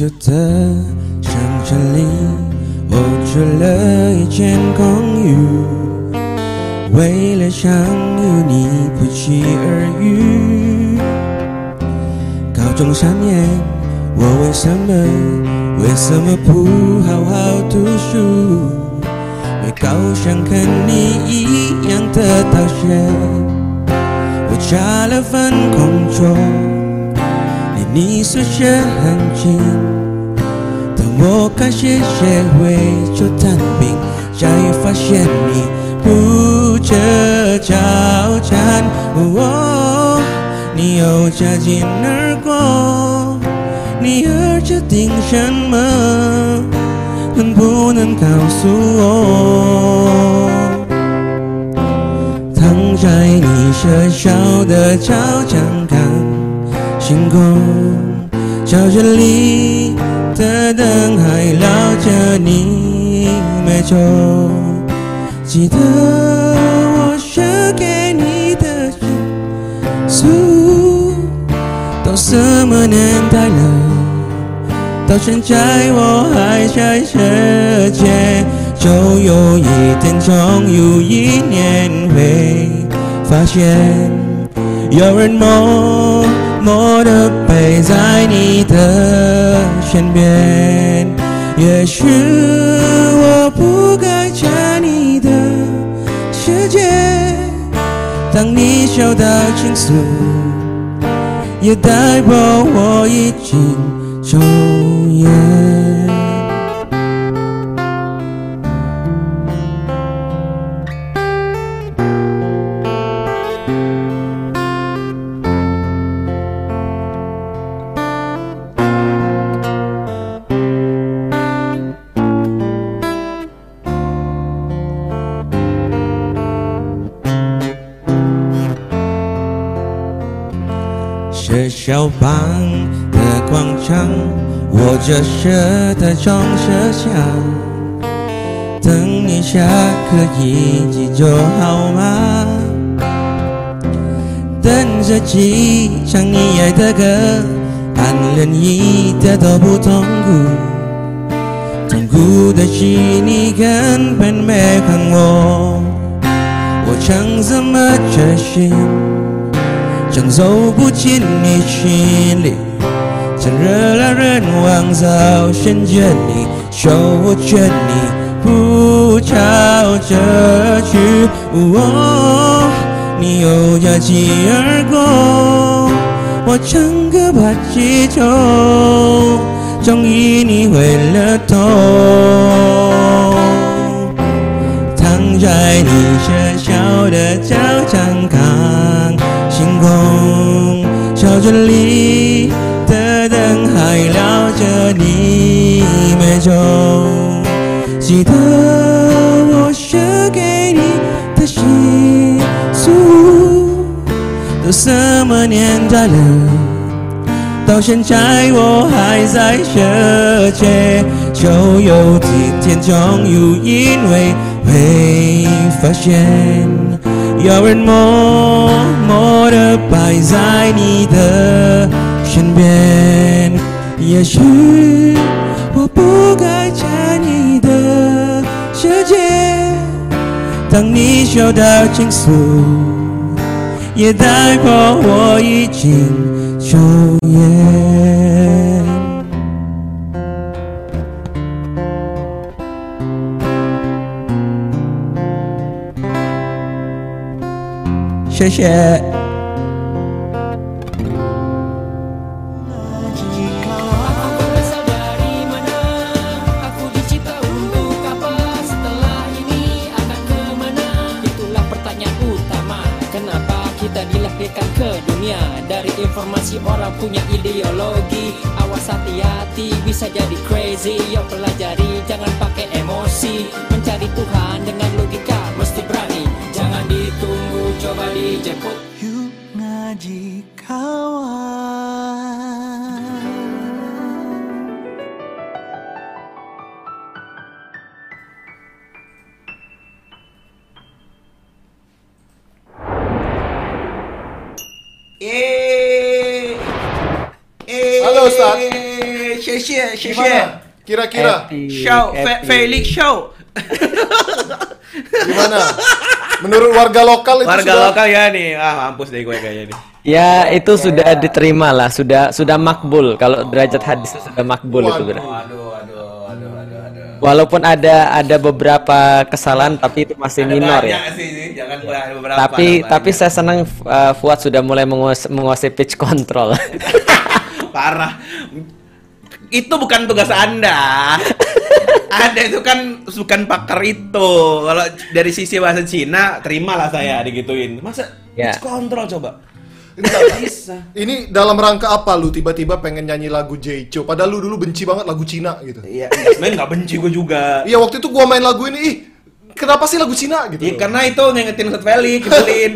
就得上这里，我做了一间公寓，为了想与你不期而遇。高中三年，我为什么为什么不好好读书？没高想跟你一样的大学，我加了份工作，你宿舍很近。当我赶写写会做探病，才发现你不折交战。哦，你又擦肩而过，你而决定什么？能不能告诉我，躺在你学校的操场看星空，教室里的灯还亮着你没走。记得我写给你的情书，都什么年代了？到现在我还在世界，就有一天，总有一年会发现，有人梦默的陪在你的身边。也许我不该在你的世界，当你收到倾诉，也代表我已经。抽烟。学校旁的广场，我着色的钟声响，等你下课一起走好吗？等着几唱你爱的歌，暗恋一点都不痛苦，痛苦的是你根本没看我，我唱怎么决心？想走不进你。心里，趁热闹人往早先见你，求我劝你。不朝这去。哦，你。又夹击而过，我唱歌把气头，终于你。回了头，躺在你。学校的操场看。空，校园里的灯还亮着你没走。记得我写给你的情书，都什么年代了？到现在我还在世界，就有几天终于因为会发现。有人默默地摆在你的身边，也许我不该在你的世界。当你收到倾诉，也代表我已经抽烟。Kenapa kita dilahirkan ke dunia? Dari informasi orang punya ideologi Awas hati-hati bisa jadi Gimana? Kira-kira Show Fe-. Felix Show gimana? Menurut warga lokal itu Warga sudah lokal ya nih Ah mampus deh gue kayaknya nih Ya itu sudah diterima lah, sudah sudah makbul. Kalau derajat hadis itu sudah makbul itu berarti. Aduh aduh aduh aduh aduh Walaupun ada ada beberapa kesalahan tapi itu masih Ada minor ya. sih, sih. Jangan ada beberapa Tapi ada tapi banyak. saya senang uh, Fuad sudah mulai menguas- menguasai pitch control. Parah Itu bukan tugas anda Ada itu kan bukan pakar itu Kalau dari sisi bahasa Cina Terimalah saya digituin Masa Ya. kontrol coba bisa Ini dalam rangka apa lu tiba-tiba pengen nyanyi lagu Jeicho Padahal lu dulu benci banget lagu Cina gitu Iya, sebenarnya nggak benci gue juga. Iya waktu itu gua main lagu ini ih kenapa sih lagu Cina gitu Iya, karena itu ngingetin Ustadz Feli, kebelin.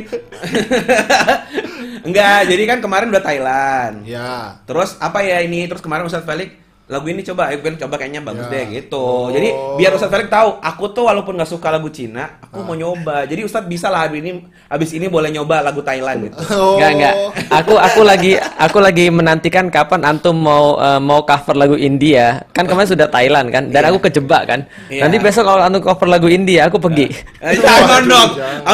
Enggak, jadi kan kemarin udah Thailand. Ya Terus apa ya ini? Terus kemarin Ustadz Felix lagu ini coba, eh Ben coba kayaknya bagus Ya. deh gitu. Oh. Jadi biar Ustadz Felix tahu, aku tuh walaupun nggak suka lagu Cina, aku mau nyoba. Jadi Ustadz bisa lah habis ini, habis ini boleh nyoba lagu Thailand gitu. Oh. Enggak enggak. Aku aku lagi aku lagi menantikan kapan antum mau eh, mau cover lagu India. Kan kemarin sudah Thailand kan dan aku kejebak kan. Iya. Nanti besok kalau antum cover lagu India aku pergi. Eh, Jangan dong.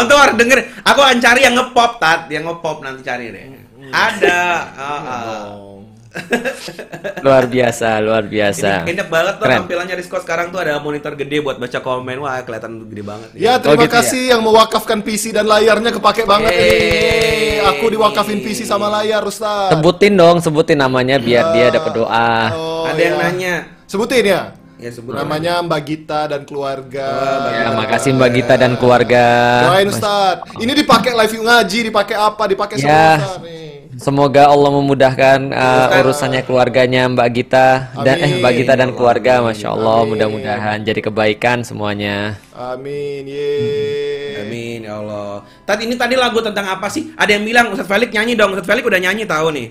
tuh harus denger. Aku akan cari yang ngepop, Tat. Yang ngepop nanti cari deh. Ada. Ah, ah. Luar biasa, luar biasa. Ini enak banget tuh Keren. tampilannya Rizko sekarang tuh ada monitor gede buat baca komen. Wah, kelihatan gede banget. nih. Ya terima Oh, gitu kasih yang mewakafkan PC dan layarnya kepake banget Yeay. nih Aku diwakafin PC sama layar Ustaz Sebutin dong, sebutin namanya biar dia dapat doa. Oh, ada yang ya. nanya. Sebutin ya Ya sebut Namanya Mbak Gita dan keluarga Ya, makasih Mbak Gita dan keluarga. Doain Ustaz Ini dipakai live ngaji, dipakai apa, dipakai semua Ya. Ustaz nih Semoga Allah memudahkan uh, urusannya keluarganya Mbak Gita dan eh Mbak Gita dan keluarga, masya Allah mudah-mudahan jadi kebaikan semuanya. Amin, ye. Amin ya Allah. Tadi ini tadi lagu tentang apa sih? Ada yang bilang Ustadz Felix nyanyi dong. Ustadz Felix udah nyanyi tahu nih.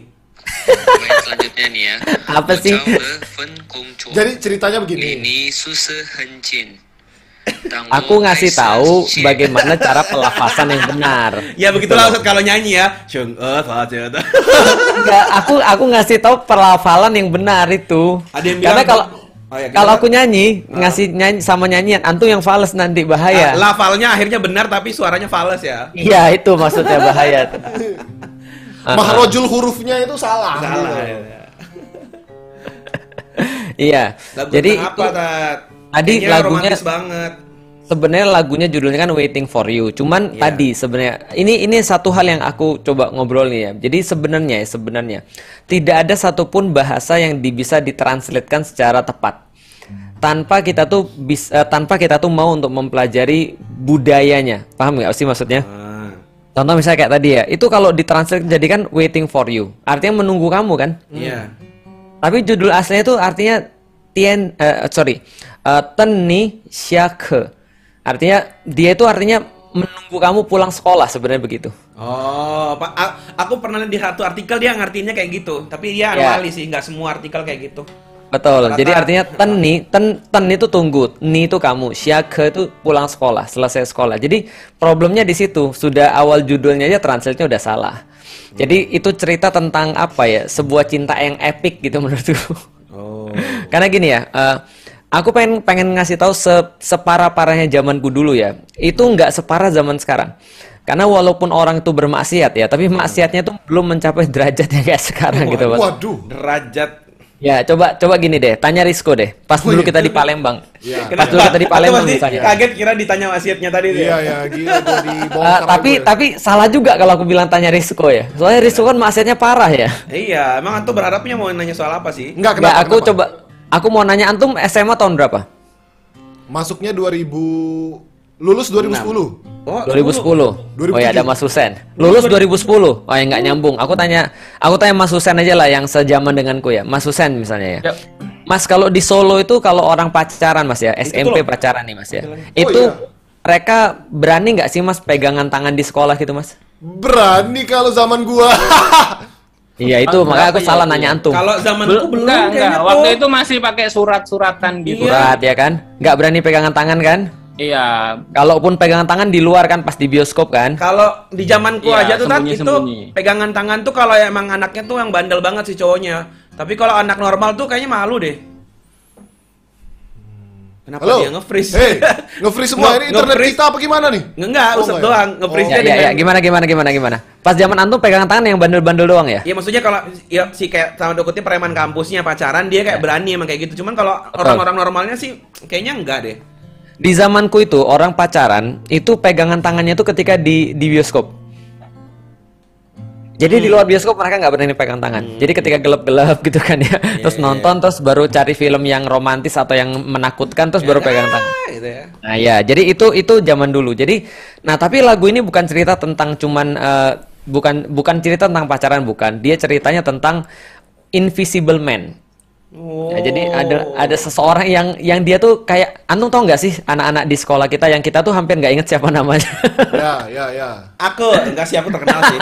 Baik, selanjutnya nih ya. Apa sih? Jadi ceritanya begini. Ini susah hencin. Aku ngasih tahu bagaimana cara pelafasan yang benar. Ya begitulah kalau nyanyi ya. Eh, Enggak, aku aku ngasih tahu pelafalan yang benar itu. Ada yang Karena kalau Oh, ya, Kalau aku nyanyi, ah. ngasih nyanyi sama nyanyian, antum yang fals nanti bahaya. Nah, lafalnya akhirnya benar tapi suaranya fals ya. Iya, itu maksudnya bahaya. Makrojul hurufnya itu salah. Salah. Gitu. Ya. iya. Jadi apa, itu, Tat? Tadi Kayaknya lagunya- banget. sebenarnya lagunya judulnya kan Waiting for You. Cuman Iya. tadi sebenarnya ini ini satu hal yang aku coba ngobrol nih ya. Jadi sebenarnya ya sebenarnya tidak ada satupun bahasa yang di- bisa ditranslatekan secara tepat. Tanpa kita tuh bisa tanpa kita tuh mau untuk mempelajari budayanya. Paham nggak sih maksudnya? Ah, Contoh misalnya kayak tadi ya, itu kalau ditranslate jadi kan waiting for you. Artinya menunggu kamu kan? Iya. Tapi judul aslinya itu artinya Tien eh, sorry eh, Teni Xiake. Artinya dia itu artinya menunggu kamu pulang sekolah sebenarnya begitu. Oh, Pak, aku pernah lihat di satu artikel dia ngartinya kayak gitu, tapi dia Ya. anomali sih, nggak semua artikel kayak gitu. Betul. Rata- Jadi artinya teni ten ten itu tunggu, ni itu kamu, xiake itu pulang sekolah, selesai sekolah. Jadi problemnya di situ. Sudah awal judulnya aja translate-nya udah salah. Jadi itu cerita tentang apa ya? Sebuah cinta yang epic gitu menurutku. Oh. Karena gini ya, eh, aku pengen pengen ngasih tahu se separah parahnya zamanku dulu ya. Itu nggak separah zaman sekarang. Karena walaupun orang itu bermaksiat ya, tapi maksiatnya tuh belum mencapai derajatnya kayak sekarang gitu, Mas. Waduh. Derajat. Ya, coba coba gini deh, tanya Risco deh. Pas dulu kita di Palembang. Pas dulu kita di Palembang misalnya. Kaget kira ditanya wasiatnya tadi tuh Iya ya. ya, gila gua Eh, dibongkar. tapi gue. tapi salah juga kalau aku bilang tanya Risco ya. Soalnya Risco kan maksiatnya parah ya. Iya, emang antum berharapnya mau nanya soal apa sih? enggak Nggak, kenapa? aku kenapa? coba aku mau nanya antum SMA tahun berapa? Masuknya 2000 lulus 2010. Oh, 2010. 2007. Oh ya ada Mas Husen. Lulus 2010. Oh ya nggak nyambung. Aku tanya, aku tanya Mas Husen aja lah yang sejaman denganku ya. Mas Husen misalnya ya. Mas kalau di Solo itu kalau orang pacaran Mas ya, SMP pacaran nih Mas ya. Itu iya. mereka berani nggak sih Mas pegangan tangan di sekolah gitu Mas? Berani kalau zaman gua. Iya itu makanya aku salah nanya antum. Kalau zamanku belum enggak, enggak. tuh. Waktu itu masih pakai surat-suratan gitu. Surat ya kan? Nggak berani pegangan tangan kan? Iya. Kalaupun pegangan tangan di luar kan pas di bioskop kan? Kalau di zamanku Iya, aja tuh Tat, itu pegangan tangan tuh kalau emang anaknya tuh yang bandel banget sih cowoknya. Tapi kalau anak normal tuh kayaknya malu deh. Kenapa Halo. dia nge-freeze? Hei, nge-freeze semua Nge- ini internet nge-freeze. kita apa gimana nih? Enggak, Oh, Ustaz enggak ya? doang nge-freeze Ya, dia ya, ya, gimana gimana gimana gimana. Pas zaman antum pegangan tangan yang bandel-bandel doang ya? Ya maksudnya kalau ya si kayak sama dokutnya preman kampusnya pacaran dia Ya. kayak berani emang kayak gitu. Cuman kalau orang-orang normalnya sih kayaknya enggak deh. Di zamanku itu orang pacaran itu pegangan tangannya tuh ketika di di bioskop. Jadi di luar bioskop mereka nggak berani pegang tangan. Jadi ketika gelap-gelap gitu kan ya, terus nonton terus baru cari film yang romantis atau yang menakutkan terus baru pegang tangan. Gitu ya. Nah ya, jadi itu itu zaman dulu. Jadi, nah tapi lagu ini bukan cerita tentang cuman eh, bukan bukan cerita tentang pacaran bukan. Dia ceritanya tentang Invisible Man. Oh. Nah, jadi ada ada seseorang yang yang dia tuh kayak antum tau nggak sih anak-anak di sekolah kita yang kita tuh hampir nggak inget siapa namanya. Ya, ya, ya. Aku enggak sih aku terkenal sih.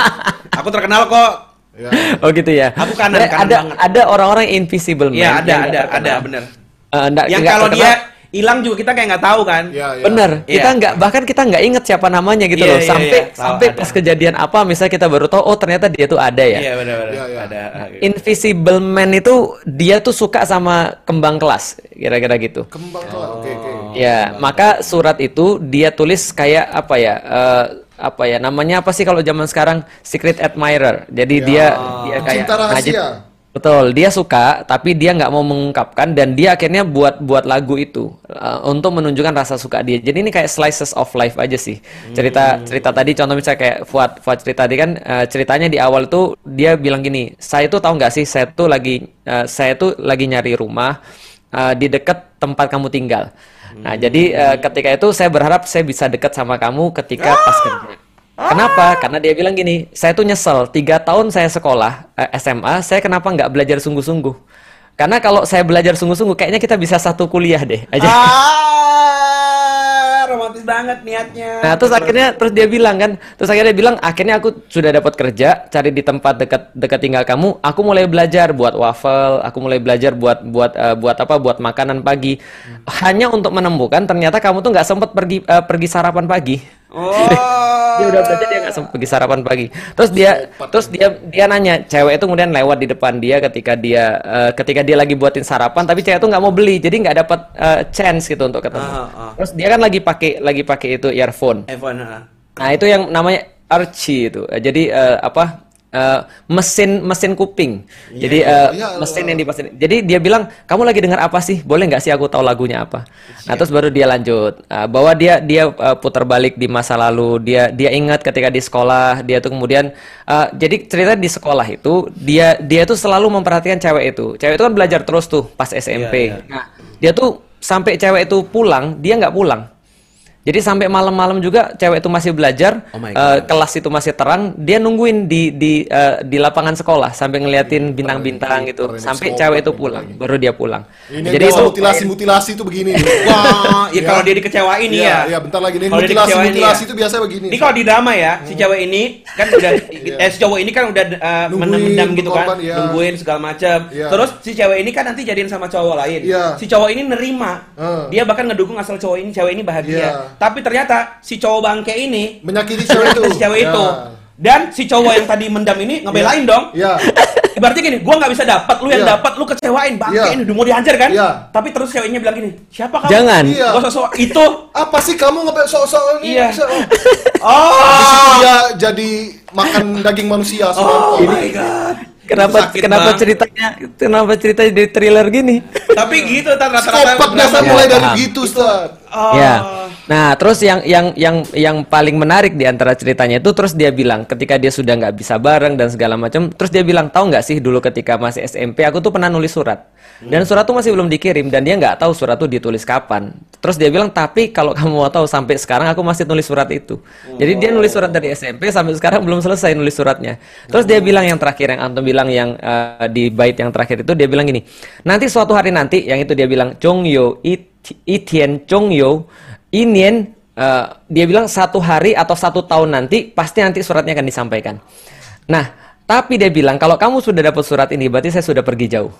Aku terkenal kok. Ya. oh gitu ya. Aku kanan- Ada- kanan ada banget. ada orang-orang invisible man. Iya, ada nggak ada ada terkenal. bener. Eh, nggak- Yang kalau terkenal. dia hilang juga kita kayak nggak tahu kan. Ya, ya. Bener, kita Iya. nggak bahkan kita nggak inget siapa namanya gitu Iya, loh. iya, Sampai. Tahu, sampai pas kejadian apa, misalnya kita baru tahu, oh ternyata dia tuh ada ya. Iya benar benar. Iya, iya. Ada. Invisible Man itu dia tuh suka sama kembang kelas, kira-kira gitu. Kembang kelar. Oke, oke. Ya, maka surat itu dia tulis kayak apa ya? eh, apa ya namanya apa sih kalau zaman sekarang secret admirer. Jadi dia dia kayak Cinta rahasia. Betul, dia suka tapi dia nggak mau mengungkapkan dan dia akhirnya buat buat lagu itu eh, untuk menunjukkan rasa suka dia. Jadi ini kayak slices of life aja sih. Cerita cerita tadi contoh misalnya kayak Fuad Fuad cerita tadi kan eh, ceritanya di awal tuh dia bilang gini, "Saya tuh tahu nggak sih, saya tuh lagi eh, saya tuh lagi nyari rumah eh, di dekat tempat kamu tinggal." Nah, jadi eh, ketika itu saya berharap saya bisa dekat sama kamu ketika pas kerja. Kenapa? Karena dia bilang gini, saya tuh nyesel, tiga tahun saya sekolah eh, SMA, saya kenapa nggak belajar sungguh-sungguh? Karena kalau saya belajar sungguh-sungguh, kayaknya kita bisa satu kuliah deh aja. Ah, romantis banget niatnya. Nah, terus akhirnya terus dia bilang kan, terus akhirnya dia bilang akhirnya aku sudah dapat kerja, cari di tempat dekat dekat tinggal kamu, aku mulai belajar buat waffle, aku mulai belajar buat buat eh, buat apa? Buat makanan pagi. Hanya untuk menemukan ternyata kamu tuh nggak sempat pergi eh, pergi sarapan pagi. Oh. dia udah belajar dia nggak sempat pergi sarapan pagi terus dia terus dia dia nanya cewek itu kemudian lewat di depan dia ketika dia eh, ketika dia lagi buatin sarapan tapi cewek itu nggak mau beli jadi nggak dapat eh, chance gitu untuk ketemu Ah, ah. terus dia kan lagi pakai lagi pakai itu earphone Evan. ah. nah itu yang namanya Archie itu Eh, jadi eh, apa eh, mesin mesin kuping. Jadi eh, Iya, mesin yang dipasang jadi dia bilang kamu lagi dengar apa sih? Boleh nggak sih aku tahu lagunya apa? Nah terus baru dia lanjut. Eh, bahwa dia dia eh, putar balik di masa lalu. Dia dia ingat ketika di sekolah dia tuh kemudian eh, jadi cerita di sekolah itu dia dia tuh selalu memperhatikan cewek itu. Cewek itu kan belajar terus tuh pas SMP Iya, iya. nah dia tuh sampai cewek itu pulang dia nggak pulang jadi sampai malam-malam juga cewek itu masih belajar, Oh eh, kelas itu masih terang, dia nungguin di di eh, di lapangan sekolah sampai ngeliatin bintang-bintang gitu, keren, sampai cewek itu pulang, baru dia pulang. Ini Jadi itu mutilasi mutilasi itu begini. Wah, ya kalau dia dikecewain Iya, ya. iya, bentar lagi nih Kalau dia mutilasi dikecewain, mutilasi iya. itu biasanya begini. Ini kalau di drama ya, si cewek ini kan udah eh si cowok ini kan udah uh, Nungguin mendam gitu kan, iya. nungguin segala macam. Iya. Terus si cewek ini kan nanti jadian sama cowok lain. Iya. Si cowok ini nerima. Hmm. Dia bahkan ngedukung asal cowok ini cewek ini bahagia. Tapi ternyata si cowok bangke ini menyakiti cewek itu. si cewek Ya. itu. Dan si cowok yang tadi mendam ini ngebelain dong. Iya. Ibaratnya gini, gua nggak bisa dapat, lu yang Iya. dapat, lu kecewain, bangke Iya. ini udah mau dihajar kan? Iya. Tapi terus ceweknya bilang gini, siapa kamu? Jangan. Iya. Gua sosok itu. Apa sih kamu ngepel sok-sok ini? Iya. Oh. Itu dia jadi makan daging manusia Oh semua. my god. kenapa Sakit, kenapa Bang. ceritanya kenapa ceritanya di thriller gini? Tapi gitu tar rata-rata. Biasa Ya, mulai dari paham. gitu, Ustaz. Oh. Ya. Nah, terus yang yang yang yang paling menarik di antara ceritanya itu terus dia bilang ketika dia sudah nggak bisa bareng dan segala macam, terus dia bilang tahu nggak sih dulu ketika masih SMP aku tuh pernah nulis surat. Dan surat tuh masih belum dikirim dan dia nggak tahu surat tuh ditulis kapan. Terus dia bilang tapi kalau kamu mau tahu sampai sekarang aku masih nulis surat itu. Jadi dia nulis surat dari SMP sampai sekarang belum selesai nulis suratnya. Terus dia bilang yang terakhir yang antum bilang yang eh, di bait yang terakhir itu dia bilang gini. Nanti suatu hari nanti yang itu dia bilang Chongyo It Itien Chongyo Inien eh, dia bilang satu hari atau satu tahun nanti pasti nanti suratnya akan disampaikan. Nah, tapi dia bilang kalau kamu sudah dapat surat ini berarti saya sudah pergi jauh.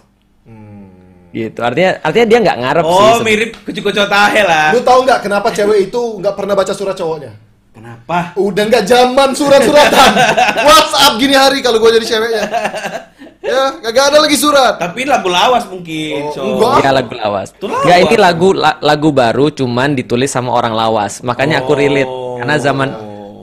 Gitu. Artinya artinya dia nggak ngarep sih. Oh, mirip kucu-kucu tahe lah. Lu tahu nggak kenapa cewek itu nggak pernah baca surat cowoknya? Kenapa? Udah nggak zaman surat-suratan. WhatsApp gini hari kalau gue jadi ceweknya. Ya, kagak ada lagi surat. Tapi lagu lawas mungkin. Oh, so. enggak. Ya lagu lawas. Enggak ini lagu la- lagu baru cuman ditulis sama orang lawas. Makanya aku relate karena zaman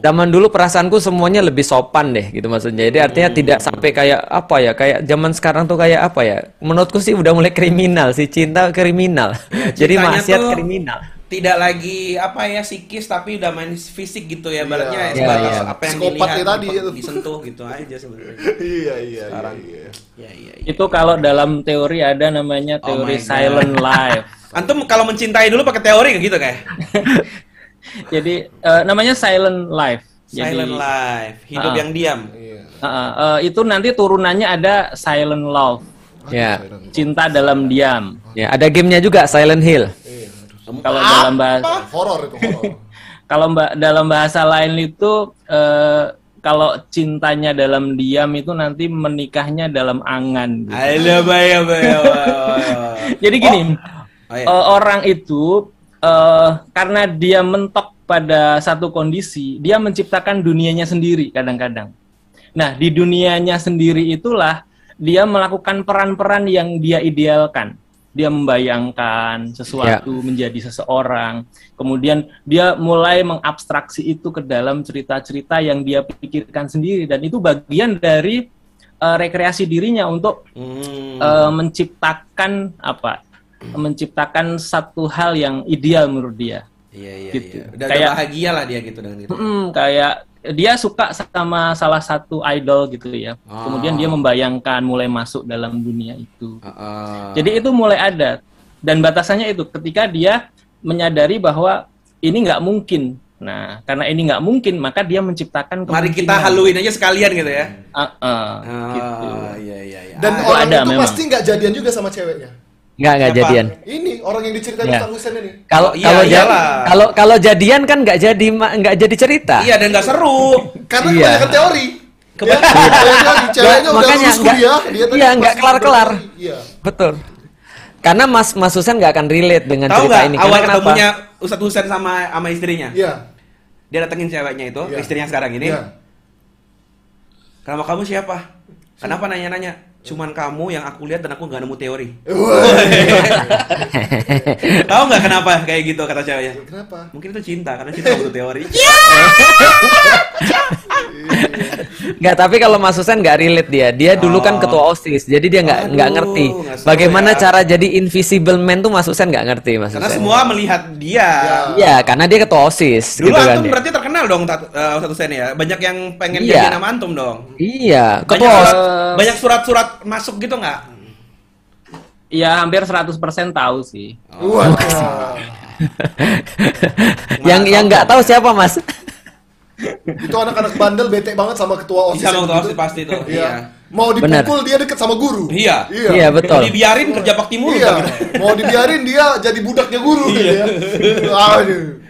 zaman dulu perasaanku semuanya lebih sopan deh gitu maksudnya. Jadi artinya tidak sampai kayak apa ya, kayak zaman sekarang tuh kayak apa ya? Menurutku sih udah mulai kriminal sih, cinta kriminal. Jadi cintanya maksiat tuh- kriminal. Tidak lagi apa ya psikis tapi udah main fisik gitu ya. Baratnya Iya, sebatas iya. apa yang Psikopatnya dilihat, tadi apa- itu. disentuh gitu aja sebenarnya. Iya, iya, iya, iya. Ya, iya, iya. Itu kalau dalam teori ada namanya Oh teori God. silent life. Antum kalau mencintai dulu pakai teori gitu kayak? Jadi eh, namanya silent life. Jadi, Silent life, hidup Ah. yang diam. Iya. eh, eh, itu nanti turunannya ada silent love, Ya. cinta dalam diam. Ya, ada gamenya juga Silent Hill. Kalau dalam bahasa Horor itu, horor. kalau mbak dalam bahasa lain itu eh, kalau cintanya dalam diam itu nanti menikahnya dalam angan. gitu. Ayo, baya, baya, baya. Jadi gini, Oh, iya. eh, orang itu eh, karena dia mentok pada satu kondisi, dia menciptakan dunianya sendiri kadang-kadang. Nah, di dunianya sendiri itulah dia melakukan peran-peran yang dia idealkan. Dia membayangkan sesuatu menjadi seseorang, kemudian dia mulai mengabstraksi itu ke dalam cerita-cerita yang dia pikirkan sendiri, dan itu bagian dari eh, rekreasi dirinya untuk Hmm. eh, menciptakan apa? Menciptakan satu hal yang ideal menurut dia. Iya, iya, gitu. iya. Udah, udah Kayak- bahagia lah dia gitu dengan itu. Mm, kayak dia suka sama salah satu idol gitu ya. Ah. Kemudian dia membayangkan mulai masuk dalam dunia itu. Heeh. Jadi itu mulai ada dan batasannya itu ketika dia menyadari bahwa ini nggak mungkin. Nah, karena ini nggak mungkin, maka dia menciptakan Mari kita haluin aja sekalian gitu ya. Ah, ah, Ah, gitu. iya, iya, iya. Dan itu orang ada itu memang. pasti nggak jadian juga sama ceweknya. Nggak nggak Siapa? jadian. Ini orang yang diceritain Ya. Ustaz Husain ini. Kalau Oh, iya, kalau iyalah. kalau kalau jadian kan nggak jadi ma- nggak jadi cerita. Iya, dan nggak seru. Karena Iya. kebanyakan teori. Kebanyakan- Ya, ceweknya udah makanya lulus nggak- kuliah, dia tadi iya, nggak masih kelar-kelar. Iya. Betul. Karena Mas Mas Husen nggak akan relate dengan Tahu cerita nggak ini. awal kenapa? ketemunya Ustadz Husain sama sama istrinya? Iya. Dia datengin ceweknya itu, Iya. istrinya sekarang ini. Iya. Nama kamu siapa? Kenapa nanya-nanya? Cuman kamu yang aku lihat dan aku nggak nemu teori. Tahu nggak kenapa kayak gitu kata ceweknya? Kenapa? Mungkin itu cinta karena cinta butuh teori. Nggak, tapi kalau Mas Husen nggak relate dia. Dia dulu kan Oh. ketua OSIS, jadi dia nggak nggak ngerti bagaimana ya. cara jadi invisible man tuh Mas Husen nggak ngerti Mas Karena semua melihat dia. Iya, karena dia ketua OSIS Dulu gitu kan. ya. berarti terkenal dong Tat- eh, Ustadz Husain ya. Banyak yang pengen Iya. jadi nama antum dong. Iya, Banyak ketua OSIS. surat, banyak surat-surat masuk gitu nggak? Ya hampir 100% tahu sih. Wah. yang yang nggak tahu siapa Mas? Itu anak-anak bandel bete banget sama ketua OSIS. Bisa yang mau gitu. OSIS pasti tuh. Iya. Iya. Mau dipukul dia deket sama guru. Iya. Iya. Iya, betul. Mau dibiarin kerja bakti mulu Iya. gitu. Mau dibiarin dia jadi budaknya guru gitu ya. Aduh.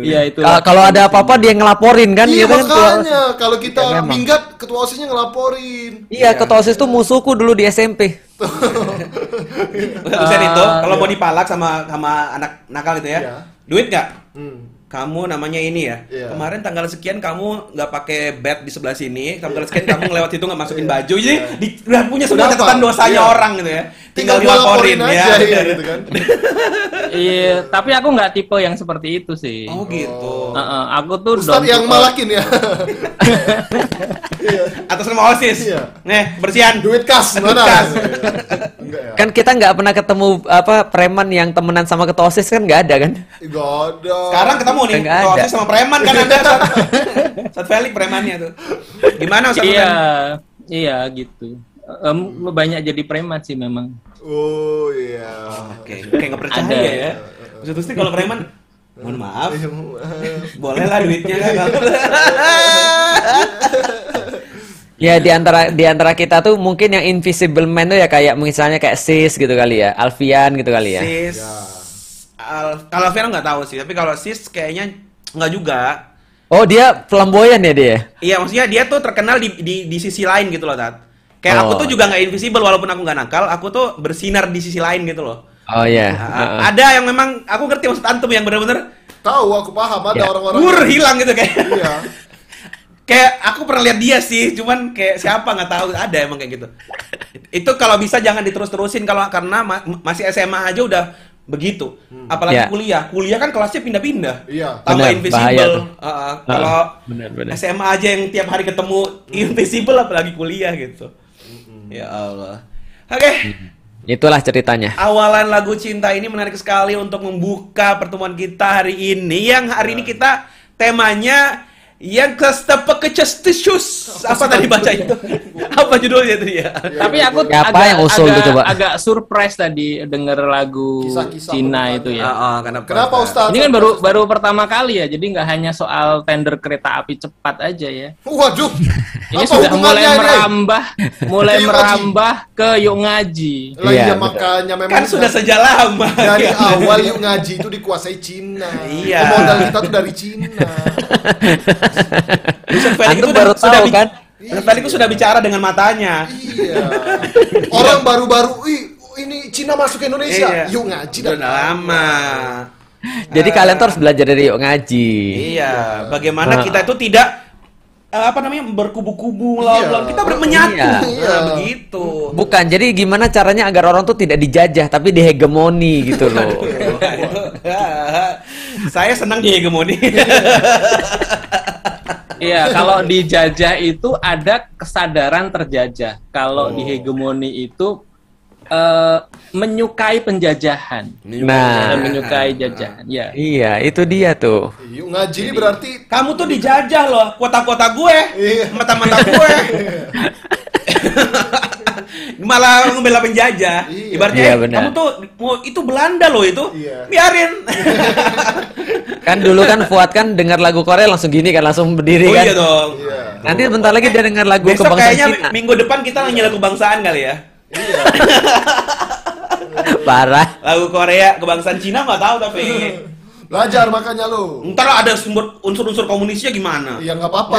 Iya itu. Ah, kalau ada apa-apa dia ngelaporin kan Iya gitu kan ketua- makanya kalau kita Ya, minggat ketua OSISnya ngelaporin. Iya, ketua OSIS tuh musuhku dulu di SMP. Husain itu kalau mau dipalak sama sama anak nakal itu ya. Iya. Duit nggak? Hmm. Kamu namanya ini ya. Iya. Kemarin tanggal sekian kamu nggak pakai bed di sebelah sini. Tanggal sekian kamu lewat situ nggak masukin baju. Jadi di- udah punya semua catatan dosanya Iya. orang gitu ya. Tinggal gua dilaporin laporin ya. aja ya gitu kan. Iya, tapi aku nggak tipe yang seperti itu sih. Oh gitu. Heeh, aku tuh Ustadz don't yang malakin ya. Atas nama OSIS. Iya. Nih, bersihan. Duit kas Duit mana? kas. Enggak ya. Kan kita nggak pernah ketemu apa preman yang temenan sama ketua OSIS kan nggak ada kan? Enggak ada. Sekarang ketemu nih, Nggak ketua. OSIS sama preman kan ada Sat Felix premannya tuh. Gimana Ustaz? Iya, iya gitu. Em, banyak jadi preman sih memang. Oh iya. Oke, kayak nggak percaya Ada. ya. Ustaz Husain kalau preman, mohon maaf, Iya, maaf. boleh lah duitnya kan. Ya di antara di antara kita tuh mungkin yang invisible man tuh ya kayak misalnya kayak Sis gitu kali ya, Alfian gitu kali ya. Sis, Al kalau Alfian nggak tahu sih, tapi kalau Sis kayaknya nggak juga. Oh dia flamboyan ya dia? Iya, maksudnya dia tuh terkenal di, di, di sisi lain gitu loh, Tat. Kayak aku Oh. tuh juga nggak invisible walaupun aku nggak nakal, aku tuh bersinar di sisi lain gitu loh. Oh iya. Nah, Heeh. ada yang memang aku ngerti maksud antum yang bener-bener Tahu aku paham ada Ya. orang-orang. gur yang- hilang gitu kayak. Iya. kayak aku pernah lihat dia sih, cuman kayak siapa nggak tahu ada emang kayak gitu. Itu kalau bisa jangan diterus-terusin kalau karena ma- masih SMA aja udah begitu. Apalagi Ya. kuliah, kuliah kan kelasnya pindah-pindah. Iya. Tambah Benar, invisible. bahaya tuh. Uh, kalau benar, benar. SMA aja yang tiap hari ketemu invisible apalagi kuliah gitu. Ya Allah. Oke. Itulah ceritanya. Awalan lagu cinta ini menarik sekali untuk membuka pertemuan kita hari ini. Yang hari ini kita temanya yang kestepekecestisius. Apa tadi baca itu? Apa judulnya itu ya? Tapi aku Siapa agak, yang usul agak, tuh coba? agak surprise tadi denger lagu Cina itu ya. Ah, ah, kenapa? Kenapa Ustaz? Ini kan baru baru pertama kali ya, jadi nggak hanya soal tender kereta api cepat aja ya. Waduh. Ini apa sudah mulai ini? merambah, mulai merambah ke yuk ngaji. Lah Iya, iya makanya memang Kan sudah sejak lama. dari awal yuk ngaji itu dikuasai Cina. Iya. Pemodal kita tuh dari Cina. Yusuf Felix itu baru sudah tahu kan? Yusuf Felix itu sudah bicara dengan matanya. iya. Orang baru-baru, ih ini Cina masuk ke Indonesia. Iya. Yuk ngaji Sudah lama. Jadi kalian tuh harus belajar dari yuk ngaji. Iya, bagaimana Ah. kita itu tidak eh, apa namanya berkubu-kubu lawan-lawan kita ber- menyatu Iya. Nah, begitu. Bukan, jadi gimana caranya agar orang tuh tidak dijajah tapi dihegemoni gitu loh. Saya senang di hegemoni. Iya, kalau dijajah itu ada kesadaran terjajah. Kalau di hegemoni itu eh, menyukai penjajahan Nah, menyukai jajahan. Ya. iya itu dia tuh. Yuk ngaji ini berarti Kamu tuh dijajah loh, kota-kota gue, Iya. mata-mata gue. Malah membela penjajah. Iya. Ibaratnya Iya, eh, benar. kamu tuh mau itu Belanda loh itu. Iya. Biarin. Kan dulu kan Fuad kan dengar lagu Korea langsung gini kan langsung berdiri oh kan. iya dong. Iya. Nanti bentar lagi dia dengar lagu Besok kebangsaan kayaknya Cina. minggu depan kita nyanyi lagu kebangsaan kali ya. Iya. Parah. Lagu Korea kebangsaan Cina nggak tahu tapi. Belajar makanya lu. Ntar ada sumber unsur-unsur komunisnya gimana? Ya nggak apa-apa.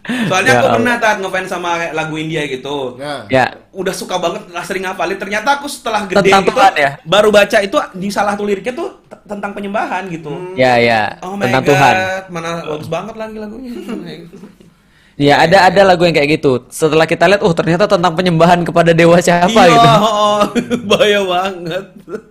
Soalnya Ya aku Allah. pernah tat ngefans sama lagu India gitu. Nah, Ya, Udah suka banget, lah sering ngapalin. Ternyata aku setelah gede Tentang gitu, Tuhan ya? baru baca itu di salah tuh liriknya tuh tentang penyembahan gitu. ya, ya. Oh my Tentang god, Tuhan. mana bagus banget lagi lagunya. Ya, ada ada lagu yang kayak gitu. Setelah kita lihat, oh ternyata tentang penyembahan kepada dewa siapa iya, gitu. oh, bahaya banget.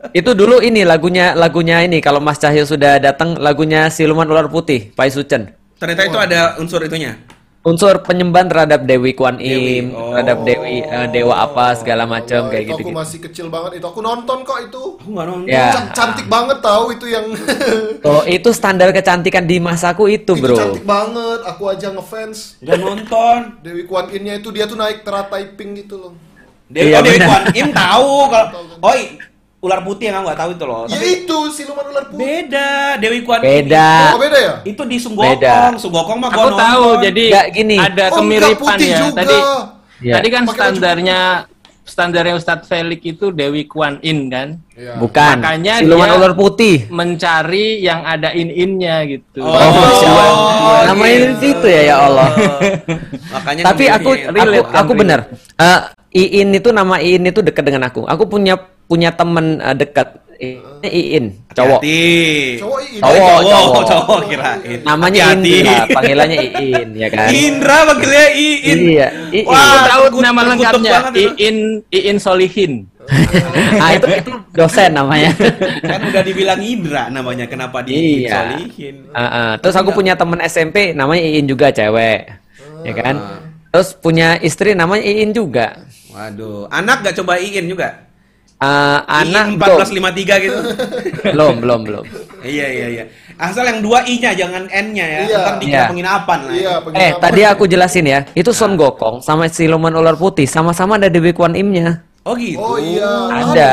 Itu dulu ini lagunya lagunya ini kalau Mas Cahyo sudah datang lagunya Siluman Ular Putih, Pai Sucen. Ternyata itu ada unsur itunya. Unsur penyembahan terhadap Dewi Dewi, Im, oh. terhadap Dewi eh, dewa apa segala macam Wah, kayak itu gitu. aku masih kecil banget itu. Aku nonton kok itu. Aku nggak nonton. Ya. Can- Cantik banget tahu itu yang Oh, itu standar kecantikan di masaku itu, itu Bro. cantik banget. Aku aja ngefans. Nggak nonton. Dewi Kwan Innya itu dia tuh naik teratai pink gitu loh. Dewi, Iya, oh, Dewi. Kwan Im tahu kalau oh i- ular putih yang aku nggak tahu itu loh. Ya Tapi itu siluman ular putih. beda Dewi Kwan Beda. Oh, beda ya? Itu di Sunggokong. Beda. Sunggokong mah Aku gua nonton. tahu, jadi Nggak, gini. ada Oh, kemiripan ya. juga. Tadi Ya. tadi kan baju standarnya standarnya Ustadz Felix itu Dewi Kuan In kan. Iya. Bukan. Makanya Siluman dia- Ular Putih. Mencari yang ada in-innya gitu. Oh, Oh, namanya gitu. itu ya ya Allah. Makanya Tapi aku ngemilih. aku kan, aku relate. benar. Eh, Iin itu nama Iin itu dekat dengan aku. Aku punya punya teman eh, dekat ini Iin, cowok. Hati-hati. Cowok ini. Cowok, cowok, cowok. cowok kirain. Namanya Hati-hati. Indra, panggilannya Iin ya kan. Indra panggilnya Iin. Iya, Iin. Aku Wah, tahu nama lengkapnya. Iin Iin Solihin. Ah itu itu dosen namanya. Kan udah dibilang Indra namanya, kenapa Iya. disolihin? Ah, ah. Terus aku punya teman SMP namanya Iin juga cewek. Ya kan? Terus punya istri namanya Iin juga. Waduh, anak gak coba Iin juga? Ah, anak Iin 1453 gitu. belum belum belum. iya, iya, iya. Asal yang dua I-nya, jangan N-nya ya. Iya. Ntar dikira Iya. penginapan lah. Iya, Eh, penginapan. tadi aku jelasin ya. Itu Son Gokong sama Siluman Ular Putih sama-sama ada Dewi Kwan Im-nya. Oh gitu. Oh iya. Ada.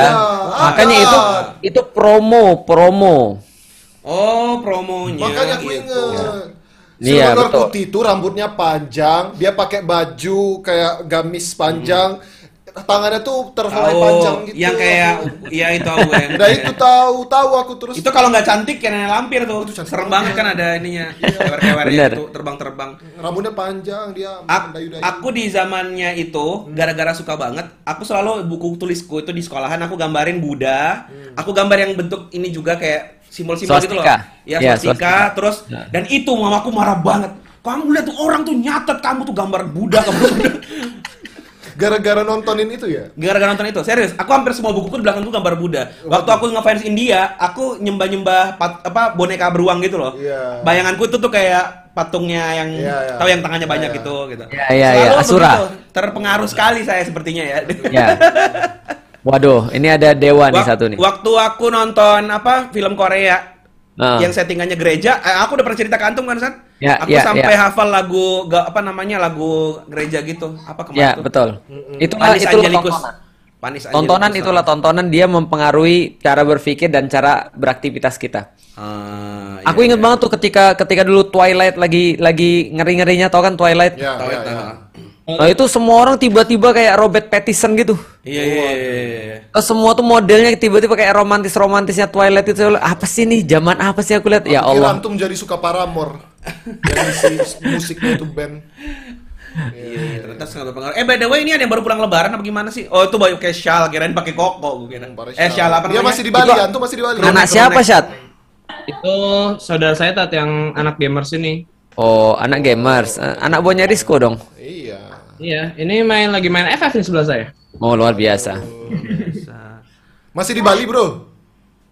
Makanya itu itu promo, promo. Oh, promonya. Makanya aku gitu. inget. Iya, Siluman ular betul. putih itu rambutnya panjang, dia pakai baju kayak gamis panjang, tangannya tuh terhelai Oh, panjang gitu. yang kayak ya itu aku yang. Nah itu tahu, tahu aku terus. Itu kalau nggak cantik kayak nenek lampir tuh. Itu cantik Serem banget. kan ada ininya. Kewer-kewernya Bener. itu terbang-terbang. rambutnya panjang dia. Ak- mendayu-dayu. aku di zamannya itu gara-gara suka banget aku selalu buku tulisku itu di sekolahan aku gambarin Buddha aku gambar yang bentuk ini juga kayak simbol-simbol gitu loh. Ya, Ya, swastika, swastika. terus dan itu mamaku marah banget. Kamu lihat tuh orang tuh nyatet kamu tuh gambar Buddha Buddha. Gara-gara nontonin itu ya? Gara-gara nonton itu, serius. Aku hampir semua bukuku di belakangku gambar Buddha. Waktu aku ngefans India, aku nyembah-nyembah apa boneka beruang gitu loh. Iya. Bayanganku itu tuh kayak patungnya yang Iya, iya. tahu yang tangannya Iya, banyak iya. gitu gitu. Iya, iya, iya. Selalu Asura. begitu. Terpengaruh sekali saya sepertinya ya. Waduh, ini ada dewa nih satu nih. Waktu aku nonton apa film Korea Ah. yang settingannya gereja, eh, aku udah pernah cerita ke antum kan, San? Ya, aku ya, sampai ya. hafal lagu ga, apa namanya lagu gereja gitu. Apa kemarin Ya, tuh? betul. Itulah Panis itulah Angelicus. tontonan. Panis Tontonan Angelicus. itulah tontonan dia mempengaruhi cara berpikir dan cara beraktivitas kita. Ah, Aku iya, inget iya. banget tuh ketika ketika dulu Twilight lagi lagi ngeri-ngerinya tau kan Twilight? Ya, Tahu ya, itu, ya. Ah. Nah, itu semua orang tiba-tiba kayak Robert Pattinson gitu. Iya, iya, iya, iya, iya. Terus semua tuh modelnya tiba-tiba kayak romantis-romantisnya Twilight itu apa sih nih? Zaman apa sih aku lihat? Ya Allah. antum jadi suka Paramore. yang isi musiknya itu band. Iya, iya, ternyata sangat berpengaruh. Eh, by the way, ini ada yang baru pulang lebaran apa gimana sih? Oh, itu baru kayak shawl, kirain pakai koko gue kira. Eh, shawl apa Dia masih di Bali, antum masih di Bali. Anak siapa, Syat? Itu saudara saya tat yang anak gamers ini. Oh, anak gamers. Eh, Anak buahnya Risco dong. Iya. Ini main lagi main FF nih sebelah saya. Oh, luar biasa. Masih di Bali, Bro.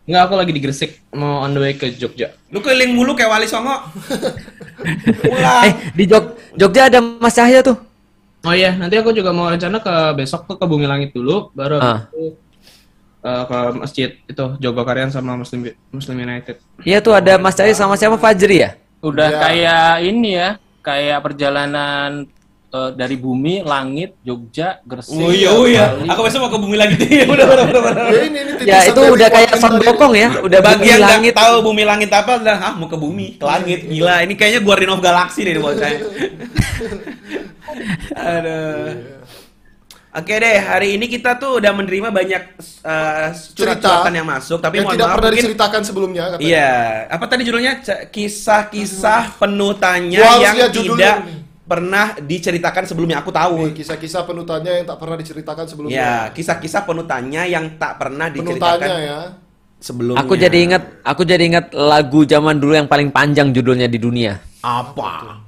Enggak, aku lagi di Gresik, mau on the way ke Jogja. Lu keliling mulu kayak Wali Songo. Pulang. Eh, di Jog Jogja ada Mas Cahya tuh. Oh iya, nanti aku juga mau rencana ke besok tuh ke Bumi Langit dulu, baru Ah. itu eh, ke masjid itu Jogokarian sama Muslim Muslim United. Iya tuh ada Mas Cahya sama siapa Fajri ya? Udah Ya. kayak ini ya, kayak perjalanan eh, dari bumi, langit, Jogja, Gresik. Oh iya, oh iya. Aku besok mau ke bumi lagi. udah, udah, udah, udah. Ya, ini, ini Ya itu udah kayak Son. Bokong ya, udah Bagi yang nggak langit. tahu bumi langit apa, udah ah mau ke bumi, ke langit, gila. Ini kayaknya Guardian of Galaxy deh buat saya. Aduh. Oke deh, hari ini kita tuh udah menerima banyak eh, curhat-curhatan yang masuk, tapi yang mohon tidak maaf pernah mungkin diceritakan sebelumnya katanya. Iya, apa tadi judulnya? Kisah-kisah penutannya Gua harus yang lihat judulnya tidak. Pernah diceritakan sebelumnya. Aku tahu. Kisah-kisah penutannya yang tak pernah diceritakan sebelumnya. Ya, kisah-kisah penutannya yang tak pernah diceritakan Penutannya ya. sebelumnya. Aku jadi ingat, aku jadi ingat lagu zaman dulu yang paling panjang judulnya di dunia. apa?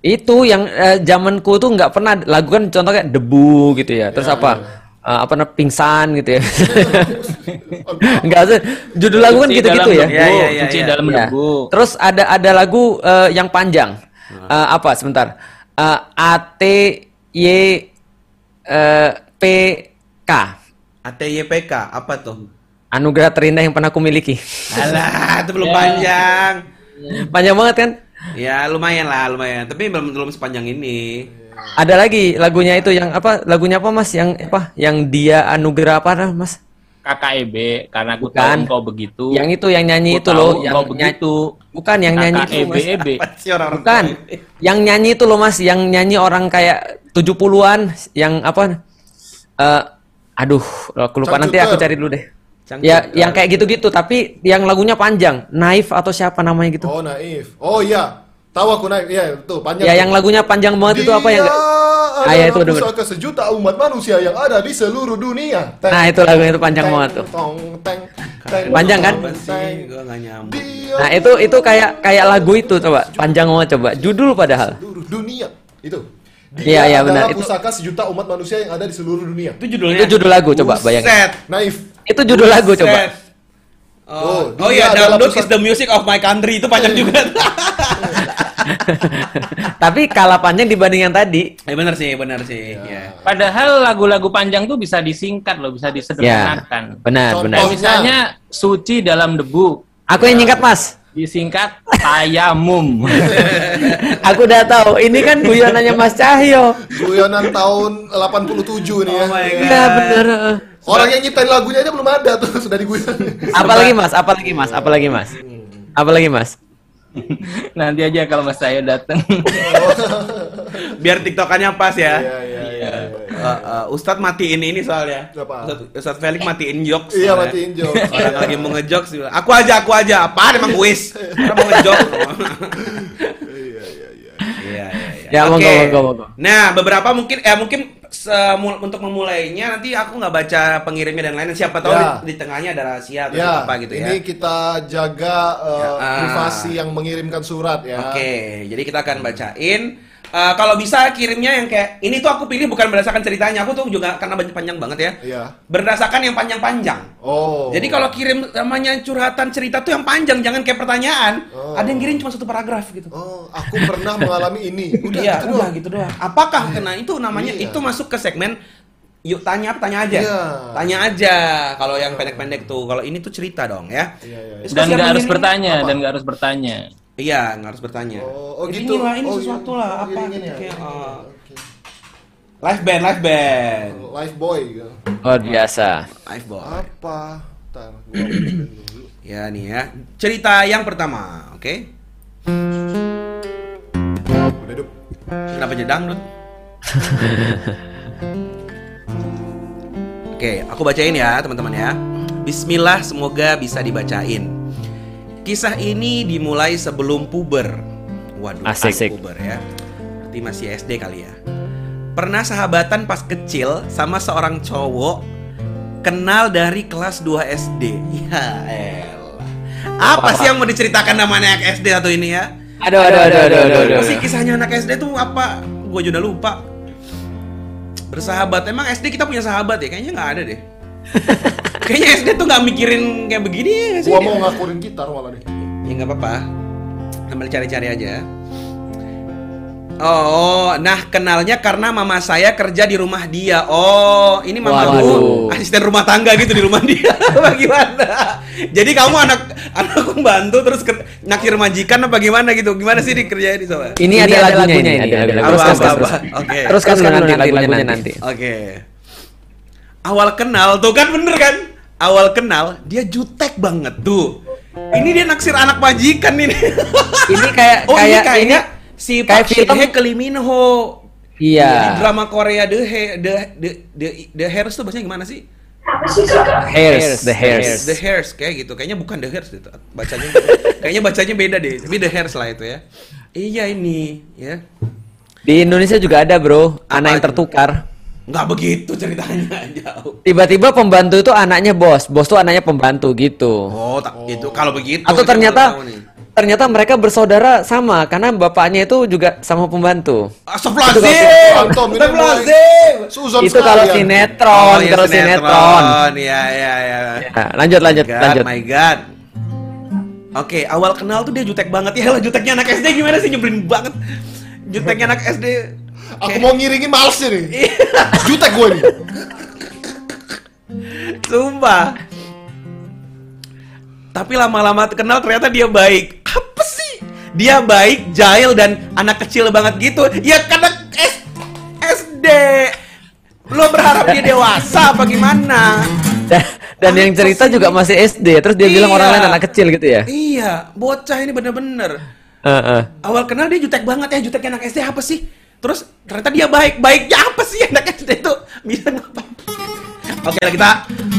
Itu yang eh, zamanku tuh nggak pernah lagu kan contohnya debu gitu ya. Terus apa? Eh, apa namanya pingsan gitu ya. Enggak sih. Judul lagu kan gitu-gitu dalam ya. debu, Iya, iya, iya, cuci iya. dalam Iya. debu. Terus ada ada lagu eh, yang panjang. Eh, apa sebentar? Eh, A T Y eh, P K. ATYPK apa tuh? Anugerah terindah yang pernah aku miliki. Alah, itu belum Ya. panjang. Panjang banget kan? Ya, lumayan lah, lumayan. Tapi belum belum sepanjang ini. Ada lagi lagunya itu yang apa? Lagunya apa Mas? Yang apa? Yang dia anugerah apa Mas? KKEB karena aku Bukan. tahu engkau begitu. Yang itu yang nyanyi itu loh, yang begitu. nyanyi- bukan yang nyanyi itu Mas. Sih orang-orang Bukan. Yang nyanyi itu loh Mas, yang nyanyi orang kayak 70-an yang apa? Eh aduh, aku lupa nanti aku cari dulu deh. Cangcuter. Ya, yang kayak gitu-gitu, tapi yang lagunya panjang. Naif atau siapa namanya gitu? Oh, naif. Oh iya. Tahu aku naif. Iya, tuh panjang. ya, tuh. yang lagunya panjang banget itu apa yang Dia Ah, ya, itu pusaka sejuta umat manusia yang ada di seluruh dunia. Teng, Nah, itu lagunya itu panjang teng, banget tuh. tong, teng, teng, Panjang kan? Sih? Nah, itu itu kayak kayak lagu itu coba, panjang banget coba. Judul padahal. seluruh dunia. Itu. Iya, iya, benar. Itu- pusaka sejuta umat manusia yang ada di seluruh dunia. Itu judulnya. Itu judul lagu coba bayangin. Naif. Itu judul lagu coba. Oh, Oh, oh iya, pusat- is the music of my country itu panjang juga. Tapi kalah panjang dibanding yang tadi. Eh benar sih, benar sih. Ya. Padahal lagu-lagu panjang tuh bisa disingkat loh, bisa Ya, disederhanakan. benar, Contoh. benar. Misalnya suci dalam debu, Aku yang nyingkat, Mas. disingkat tayamum. Aku udah tahu. Ini kan guyonannya Mas Cahyo. Guyonan tahun 87 nih ya. Oh my God. Iya, bener. Orang yang nyiptain lagunya aja belum ada tuh sudah diguyon. Apalagi Mas? Apalagi Mas? Apalagi Mas? Apalagi Mas? Nanti aja kalau Mas saya datang. Biar tiktokannya pas ya. Iya, iya, iya. Uh, uh, Ustadz matiin ini soalnya. Apa? Ustadz, Ustadz Felix matiin jokes. Iya, soalnya. matiin jokes. Orang lagi mau ngejokes. Aku aja, aku aja. Apaan emang kuis? Orang mau ngejokes. Iya, iya, iya. Iya, iya, iya. Ya, Oke. monggo, monggo, monggo. Nah, beberapa mungkin eh mungkin semul- untuk memulainya nanti aku nggak baca pengirimnya dan lain-lain. Siapa tahu Ya. di, di tengahnya ada rahasia atau Ya, apa gitu ya. ini kita jaga uh, Ya, ah. privasi yang mengirimkan surat ya. Oke, jadi kita akan bacain. Eh, kalau bisa kirimnya yang kayak ini tuh aku pilih bukan berdasarkan ceritanya. Aku tuh juga karena banyak panjang banget ya. Iya. Berdasarkan yang panjang-panjang. Oh. Jadi kalau kirim namanya curhatan cerita tuh yang panjang, jangan kayak pertanyaan. Oh. Ada yang kirim cuma satu paragraf gitu. Oh, aku pernah mengalami ini. Udah iya, gitu udah doang. gitu doang. Apakah kena itu namanya Iya. itu masuk ke segmen yuk tanya apa tanya aja. Iya. Tanya aja kalau yang pendek-pendek tuh. Kalau ini tuh cerita dong ya. Iya, iya, iya. Terus Dan nggak harus bertanya, apa? dan nggak harus bertanya. Iya, nggak harus bertanya. Oh, oh Jadi gitu. Inilah, ini Oh, sesuatu iya. lah Oh, apa gitu ya? kayak Oke, oh. oke. live band, live band. Life boy gitu. Oh biasa. Live boy. Apa? Gua dulu. Ya nih ya. Cerita yang pertama, oke? Udah hidup. Kenapa jadi dangdut? Oke, aku bacain ya teman-teman ya. Bismillah, semoga bisa dibacain. Kisah ini dimulai sebelum puber. Waduh, Asik. asik puber ya. Berarti masih SD kali ya. Pernah sahabatan pas kecil sama seorang cowok kenal dari kelas 2 SD. Ya elah. Apa sih yang mau diceritakan namanya anak SD satu ini ya? Aduh aduh aduh aduh aduh. aduh. Apa sih kisahnya anak SD tuh apa? Gue juga udah lupa. Bersahabat. Emang SD kita punya sahabat ya? Kayaknya nggak ada deh. Kayaknya SD tuh nggak mikirin kayak begini ya sih? Gua mau ngakurin gitar malah nih. Ya nggak apa-apa. Sambil cari-cari aja. Oh, nah kenalnya karena mama saya kerja di rumah dia. Oh, ini mamaku Waduh. asisten rumah tangga gitu di rumah dia. Bagaimana? Jadi kamu anak anak pembantu terus ke, nakir majikan apa gimana gitu? Gimana sih dikerjain di sana? Ini, ada lagunya ini. Ada, ada. Terus apa, terus apa? terus. Oke. Teruskan dulu nanti lagunya nanti. Oke. Awal kenal tuh kan bener kan? Awal kenal dia jutek banget tuh. Ini dia naksir anak majikan ini. Ini kayak oh ini kayak kayaknya si kayak Park Shin film- Hye ke Lee Min Ho. Di Iya. drama Korea The Hair, The The The, The Hairs tuh bahasanya gimana sih? Hairs, the hairs. The Hairs kayak gitu. Kayaknya bukan The Hairs gitu. Bacanya kayaknya bacanya beda deh. Tapi The Hairs lah itu ya. Iya ini ya. Di Indonesia juga ada bro, Apa anak yang itu? tertukar. Nggak begitu ceritanya jauh. Tiba-tiba pembantu itu anaknya bos, bos tuh anaknya pembantu gitu. Oh, tak itu kalau begitu. Atau kita ternyata ternyata mereka bersaudara sama karena bapaknya itu juga sama pembantu. Astagfirullahaladzim. Astagfirullahaladzim. Itu kalau sinetron, iya, kalau sinetron. Iya, iya, iya. Nah, lanjut lanjut God, lanjut. my God. Oke, awal kenal tuh dia jutek banget ya. Lah juteknya anak SD gimana sih nyebelin banget. Juteknya anak SD. Aku mau ngiringin males nih. Iya. Jutek gue nih. Sumpah. Tapi lama-lama kenal ternyata dia baik. Apa sih? Dia baik, jahil dan anak kecil banget gitu. Ya karena S SD. Lo berharap dia dewasa apa gimana? Dan, dan yang cerita juga masih SD, terus dia bilang Iya. orang lain anak kecil gitu ya. Iya, bocah ini bener-bener. Heeh. Awal kenal dia jutek banget ya, juteknya anak SD apa sih? Terus ternyata dia baik, baiknya apa sih anak SD itu bisa ngapain? Oke lah kita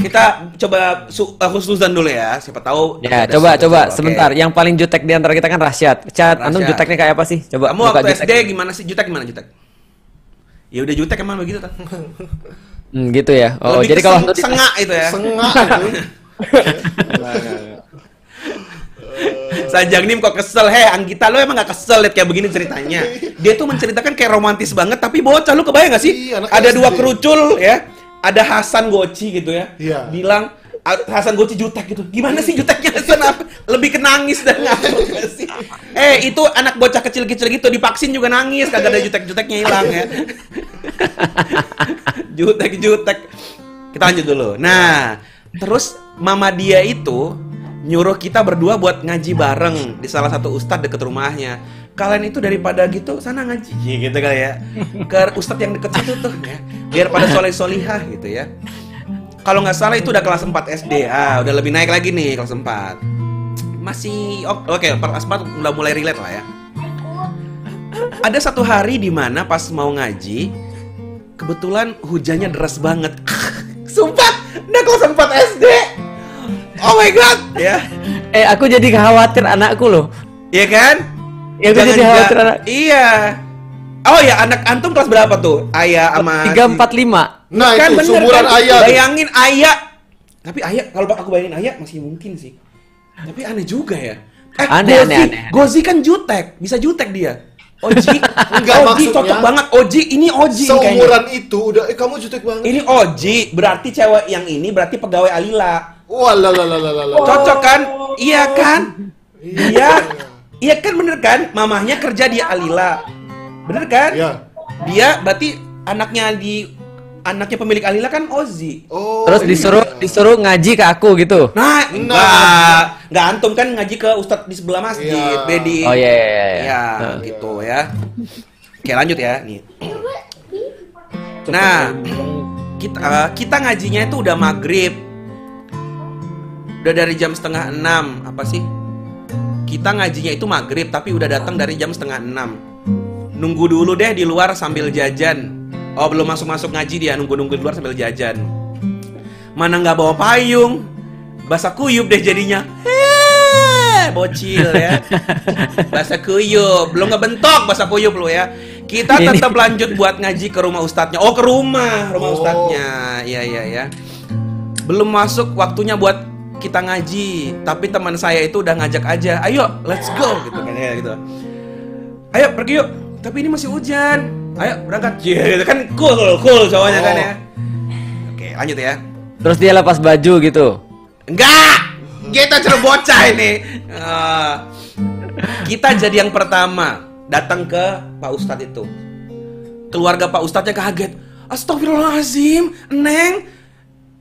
kita coba su, uh, Suzan dulu ya, siapa tahu. Ya, coba coba dulu, oke. sebentar. Yang paling jutek di antara kita kan Rasyad. Cat, antum juteknya kayak apa sih? Coba Kamu waktu jutek. SD gimana sih? Jutek gimana jutek? Ya udah jutek emang begitu tak? Hmm, gitu ya. Oh, Lebih jadi kalau sengak itu ya. Sengak Sajang Nim kok kesel, heh Anggita lo emang gak kesel liat kayak begini ceritanya? Dia tuh menceritakan kayak romantis banget Tapi bocah lu kebayang gak sih? Iya, Ada dua kerucul ya. Ada Hasan Goci gitu ya. Iya. Bilang "Ah, Hasan Goci jutek gitu. Gimana sih juteknya Hasan? Apa? Lebih ke nangis dan gak sih? Eh itu anak bocah kecil-kecil gitu Divaksin juga nangis Kagak ada jutek-juteknya hilang ya. Jutek-jutek. Kita lanjut dulu. Nah Terus mama dia itu nyuruh kita berdua buat ngaji bareng di salah satu ustadz deket rumahnya. Kalian itu daripada gitu sana ngaji gitu kali ya. Ke ustadz yang deket situ tuh ya. Biar pada soleh solihah gitu ya. Kalau nggak salah itu udah kelas 4 SD. Ah, udah lebih naik lagi nih kelas 4. Masih oke, kelas 4 udah mulai relate lah ya. Ada satu hari di mana pas mau ngaji, kebetulan hujannya deras banget. Sumpah, udah kelas 4 SD. Oh my god, ya. Eh, aku jadi khawatir anakku loh. Iya kan? Ya, aku jadi Jangan khawatir ja- anak. Iya. Oh ya, anak antum kelas berapa tuh? Ayah sama Tiga empat lima. Nah, kan itu bener sumuran kan? ayah. tuh. Bayangin ayah. Tapi ayah kalau aku bayangin ayah masih mungkin sih. Tapi aneh juga ya. Eh, Aneh, Gozi, aneh, aneh, aneh. Gozi kan jutek, bisa jutek dia. Oji, Enggak, Oji maksudnya- cocok banget. Oji, ini Oji ini kayaknya. Seumuran itu udah eh kamu jutek banget. Ini Oji, berarti cewek yang ini berarti pegawai Alila. Wah, la la la la la, la. Cocok kan? Iya kan? Iya. Iya kan bener kan? Mamahnya kerja di Alila. Bener kan? Iya. Dia berarti anaknya di anaknya pemilik Alila kan Ozi. Oh. Terus disuruh disuruh ngaji ke aku gitu. Nah, Nah. enggak, enggak antum kan ngaji ke ustadz di sebelah masjid, Iya. Bedi. Oh iya iya iya. Ya, Nah. gitu ya. Oke, lanjut ya. Nih. Nah, kita eh, kita ngajinya itu udah maghrib. Udah dari jam setengah enam, apa sih? Kita ngajinya itu maghrib, tapi udah datang dari jam setengah enam. Nunggu dulu deh di luar sambil jajan. Oh, belum masuk-masuk ngaji dia, nunggu-nunggu di luar sambil jajan. Mana nggak bawa payung? Basah kuyup deh jadinya. Heh, bocil ya. Basah kuyup, belum ngebentok basah kuyup lu ya. Kita tetap lanjut buat ngaji ke rumah ustadznya. Oh, ke rumah, rumah Oh. ustadznya. Iya, iya, ya. Belum masuk waktunya buat kita ngaji, tapi teman saya itu udah ngajak aja. Ayo, let's go gitu kan ya gitu. Ayo pergi yuk. Tapi ini masih hujan. Ayo berangkat. Iya, gitu kan cool, cool cowoknya kan ya. Oke, lanjut ya. Terus dia lepas baju gitu. Enggak! Kita cuma bocah ini. Eh, kita jadi yang pertama datang ke Pak Ustadz itu. Keluarga Pak Ustadznya kaget. Astagfirullahaladzim, Neng.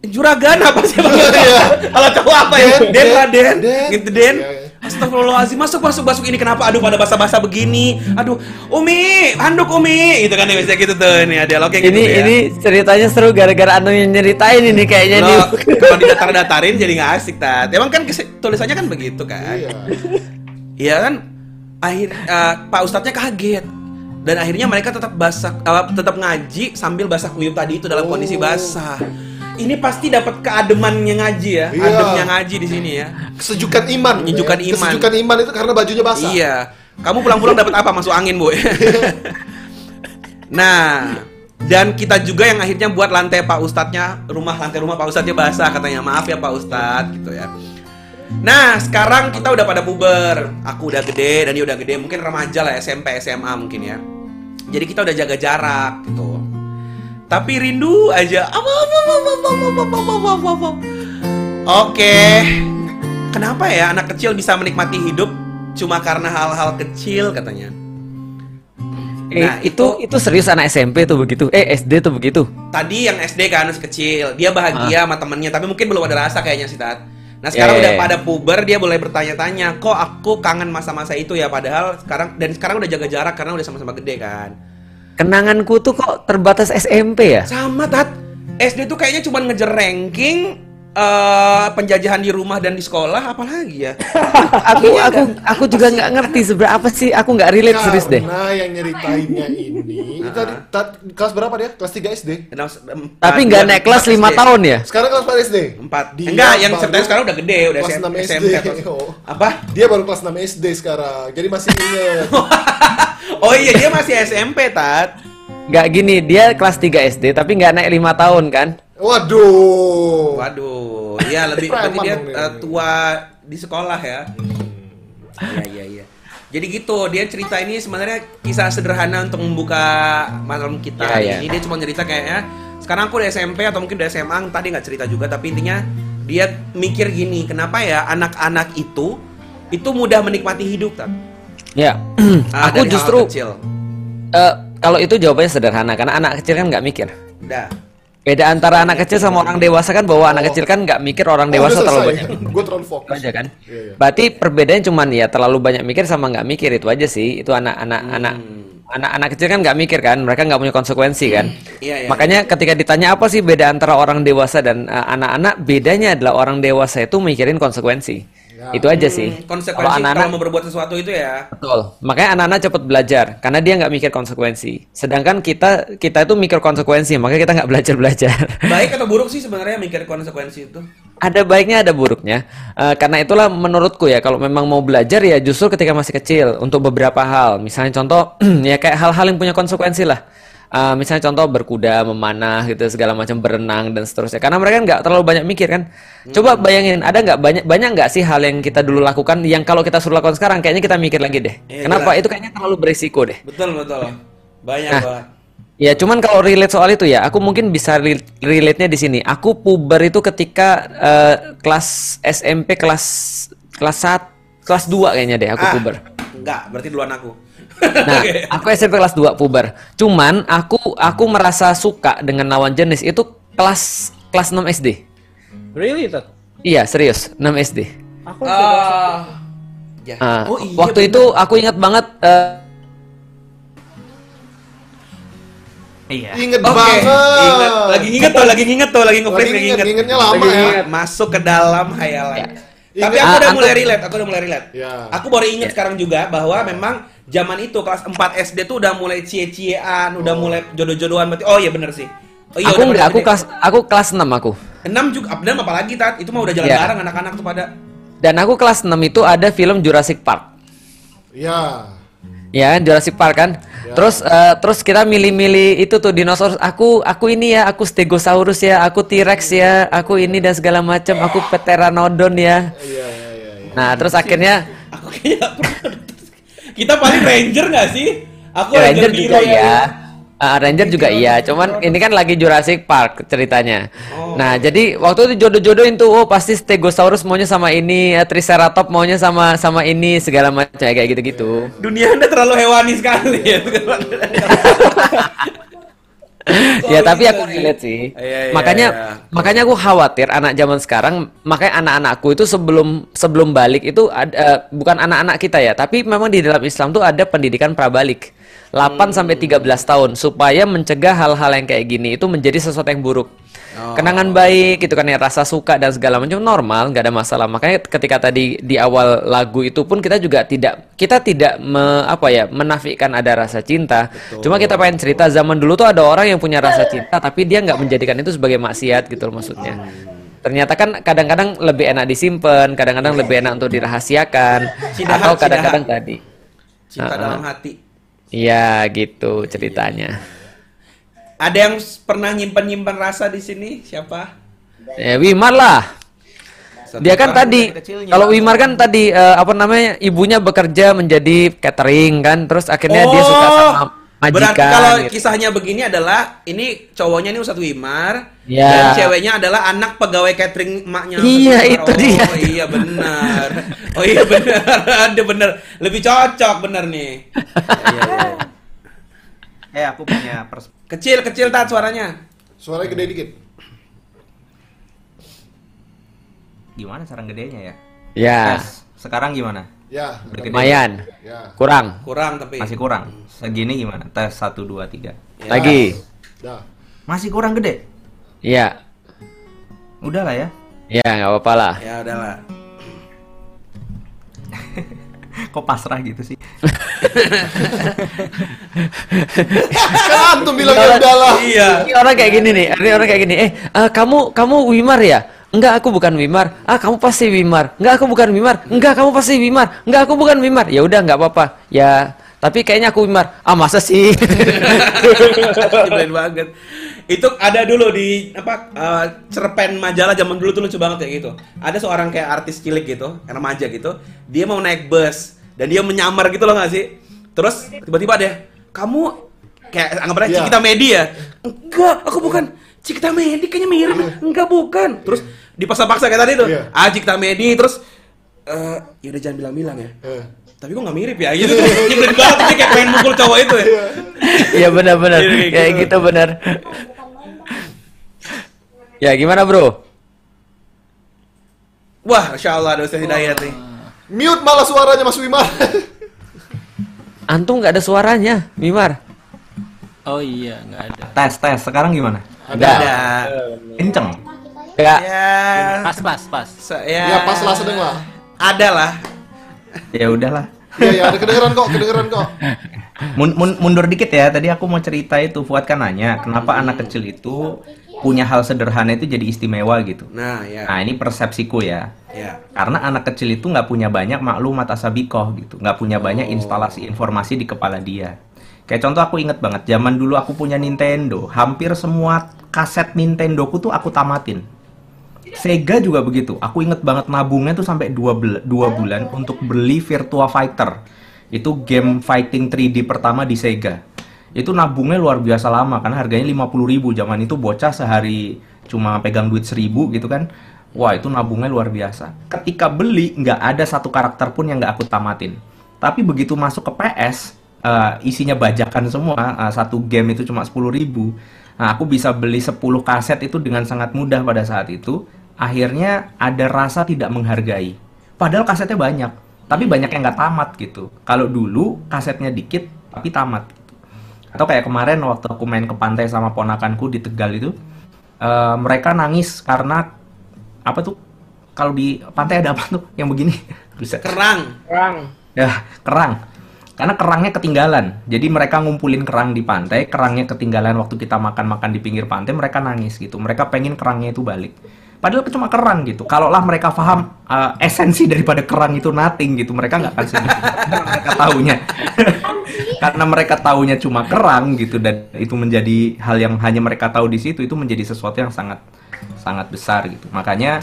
Juragan apa sih Kalau cowok apa ya? Den, Den lah Den. Gitu Den. Iya, iya. Astagfirullahaladzim, masuk masuk masuk ini kenapa? Aduh pada basah-basah begini. Aduh, Umi, handuk Umi. Gitu kan ya bisa gitu tuh nih ada kayak gitu Ini ya. ini ceritanya seru gara-gara Anu yang nyeritain ini kayaknya nih. Kalau didatar-datarin jadi nggak asik tat. Emang kan tulisannya kan begitu kan. Iya. Iya kan. Akhir eh, Pak Ustadznya kaget dan akhirnya mereka tetap basah eh, tetap ngaji sambil basah kuyup tadi itu dalam kondisi Oh. basah. Ini pasti dapat keademannya ngaji ya, Iya. ademnya ngaji di sini ya. Kesejukan iman. Menyejukkan ya. iman. Kesejukan iman itu karena bajunya basah. Iya. Kamu pulang-pulang dapat apa? Masuk angin, Bu. nah, dan kita juga yang akhirnya buat lantai Pak Ustadznya, rumah lantai rumah Pak Ustadznya basah katanya. Maaf ya Pak Ustadz gitu ya. Nah, sekarang kita udah pada puber. Aku udah gede dan dia udah gede, mungkin remaja lah SMP, SMA mungkin ya. Jadi kita udah jaga jarak gitu. Tapi rindu aja. Apa apa apa apa apa apa apa apa. Oke. Kenapa ya anak kecil bisa menikmati hidup cuma karena hal-hal kecil katanya? Eh, Nah, itu itu serius anak SMP tuh begitu. Eh SD tuh begitu. Tadi yang SD kan masih kecil, dia bahagia sama temennya, tapi mungkin belum ada rasa kayaknya sih Tat. Nah sekarang ya, udah pada puber, dia boleh bertanya-tanya, kok aku kangen masa-masa itu ya? Padahal sekarang dan sekarang udah jaga jarak karena udah sama-sama gede kan. Kenanganku tuh kok terbatas SMP ya? Sama Tat, SD tuh kayaknya cuma ngejar ranking, eh penjajahan di rumah dan di sekolah, apalagi ya? aku aku aku juga nggak ngerti sebenarnya apa sih. Aku nggak relate serius deh. Karena yang nyeritainnya ini, itu tadi tat- kelas berapa dia? Kelas 3 SD. Tapi nggak naik kelas 5 tahun ya? Sekarang kelas 4 SD. Empat. Dia Enggak, yang ceritanya sekarang udah gede, udah kelas SM, 6 SD. SMP atau Oh. apa? Dia baru kelas 6 SD sekarang. Jadi masih inget. Oh iya dia masih SMP tat. Nggak gini, dia kelas 3 SD tapi nggak naik 5 tahun kan? Waduh. Waduh, iya lebih berarti dia eh, tua di sekolah ya. Iya iya iya. Jadi gitu, dia cerita ini sebenarnya kisah sederhana untuk membuka malam kita hari iya. ini. Dia cuma cerita kayaknya sekarang aku udah SMP atau mungkin udah SMA, tadi nggak cerita juga, tapi intinya dia mikir gini, kenapa ya anak-anak itu itu mudah menikmati hidup, Tat? Ya. Ah, aku justru kecil. eh, kalau itu jawabannya sederhana karena anak kecil kan nggak mikir. Udah. Beda antara anak kecil sama orang dewasa kan bahwa anak kecil kan nggak mikir orang Oh, dewasa terlalu banyak. Gue terlalu fokus. Aja kan. Iya, iya. Berarti perbedaannya cuman ya terlalu banyak mikir sama nggak mikir itu aja sih. Itu anak-anak anak anak-anak kecil kan nggak mikir kan, mereka nggak punya konsekuensi kan. Iya, iya, Makanya ketika ditanya apa sih beda antara orang dewasa dan uh, anak-anak, bedanya adalah orang dewasa itu mikirin konsekuensi. Itu aja sih. Kalau Konsekuensi kalau anak-anak mau berbuat sesuatu itu ya. Betul. Makanya anak-anak cepat belajar karena dia nggak mikir konsekuensi. Sedangkan kita kita itu mikir konsekuensi, makanya kita nggak belajar belajar. Baik atau buruk sih sebenarnya mikir konsekuensi itu? ada baiknya ada buruknya Eh, karena itulah menurutku ya kalau memang mau belajar ya justru ketika masih kecil untuk beberapa hal misalnya contoh ya kayak hal-hal yang punya konsekuensi lah Eh, misalnya contoh berkuda memanah gitu segala macam berenang dan seterusnya karena mereka nggak terlalu banyak mikir kan coba bayangin ada nggak banyak banyak nggak sih hal yang kita dulu lakukan yang kalau kita suruh lakukan sekarang kayaknya kita mikir lagi deh Iya, kenapa jelas. itu kayaknya terlalu berisiko deh Betul betul. Banyak Nah. banget. Ya, cuman kalau relate soal itu ya, aku mungkin bisa re- relate-nya di sini. Aku puber itu ketika eh, kelas SMP kelas kelas 1 kelas 2 kayaknya deh aku Ah, puber. Enggak, berarti duluan aku. Nah, aku SMP kelas 2 puber. Cuman aku aku merasa suka dengan lawan jenis itu kelas kelas 6 SD. Really, Tat? Iya, serius, 6 SD. Aku Ah. Ya. Ah, Oh iya, waktu bener. itu aku ingat banget eh, Iya. Inget Oke, banget. ingat. Lagi inget tuh, lagi inget tuh, lagi nge-freeze, Lagi inget, inget. ingetnya lama Lagi ya. inget. Masuk ke dalam hayalan. Ya. Tapi Inget. aku udah Ah, mulai relate, aku udah mulai relate. Ya. Aku baru inget sekarang juga bahwa memang zaman itu kelas 4 SD tuh udah mulai cie-ciean, udah mulai jodoh-jodohan berarti. Oh iya bener sih. Oh iya aku enggak, aku gede. kelas aku kelas 6 aku. 6 juga, dan apalagi tat, itu mah udah jalan Ya. bareng anak-anak tuh pada. Dan aku kelas 6 itu ada film Jurassic Park. Ya. Ya, Jurassic Park kan. Terus eh, terus kita milih-milih itu tuh dinosaurus. Aku aku ini ya, aku Stegosaurus ya, aku T-Rex ya, aku ini dan segala macam, aku Pteranodon ya. Iya, iya, iya. iya. Nah, terus akhirnya Aku pernah. Kita paling ranger nggak sih? Aku ya, Ranger biru juga ya. iya. Ah, Ranger juga iya, cuman ini kan lagi Jurassic Park ceritanya. Nah, jadi waktu itu jodoh-jodohin tuh, oh pasti Stegosaurus maunya sama ini, eh, Triceratops maunya sama sama ini segala macam ya, kayak gitu-gitu. Dunia Anda terlalu hewani sekali ya. ya tapi aku relate sih. Iya, iya, makanya iya. makanya aku khawatir anak zaman sekarang, makanya anak-anakku itu sebelum sebelum balik itu ada eh, bukan anak-anak kita ya, tapi memang di dalam Islam tuh ada pendidikan prabalik. 8 sampai 13 tahun supaya mencegah hal-hal yang kayak gini itu menjadi sesuatu yang buruk. Oh. Kenangan baik gitu kan ya rasa suka dan segala macam normal, nggak ada masalah. Makanya ketika tadi di awal lagu itu pun kita juga tidak kita tidak me- apa ya menafikan ada rasa cinta. Cuma kita pengen cerita zaman dulu tuh ada orang yang punya rasa cinta tapi dia nggak menjadikan itu sebagai maksiat gitu loh maksudnya. Ternyata kan kadang-kadang lebih enak disimpan, kadang-kadang lebih enak untuk dirahasiakan Cidaha, atau kadang-kadang tadi. Cinta Ah, dalam ah. hati. Iya gitu ceritanya. Ada yang pernah nyimpan-nyimpan rasa di sini? Siapa? Ya Wimar lah. Dia kan tadi kalau Wimar kan tadi eh, apa namanya ibunya bekerja menjadi catering kan terus akhirnya dia suka sama majikan. Oh, Berarti kalau gitu. kisahnya begini adalah ini cowoknya ini Ustadz Wimar Ya. dan ceweknya adalah anak pegawai catering emaknya. Ustadz Iya, Wimar. itu oh, dia. iya benar. Oh iya benar. Ada benar. Lebih cocok benar nih. Iya, iya. Eh aku punya pers Kecil kecil tat suaranya. Suaranya gede dikit. gimana cara gedenya ya? Ya, Tes. Sekarang gimana? Ya. Lumayan. Ya. Kurang. Kurang tapi. Masih kurang. Segini gimana? Tes 1 2 3. Ya. Lagi. Dah. Masih kurang gede. Iya. Udah lah ya. Ya, nggak apa-apa lah. Ya udahlah. Kok pasrah gitu sih? Kan antum bilang ya udahlah. Iya. Ini orang kayak gini nih, ini orang kayak gini. Eh, eh, kamu kamu Wimar ya? Enggak, aku bukan Wimar. Ah, kamu pasti Wimar. Enggak, aku bukan Wimar. Enggak, kamu pasti Wimar. Enggak, aku bukan Wimar. Ya udah, nggak apa-apa. Ya, tapi kayaknya aku Wimar. Ah, masa sih? Nyebelin banget. Itu ada dulu di apa eh, cerpen majalah zaman dulu tuh lucu banget kayak gitu. Ada seorang kayak artis cilik gitu, remaja gitu. Dia mau naik bus dan dia menyamar gitu loh gak sih? Terus tiba-tiba deh, kamu kayak anggapannya Iya. Cikita Medi ya? Enggak, aku bukan. Cikita Medi kayaknya mirip. Enggak bukan. Terus dipaksa-paksa kayak tadi tuh. Iya. Ah Cikita Medi terus eh ya udah jangan bilang-bilang ya. Eh. Tapi kok nggak mirip ya? Gitu. Nyebelin banget dia kayak pengen mukul cowok itu ya. Iya benar-benar. Iya, kayak gitu. gitu benar. Ya, gimana, Bro? Wah, Masya Allah ada Ustaz Hidayat nih. Mute malah suaranya Mas Wimar. Antum nggak ada suaranya, Wimar. Oh iya, nggak ada. Tes tes. Sekarang gimana? Ada. Kenceng. Enggak. Ya, Pas, pas, pas. se- ya pas lah sedang lah. Ada lah. Ya udahlah. Iya, ya, ada kedengeran kok, kedengeran kok. Mun- mun- mundur dikit ya, tadi aku mau cerita itu, Fuad kan nanya, kenapa anak kecil itu punya hal sederhana itu jadi istimewa gitu. Nah, ya. Nah, ini persepsiku ya. Ya. Karena anak kecil itu nggak punya banyak maklumat asabikoh gitu, nggak punya banyak instalasi informasi di kepala dia. Kayak contoh aku inget banget, zaman dulu aku punya Nintendo, hampir semua kaset Nintendoku tuh aku tamatin. Sega juga begitu. Aku inget banget nabungnya tuh sampai dua, bel- dua bulan untuk beli Virtua Fighter. Itu game fighting 3D pertama di Sega. Itu nabungnya luar biasa lama karena harganya 50.000 ribu. Zaman itu bocah sehari cuma pegang duit 1000 gitu kan. Wah itu nabungnya luar biasa. Ketika beli nggak ada satu karakter pun yang nggak aku tamatin. Tapi begitu masuk ke PS, eh, isinya bajakan semua. eh, satu game itu cuma 10.000 ribu. Nah, aku bisa beli 10 kaset itu dengan sangat mudah pada saat itu. Akhirnya ada rasa tidak menghargai. Padahal kasetnya banyak, tapi banyak yang nggak tamat gitu. Kalau dulu kasetnya dikit, tapi tamat. gitu. Atau kayak kemarin waktu aku main ke pantai sama ponakanku di Tegal itu, eh, mereka nangis karena apa tuh? Kalau di pantai ada apa tuh yang begini? Bisa. Kerang. Kerang. Ya, kerang. Karena kerangnya ketinggalan. Jadi mereka ngumpulin kerang di pantai, kerangnya ketinggalan waktu kita makan-makan di pinggir pantai, mereka nangis gitu. Mereka pengen kerangnya itu balik. Padahal cuma kerang gitu. Kalaulah mereka paham uh, esensi daripada kerang itu nothing gitu, mereka nggak akan sedih. Mereka taunya. Karena mereka taunya cuma kerang gitu dan itu menjadi hal yang hanya mereka tahu di situ itu menjadi sesuatu yang sangat sangat besar gitu. Makanya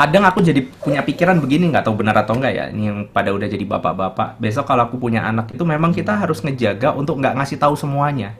kadang aku jadi punya pikiran begini nggak tahu benar atau enggak ya ini yang pada udah jadi bapak-bapak besok kalau aku punya anak itu memang kita harus ngejaga untuk nggak ngasih tahu semuanya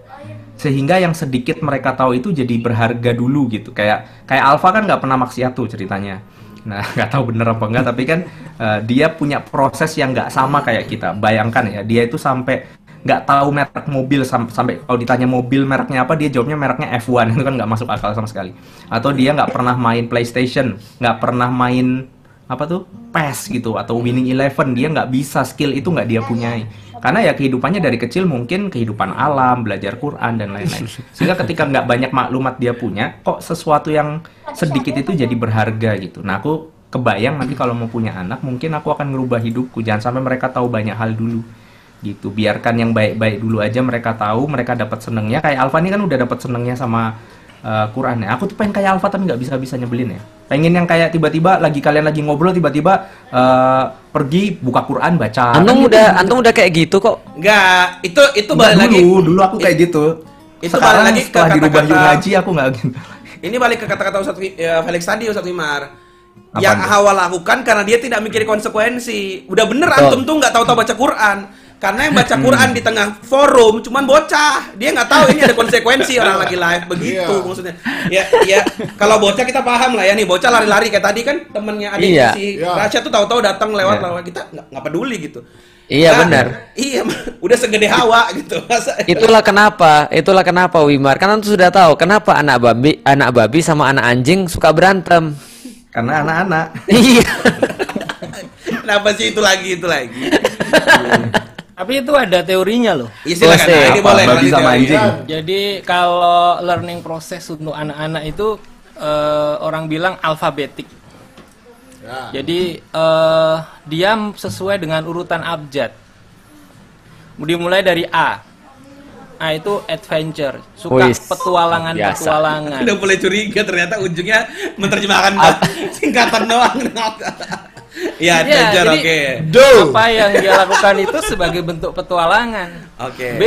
sehingga yang sedikit mereka tahu itu jadi berharga dulu gitu. Kayak kayak Alfa kan nggak pernah maksiat tuh ceritanya. Nah nggak tahu bener apa enggak tapi kan eh, dia punya proses yang nggak sama kayak kita. Bayangkan ya dia itu sampai nggak tahu merek mobil sam- sampai kalau ditanya mobil mereknya apa dia jawabnya mereknya F1 itu kan nggak masuk akal sama sekali. Atau dia nggak pernah main PlayStation nggak pernah main apa tuh PES gitu atau Winning Eleven. Dia nggak bisa skill itu nggak dia punyai karena ya kehidupannya dari kecil mungkin kehidupan alam belajar Quran dan lain-lain. Sehingga ketika nggak banyak maklumat dia punya kok sesuatu yang sedikit itu jadi berharga gitu. Nah aku kebayang nanti kalau mau punya anak mungkin aku akan ngerubah hidupku. Jangan sampai mereka tahu banyak hal dulu gitu. Biarkan yang baik-baik dulu aja mereka tahu mereka dapat senengnya. Kayak Alfa ini kan udah dapat senengnya sama uh, Quran ya aku tuh pengen kayak Alfa tapi nggak bisa bisa nyebelin ya pengen yang kayak tiba-tiba lagi kalian lagi ngobrol tiba-tiba uh, pergi buka Quran baca Antum Kan udah gitu. antum udah kayak gitu kok. Enggak, itu itu balik lagi. dulu dulu aku kayak gitu Itu sekarang balik lagi ke setelah dirubah kata-kata- yuk ngaji aku nggak gitu Ini balik ke kata-kata Ustadz Wi- ya, Felix tadi Ustadz Wimar. Apaan yang? Hawa lakukan karena dia tidak mikir konsekuensi. Udah bener Betul. antum tuh nggak tahu-tahu baca Quran. Karena yang baca Quran di tengah forum cuman bocah. Dia nggak tahu ini ada konsekuensi orang lagi live begitu Iya. maksudnya. Ya ya kalau bocah kita paham lah ya nih bocah lari-lari kayak tadi kan temennya adik Iya. si Iya. Rasya tuh tahu-tahu datang lewat Iya. lewat kita nggak peduli gitu. Iya Nah, benar. Iya, udah segede Hawa gitu. Masa Itulah kenapa, itulah kenapa Wimar. Kan antum sudah tahu kenapa anak babi, anak babi sama anak anjing suka berantem. karena anak-anak Iya. Kenapa sih itu lagi itu lagi? Tapi itu ada teorinya loh. Iya silakan. Boleh. Nah, ini boleh babi lanjut sama teori. anjing? Jadi kalau learning proses untuk anak-anak itu eh, orang bilang alfabetik. Ya. Jadi eh, dia sesuai dengan urutan abjad. Dimulai dari A. A itu adventure, suka Wis, petualangan biasa. petualangan. Udah mulai curiga ternyata ujungnya menerjemahkan singkatan doang. ya, Iya, adventure jadi- oke. Do. Apa yang dia lakukan itu sebagai bentuk petualangan. Oke. B,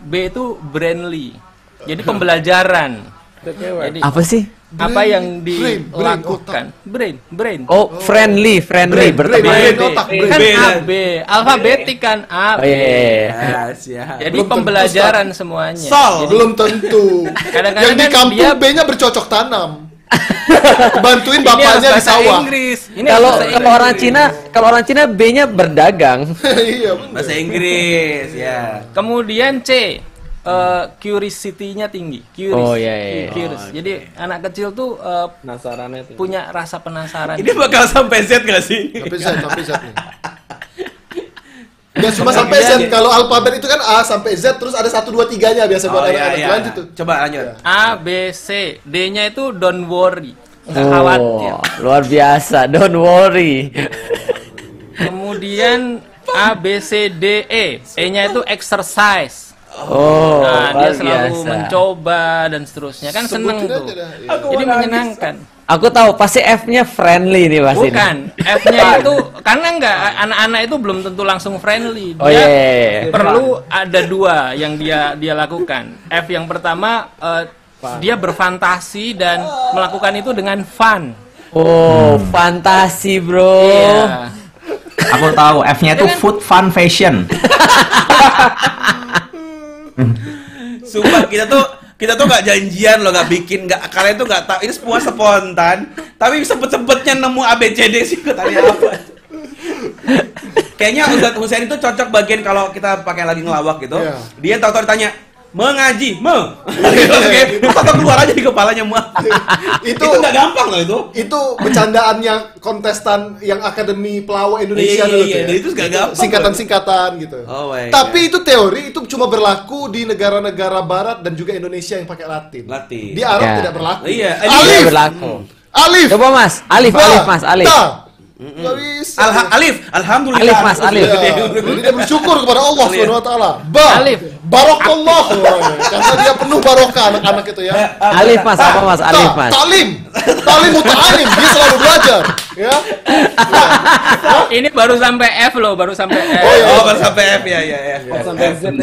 B itu brainly. Jadi pembelajaran. Jadi Apa sih? apa yang brain, brain, dilakukan? Brain, brain. Oh, friendly, friendly, Brain, brain, B, otak, B. brain. kan A? B, alfabetik kan A, Oh B. iya, iya, iya. Ya, siap. Jadi Belum tentu, pembelajaran semuanya. Sol. Jadi Belum tentu. Kadang-kadang Yang di kan kampung B-nya bercocok tanam. Bantuin bapaknya di bahasa sawah. Inggris. Ini Kalau kalau orang. Cina, kalau orang Cina B-nya berdagang. Iya, bener. Bahasa Inggris, ya. Kemudian C, eh, curiosity-nya tinggi. Curious. Oh, iya, iya, iya. Curious. Jadi anak kecil tuh eh, Penasarannya tuh. punya rasa penasaran. Ini bakal sampai Z gak sih? Sampai Z, sampai Z nih. Gak cuma sampai Z, kalau alfabet itu kan A sampai Z terus ada 1 2 3-nya biasa buat Oh, iya, anak-anak. iya. Lanjut tuh. Coba lanjut. A, B, C. D-nya itu don't worry. Nggak khawatir. Oh, luar biasa. Don't worry. Kemudian A B C D E. E-nya itu exercise. Oh, Nah, dia selalu biasa. mencoba dan seterusnya. Kan seneng Sebutin tuh. Iya. Aku Jadi nangis. Aku tahu pasti F-nya friendly nih pasti. Bukan, F-nya itu karena enggak anak-anak itu belum tentu langsung friendly. Dia Oh iya, iya, iya. perlu ada dua yang dia dia lakukan. F yang pertama eh, dia berfantasi dan melakukan itu dengan fun. Oh, fantasi, Bro. Iya. Aku tahu F-nya itu food fun fashion. Sumpah kita tuh kita tuh nggak janjian loh nggak bikin nggak kalian tuh nggak tahu. Ini semua spontan tapi sempet sempetnya nemu ABCD sih tanya apa? Kayaknya Ustadz Husain itu cocok bagian kalau kita pakai lagi ngelawak gitu. Iya. dia tahu-tahu ditanya mengaji me Oke, atau keluar aja di kepalanya me itu Itu- nggak gampang loh itu Itu bercandaannya kontestan yang Akademi Pelawak Indonesia Iya, dulu iya, ya. iya. Itu nggak gampang. Singkatan-singkatan gitu. Oh my Tapi God. itu teori itu cuma berlaku di negara-negara barat dan juga Indonesia yang pakai Latin. Latin. Di Arab Ya. tidak berlaku. Iya, Tidak Alif. berlaku. Alif. Coba Mas, Alif, Ba. Alif Mas, Alif. Ta. Nggak bisa. Alha- Alif alhamdulillah Alif, Mas, Alif. Ya, jadi dia bersyukur kepada Allah Alif. Subhanahu wa taala. Ba. Alif. Barokallah. Karena dia penuh barokah anak-anak itu ya. Alif Mas, apa Mas? Alif Ta- Mas. Talim. Talim muta'alim. Dia selalu belajar. Ya. Ini baru sampai F loh, baru sampai F. Oh, iya. oh baru sampai F ya ya ya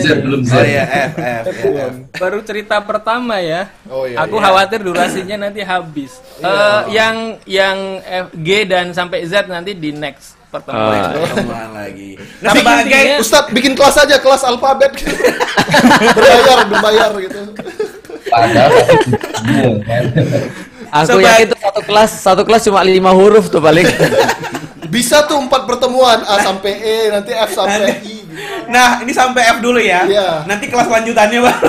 Z belum Z. oh iya F F ya, F. Baru cerita pertama ya. Oh, iya, Aku iya. khawatir durasinya nanti habis. Eh, yang yang F, G dan sampai Z nanti di next pertemuan. Ah. Pertemuan lagi nah Tapi sebagai Ustadz bikin kelas aja kelas alfabet gitu. berbayar berbayar gitu. Padahal kan. Aku Sobat- yakin tuh satu kelas satu kelas cuma lima huruf tuh paling. Bisa tuh empat pertemuan A sampai E nanti F sampai I. gitu. Nah, ini sampai F dulu ya. Iya. Nanti kelas lanjutannya, Bang.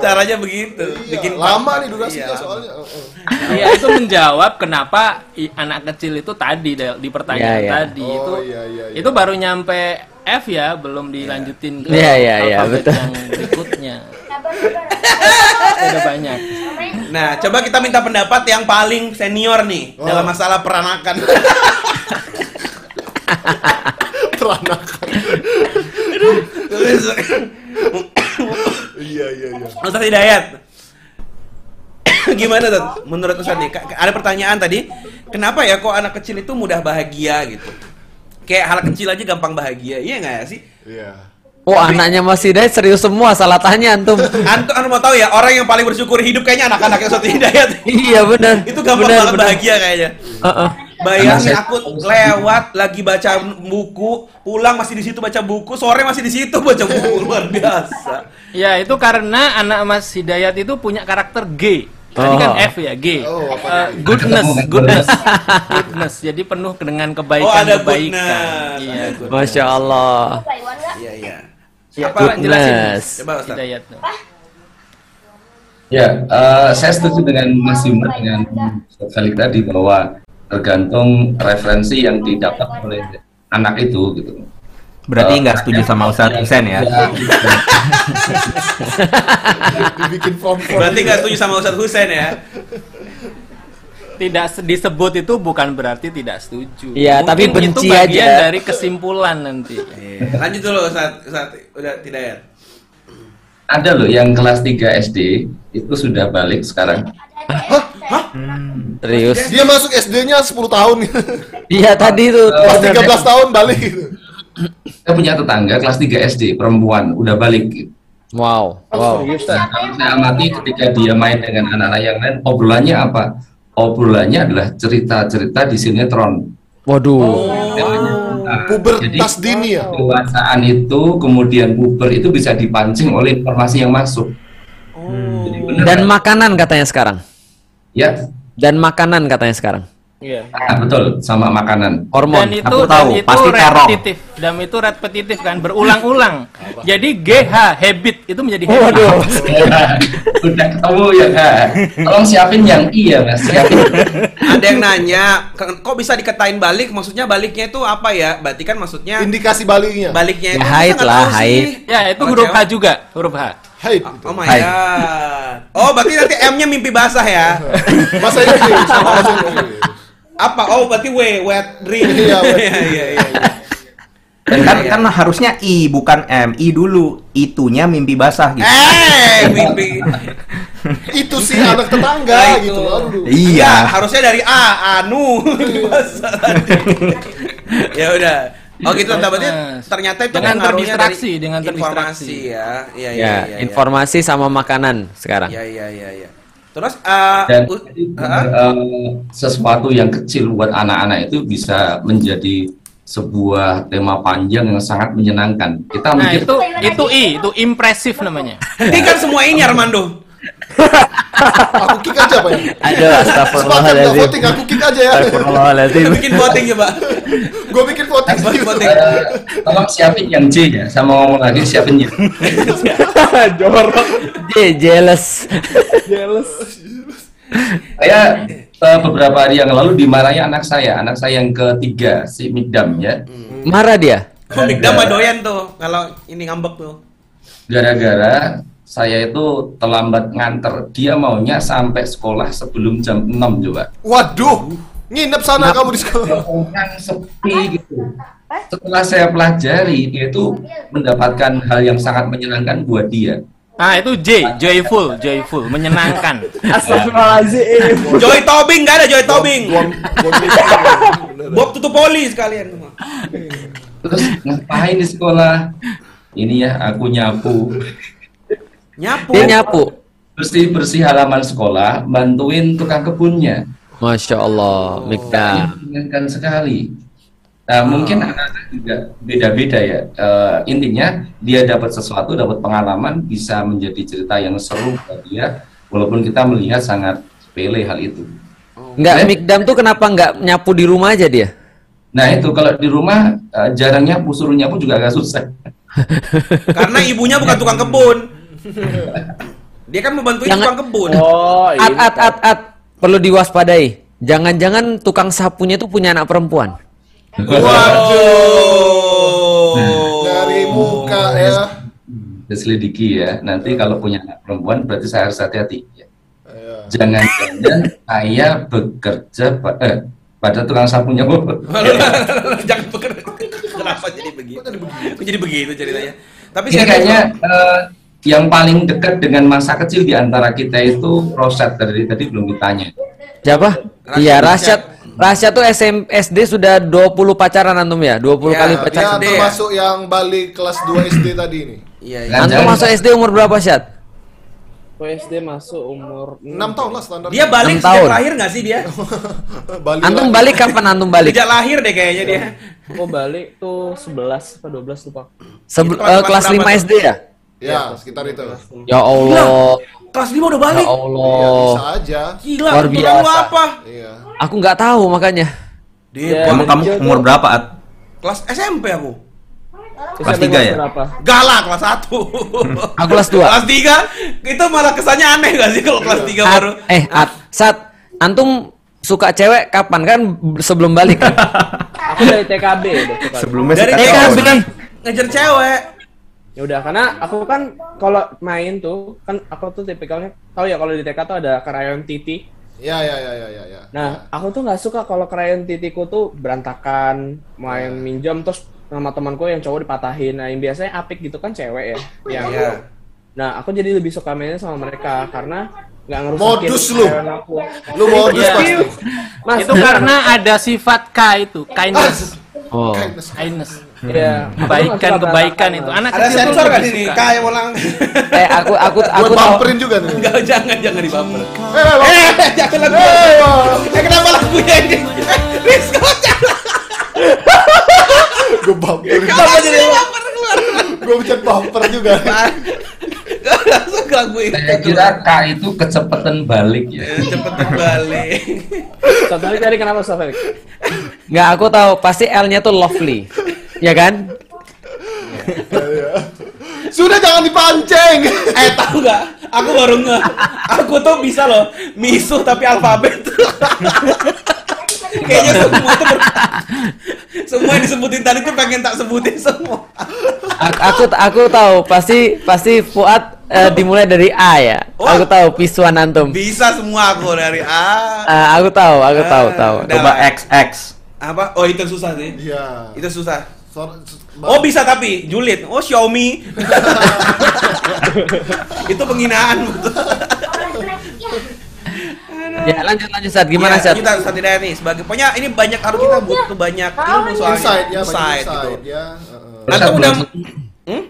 Caranya begitu. Bikin Iya, lama nih durasinya Iya, soalnya. Oh, oh. Iya itu menjawab kenapa anak kecil itu tadi di pertanyaan Iya, iya. tadi Oh, itu iya, iya, iya. itu baru nyampe F ya belum dilanjutin ke Iya, iya, iya, alfabet betul. yang berikutnya udah banyak Nah, coba kita minta pendapat yang paling senior nih Oh. dalam masalah peranakan. Peranakan. Iya iya iya. Ustaz Hidayat. Gimana tuh menurut Ustaz nih? Ada pertanyaan tadi, kenapa ya kok anak kecil itu mudah bahagia gitu? Kayak hal kecil aja gampang bahagia, iya nggak sih? Iya. Oh anaknya Mas Hidayat serius semua salah tanya antum. Antum anu mau tahu ya, orang yang paling bersyukur hidup kayaknya anak-anak yang Ustaz Hidayat. iya benar. itu gampang Benar, banget benar. bahagia kayaknya. Heeh. Bayangin aku lewat lagi baca buku, pulang masih di situ baca buku, sore masih di situ baca buku luar biasa. ya itu karena anak Mas Hidayat itu punya karakter G tadi kan Oh. F ya G Oh, apa goodness goodness goodness jadi penuh dengan kebaikan Oh, ada kebaikan goodness. iya goodness. Masya Allah. Iya iya. Ya, Apa? jelasin. Coba Ustaz. Hidayat Ya, eh, saya setuju dengan Mas Yumar dengan Ustaz Khalid tadi bahwa tergantung referensi yang didapat oleh anak itu gitu. Berarti nggak setuju sama Ustadz Husain ya? Dibikin. Berarti nggak setuju sama Ustadz Husain ya? Tidak se- disebut itu bukan berarti tidak setuju. Iya, tapi itu benci bagian aja. dari kesimpulan nanti. Iya. Lanjut dulu Ustadz, Ustadz udah tidak ya? Ada loh yang kelas 3 SD itu sudah balik sekarang. Serius. Dia masuk SD-nya 10 tahun. Iya tadi tuh. Pas 13 tahun balik gitu. Saya punya tetangga kelas 3 SD perempuan udah balik. gitu. Wow. Wow. Nah, kalau saya amati ketika dia main dengan anak-anak yang lain, obrolannya apa? Obrolannya adalah cerita-cerita di sinetron. Waduh. Nah, Pubertas jadi, dini ya. Kedewasaan itu kemudian puber itu bisa dipancing oleh informasi yang masuk. Jadi benar Dan kan? makanan katanya sekarang. ya, Dan makanan katanya sekarang. Iya. ah, betul sama makanan. Hormon. Dan itu Aku dan tahu, itu pasti terong. repetitif. Dan itu repetitif kan berulang-ulang. Jadi GH habit itu menjadi habit. Waduh. Udah ketemu ya kak. Tolong siapin yang iya mas. Siapin. Ada yang nanya, "Ke- kok bisa diketain balik? Maksudnya baliknya itu apa ya? Berarti kan maksudnya Indikasi baliknya. baliknya Ya, itu haid lah, haid. Ya, itu Oh, huruf H juga, huruf H. Haid. Oh my Haid. god. Oh, berarti nanti M-nya mimpi basah ya. Inggris. Bahasa Inggris. Apa? Oh, berarti W, wet dream. Iya, wet iya, iya, iya. Kan kan harusnya i bukan m, i dulu. Itunya mimpi basah gitu. Eh, mimpi. Itu sih anak tetangga Nah, itu. gitu. Aduh. Iya. Enggak, harusnya dari A, anu. Ya udah. Oh gitu, nah, berarti ternyata itu Dengan terdistraksi, dari dengan informasi ya. Iya, iya, Ya, iya. informasi sama makanan sekarang. Iya, iya, iya, iya. Terus eh Dan u- benar, eh, sesuatu yang kecil buat anak-anak itu bisa menjadi sebuah tema panjang yang sangat menyenangkan. Kita Nah, mikir itu itu I, itu impresif namanya. hentikan semua ini Armando. Aku kick aja Pak ya. Nggak astagfirullahaladzim. voting, aku kick aja ya. Astagfirullahaladzim. Bikin voting coba. Gue bikin voting. Voting, voting. Eh, tolong siapin yang J ya, sama ngomong lagi siapin Y. J, jealous. Saya eh, beberapa hari yang lalu dimarahi anak saya, anak saya yang ketiga si Mikdam ya, Marah dia. Mikdam mah doyan tuh kalau ini ngambek tuh. gara-gara saya itu terlambat nganter. Dia maunya sampai sekolah sebelum jam 6 coba. Waduh, nginep sana kamu di sekolah. Orang sepi gitu. Setelah saya pelajari, dia itu mendapatkan hal yang sangat menyenangkan buat dia. Nah, itu J, joyful, joyful, menyenangkan. Astagfirullahaladzim. Joy Tobing enggak ada Joy Tobing. Bob tutup poli sekalian. Terus ngapain di sekolah? Ini ya, aku nyapu. Nyapu. Dia nyapu. Bersih-bersih halaman sekolah, bantuin tukang kebunnya. Masya Allah, Mikdam. Menyenangkan sekali. Nah, mungkin anak-anak juga beda-beda ya. Eh, intinya dia dapat sesuatu, dapat pengalaman, bisa menjadi cerita yang seru buat dia, walaupun kita melihat sangat sepele hal itu. Enggak? Mikdam tuh kenapa nggak nyapu di rumah aja dia? Nah itu kalau di rumah eh, jarang nyapu, suruh nyapu juga agak susah. Karena ibunya bukan tukang kebun. Dia kan membantuin Jangan- tukang kebun. Oh, At, ini. at, at, at. Perlu diwaspadai. Jangan-jangan tukang sapunya tuh punya anak perempuan. Waduh. Dari muka ya. Kita selidiki ya. Nanti kalau punya anak perempuan berarti saya harus hati-hati. ya. Iya. Jangan-jangan saya bekerja eh, pada tukang sapunya. Jangan bekerja. Kenapa jadi begitu? Kok jadi begitu ceritanya? Tapi saya kayaknya eh, yang paling dekat dengan masa kecil di antara kita itu Roset dari tadi belum ditanya. Siapa? Iya, Rasyad. Rasyad tuh SM, SD sudah 20 pacaran antum ya? 20 Ya, kali Ya, pacaran. SD ya? termasuk yang balik kelas 2 SD tadi ini. Iya, iya. Antum masuk SD umur berapa, Syad? PSD masuk umur 6 tahun lah standar. Dia balik sejak tahun. lahir nggak sih dia? balik Antum lagi. balik kapan antum balik? Sejak lahir deh kayaknya dia. Aku balik tuh 11 apa 12 lupa. Sebel- Itu kelas- eh, kelas kelas 5 berapa SD ya? Ya, sekitar itu. Ya Allah. Kelas 5 udah Ya balik. Iya, Allah. bisa aja. Gila, Luar kebetulan lu biasa. apa? Iya. Aku nggak tahu makanya. Dia Emang kamu umur berapa, At? kelas SMP aku. Kelas SMP tiga ya? Berapa? Galak kelas 1. Aku kelas 2. kelas 3 itu malah kesannya aneh gak sih kalau kelas 3 baru? eh, At, saat antum suka cewek kapan kan sebelum balik kan? Aku dari TKB udah suka. Sebelumnya Dari TKB. TKB ngejar cewek. Ya udah karena aku kan kalau main tuh kan aku tuh tipikalnya tahu ya kalau di TK tuh ada krayon titi. Ya, ya, ya, ya, ya, ya. Nah, aku tuh nggak suka kalau krayon titiku tuh berantakan, main minjam terus sama temanku yang cowok dipatahin. Nah, yang biasanya apik gitu kan cewek ya. Yang Iya. Nah, aku jadi lebih suka mainnya sama mereka karena nggak ngerusakin Modus lu. aku. Lu modus Iya. pasti. Mas, Itu karena ada sifat K itu, kindness, Oh. kindness. Iya. Kebaikan, kebaikan itu. Anak Ada kecil tuh sensor sini? suka. Kayak ulang. Eh, aku aku aku tahu. bumperin juga nih. Enggak, jangan, jangan dibumper. Eh, Bang. Eh, jangan lagu. Eh, kenapa lagunya ini? Eh, Rizko, jangan. Gue bumperin. Kenapa jadi bumper keluar? Gue pencet bumper juga. Langsung lagu itu. Saya kira K itu kecepatan balik ya. Eh, Cepetan balik. Lagi tadi kenapa Ustaz Felix? Nggak, aku tahu pasti L-nya tuh lovely. Ya kan? Sudah jangan dipancing. Eh, tahu gak? Aku baru nge. Aku tuh bisa loh misuh tapi alfabet. Kayaknya semua tuh ber- semua yang disebutin tadi tuh pengen tak sebutin semua. Aku aku, aku tahu pasti pasti Fuad eh, dimulai dari A ya. Aku tahu pisuan antum. Bisa semua aku dari A. Eh, aku tahu, aku tahu, Ah, tahu. Coba XX. Apa? Oh, itu susah sih. Iya. Itu susah. Oh bisa tapi julid. Oh Xiaomi. itu penghinaan. Ya, lanjut lanjut saat gimana ya, saat? Kita Ustaz Hidayat nih sebagai pokoknya ini banyak harus kita butuh banyak ilmu soalnya. Insight ya, Insight gitu. ya. Antum Rosat udah belum, Hmm?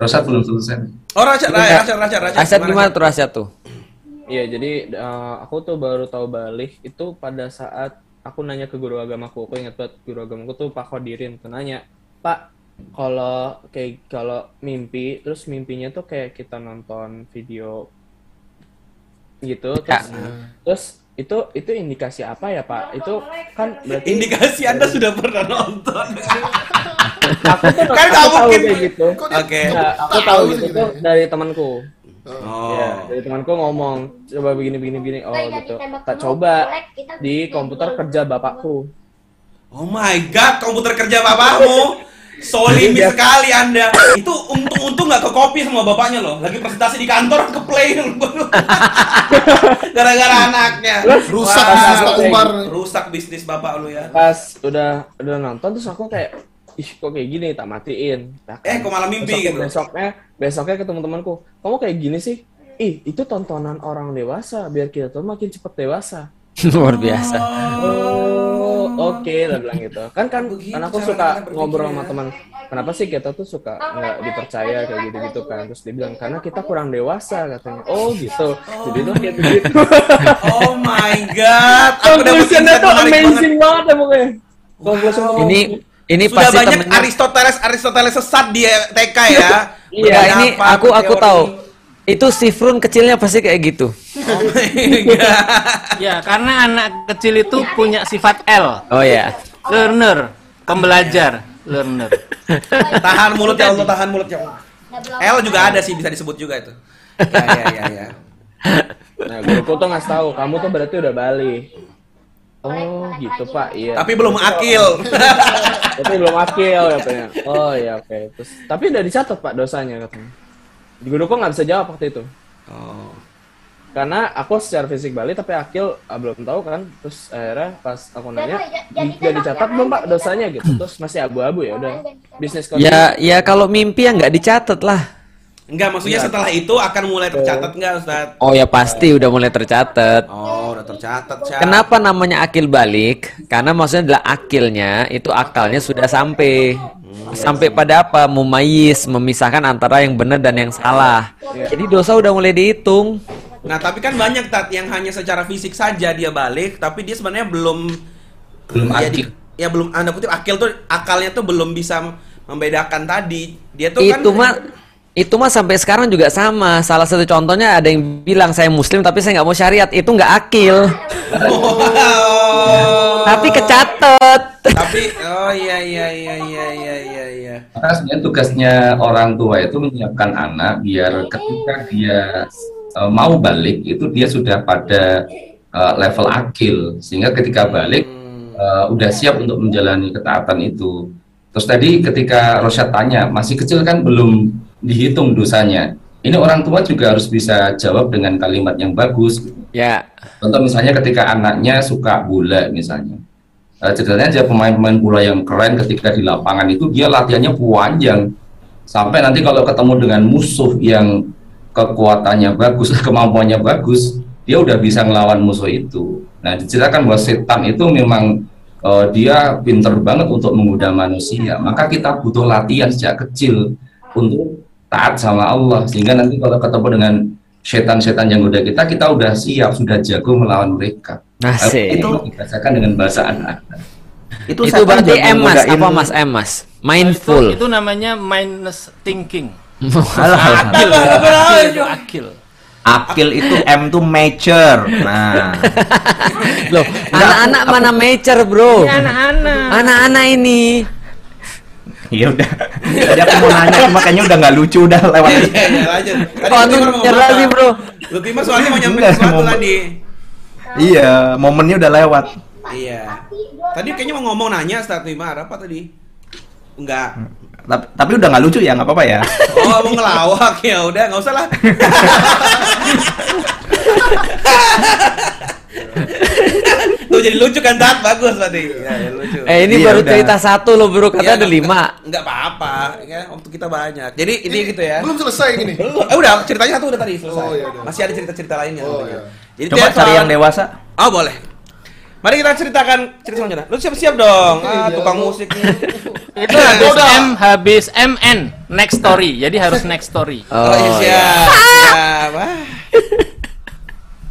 Rosat belum selesai. Oh, Raja, Raja, Raja, Raja, Raja. Asyad gimana tuh Asyad tuh? Iya, jadi eh, aku tuh baru tahu balik itu pada saat aku nanya ke guru agamaku. Aku ingat banget guru agamaku tuh Pak Khodirin tuh nanya, "Pak, kalau kayak kalau mimpi, terus mimpinya tuh kayak kita nonton video gitu, terus terus itu itu indikasi apa ya, Pak? Itu kan berarti Indikasi Anda sudah pernah nonton. aku tuh Kan aku nggak tahu mungkin. kayak gitu. Oke. Nah, aku Tahu gitu gitu tuh ya. dari temanku. Oh. Ya, dari temanku ngomong coba begini begini begini. Oh gitu. Tak coba di komputer kerja bapakku. Oh my god, komputer kerja bapakmu. Solimi Iya. sekali Anda. Itu untung-untung nggak ke copy sama bapaknya loh. Lagi presentasi di kantor ke play gara-gara anaknya. Rusak Wah, bisnis Pak Umar. Rusak bisnis bapak lu ya. Pas udah udah nonton terus aku kayak ih kok kayak gini tak matiin. Tak Eh, kok malah mimpi Besok- gitu? Besoknya besoknya ke teman-temanku, kamu kayak gini sih? Ih, itu tontonan orang dewasa biar kita tuh makin cepet dewasa. Luar biasa. Oh, oke, lah bilang gitu. Kan kan, Begitu kan aku suka ngobrol sama ya. teman. Kenapa sih kita tuh suka nggak dipercaya kayak gitu-gitu kan? Terus dia bilang karena kita kurang dewasa katanya. Oh gitu. Jadi tuh kayak begitu. Oh my god, aku insight tuh menarik banget. amazing banget ya pokoknya. Conclusion Ini ini Sudah pasti banyak temennya. Aristoteles Aristoteles sesat di TK ya. Iya, ini Berapa aku aku teori. tahu. Itu Sifrun kecilnya pasti kayak gitu. Oh god. Ya, karena anak kecil itu punya sifat L. Oh ya. Learner, pembelajar, learner. Tahan mulut ya Allah, tahan mulut ya Allah. L juga ada sih bisa disebut juga itu. Ya ya ya ya. Nah, guruku tuh ngasih tahu, kamu tuh berarti udah balik. Oh, gitu Pak. Iya. Tapi belum akil. Tapi belum akil katanya. Oh iya oke. Terus tapi udah dicatat Pak dosanya katanya. Di guruku nggak bisa jawab waktu itu. Oh. Karena aku secara fisik balik tapi akil ah, belum tahu kan. Terus akhirnya pas aku nanya, "Di- udah dicatat belum Pak dosanya gitu. Terus masih abu-abu ya udah. Bisnis Ya ya kalau mimpi ya nggak dicatat lah. Enggak, maksudnya Iya. setelah itu akan mulai tercatat enggak, Ustaz? Oh ya pasti udah mulai tercatat. Oh, udah tercatat, Syah. Kenapa namanya akil balik? Karena maksudnya adalah akilnya itu akalnya sudah sampai sampai pada apa? Mumayis, memisahkan antara yang benar dan yang salah. Jadi dosa udah mulai dihitung. Nah, tapi kan banyak tat yang hanya secara fisik saja dia balik, tapi dia sebenarnya belum Belum ya, akil. di- ya belum anda kutip akil tuh akalnya tuh belum bisa membedakan tadi. Dia tuh itu kan mah itu mah sampai sekarang juga sama. Salah satu contohnya ada yang bilang saya muslim tapi saya nggak mau syariat. Itu nggak akil. Oh. Tapi kecatet. Tapi oh iya iya iya iya iya iya iya. Sebenarnya tugasnya orang tua itu menyiapkan anak biar ketika dia eh, mau balik itu dia sudah pada eh, level akil sehingga ketika balik eh, udah siap untuk menjalani ketaatan itu. Terus tadi ketika Rosyad tanya masih kecil kan belum dihitung dosanya. Ini orang tua juga harus bisa jawab dengan kalimat yang bagus. gitu. Ya. Contoh misalnya ketika anaknya suka bola misalnya. Eh, ceritanya aja pemain-pemain bola yang keren ketika di lapangan itu dia latihannya panjang sampai nanti kalau ketemu dengan musuh yang kekuatannya bagus, kemampuannya bagus, dia udah bisa ngelawan musuh itu. Nah diceritakan bahwa setan itu memang eh, dia pinter banget untuk menggoda manusia. Maka kita butuh latihan sejak kecil untuk taat sama Allah sehingga nanti kalau ketemu dengan setan-setan yang goda kita, kita udah siap, sudah jago melawan mereka. Asik. Itu dibahasakan dengan bahasa anak-anak. Itu, Itu berarti jago M mas. ngodain- Apa mas M mas? Itu, Mindful. itu namanya mindless thinking. Alah, Akil, akil, itu akil. Akil itu M tuh mature. Nah, Loh, anak-anak mana mature bro? Anak-anak. Anak-anak ini. Ya udah. Tadi aku mau nanya cuma kayaknya udah nggak lucu udah lewat. Iya iya lanjut. Tadi Oh, mau ngomong lagi bro. Lutimar soalnya mau nyampe sesuatu tadi. Iya, momennya udah lewat. Iya. Tadi kayaknya mau ngomong nanya Ustaz Wimar apa tadi? Enggak. Tapi, tapi udah nggak lucu ya, nggak apa-apa ya. Oh, mau ngelawak ya udah nggak usah lah. Tuh jadi lucu kan Tat? Bagus berarti. Ya, ya, lucu. Eh ini Iya, baru udah. cerita satu loh bro, katanya ada nggak- lima. Enggak apa-apa, ya waktu kita banyak. Jadi ini, Ini gitu ya. Belum selesai gini. Belum. Eh udah, ceritanya satu udah tadi selesai. Oh, iya. Masih ada cerita-cerita lainnya. Oh, iya. Jadi Coba cari soal- yang dewasa. Oh, boleh. Mari kita ceritakan cerita selanjutnya. Lu siap-siap dong. Ah, Iya, tukang lu. musik. Itu habis Udah. M habis MN next story. Jadi harus next story. Oh, iya, siap. Siap.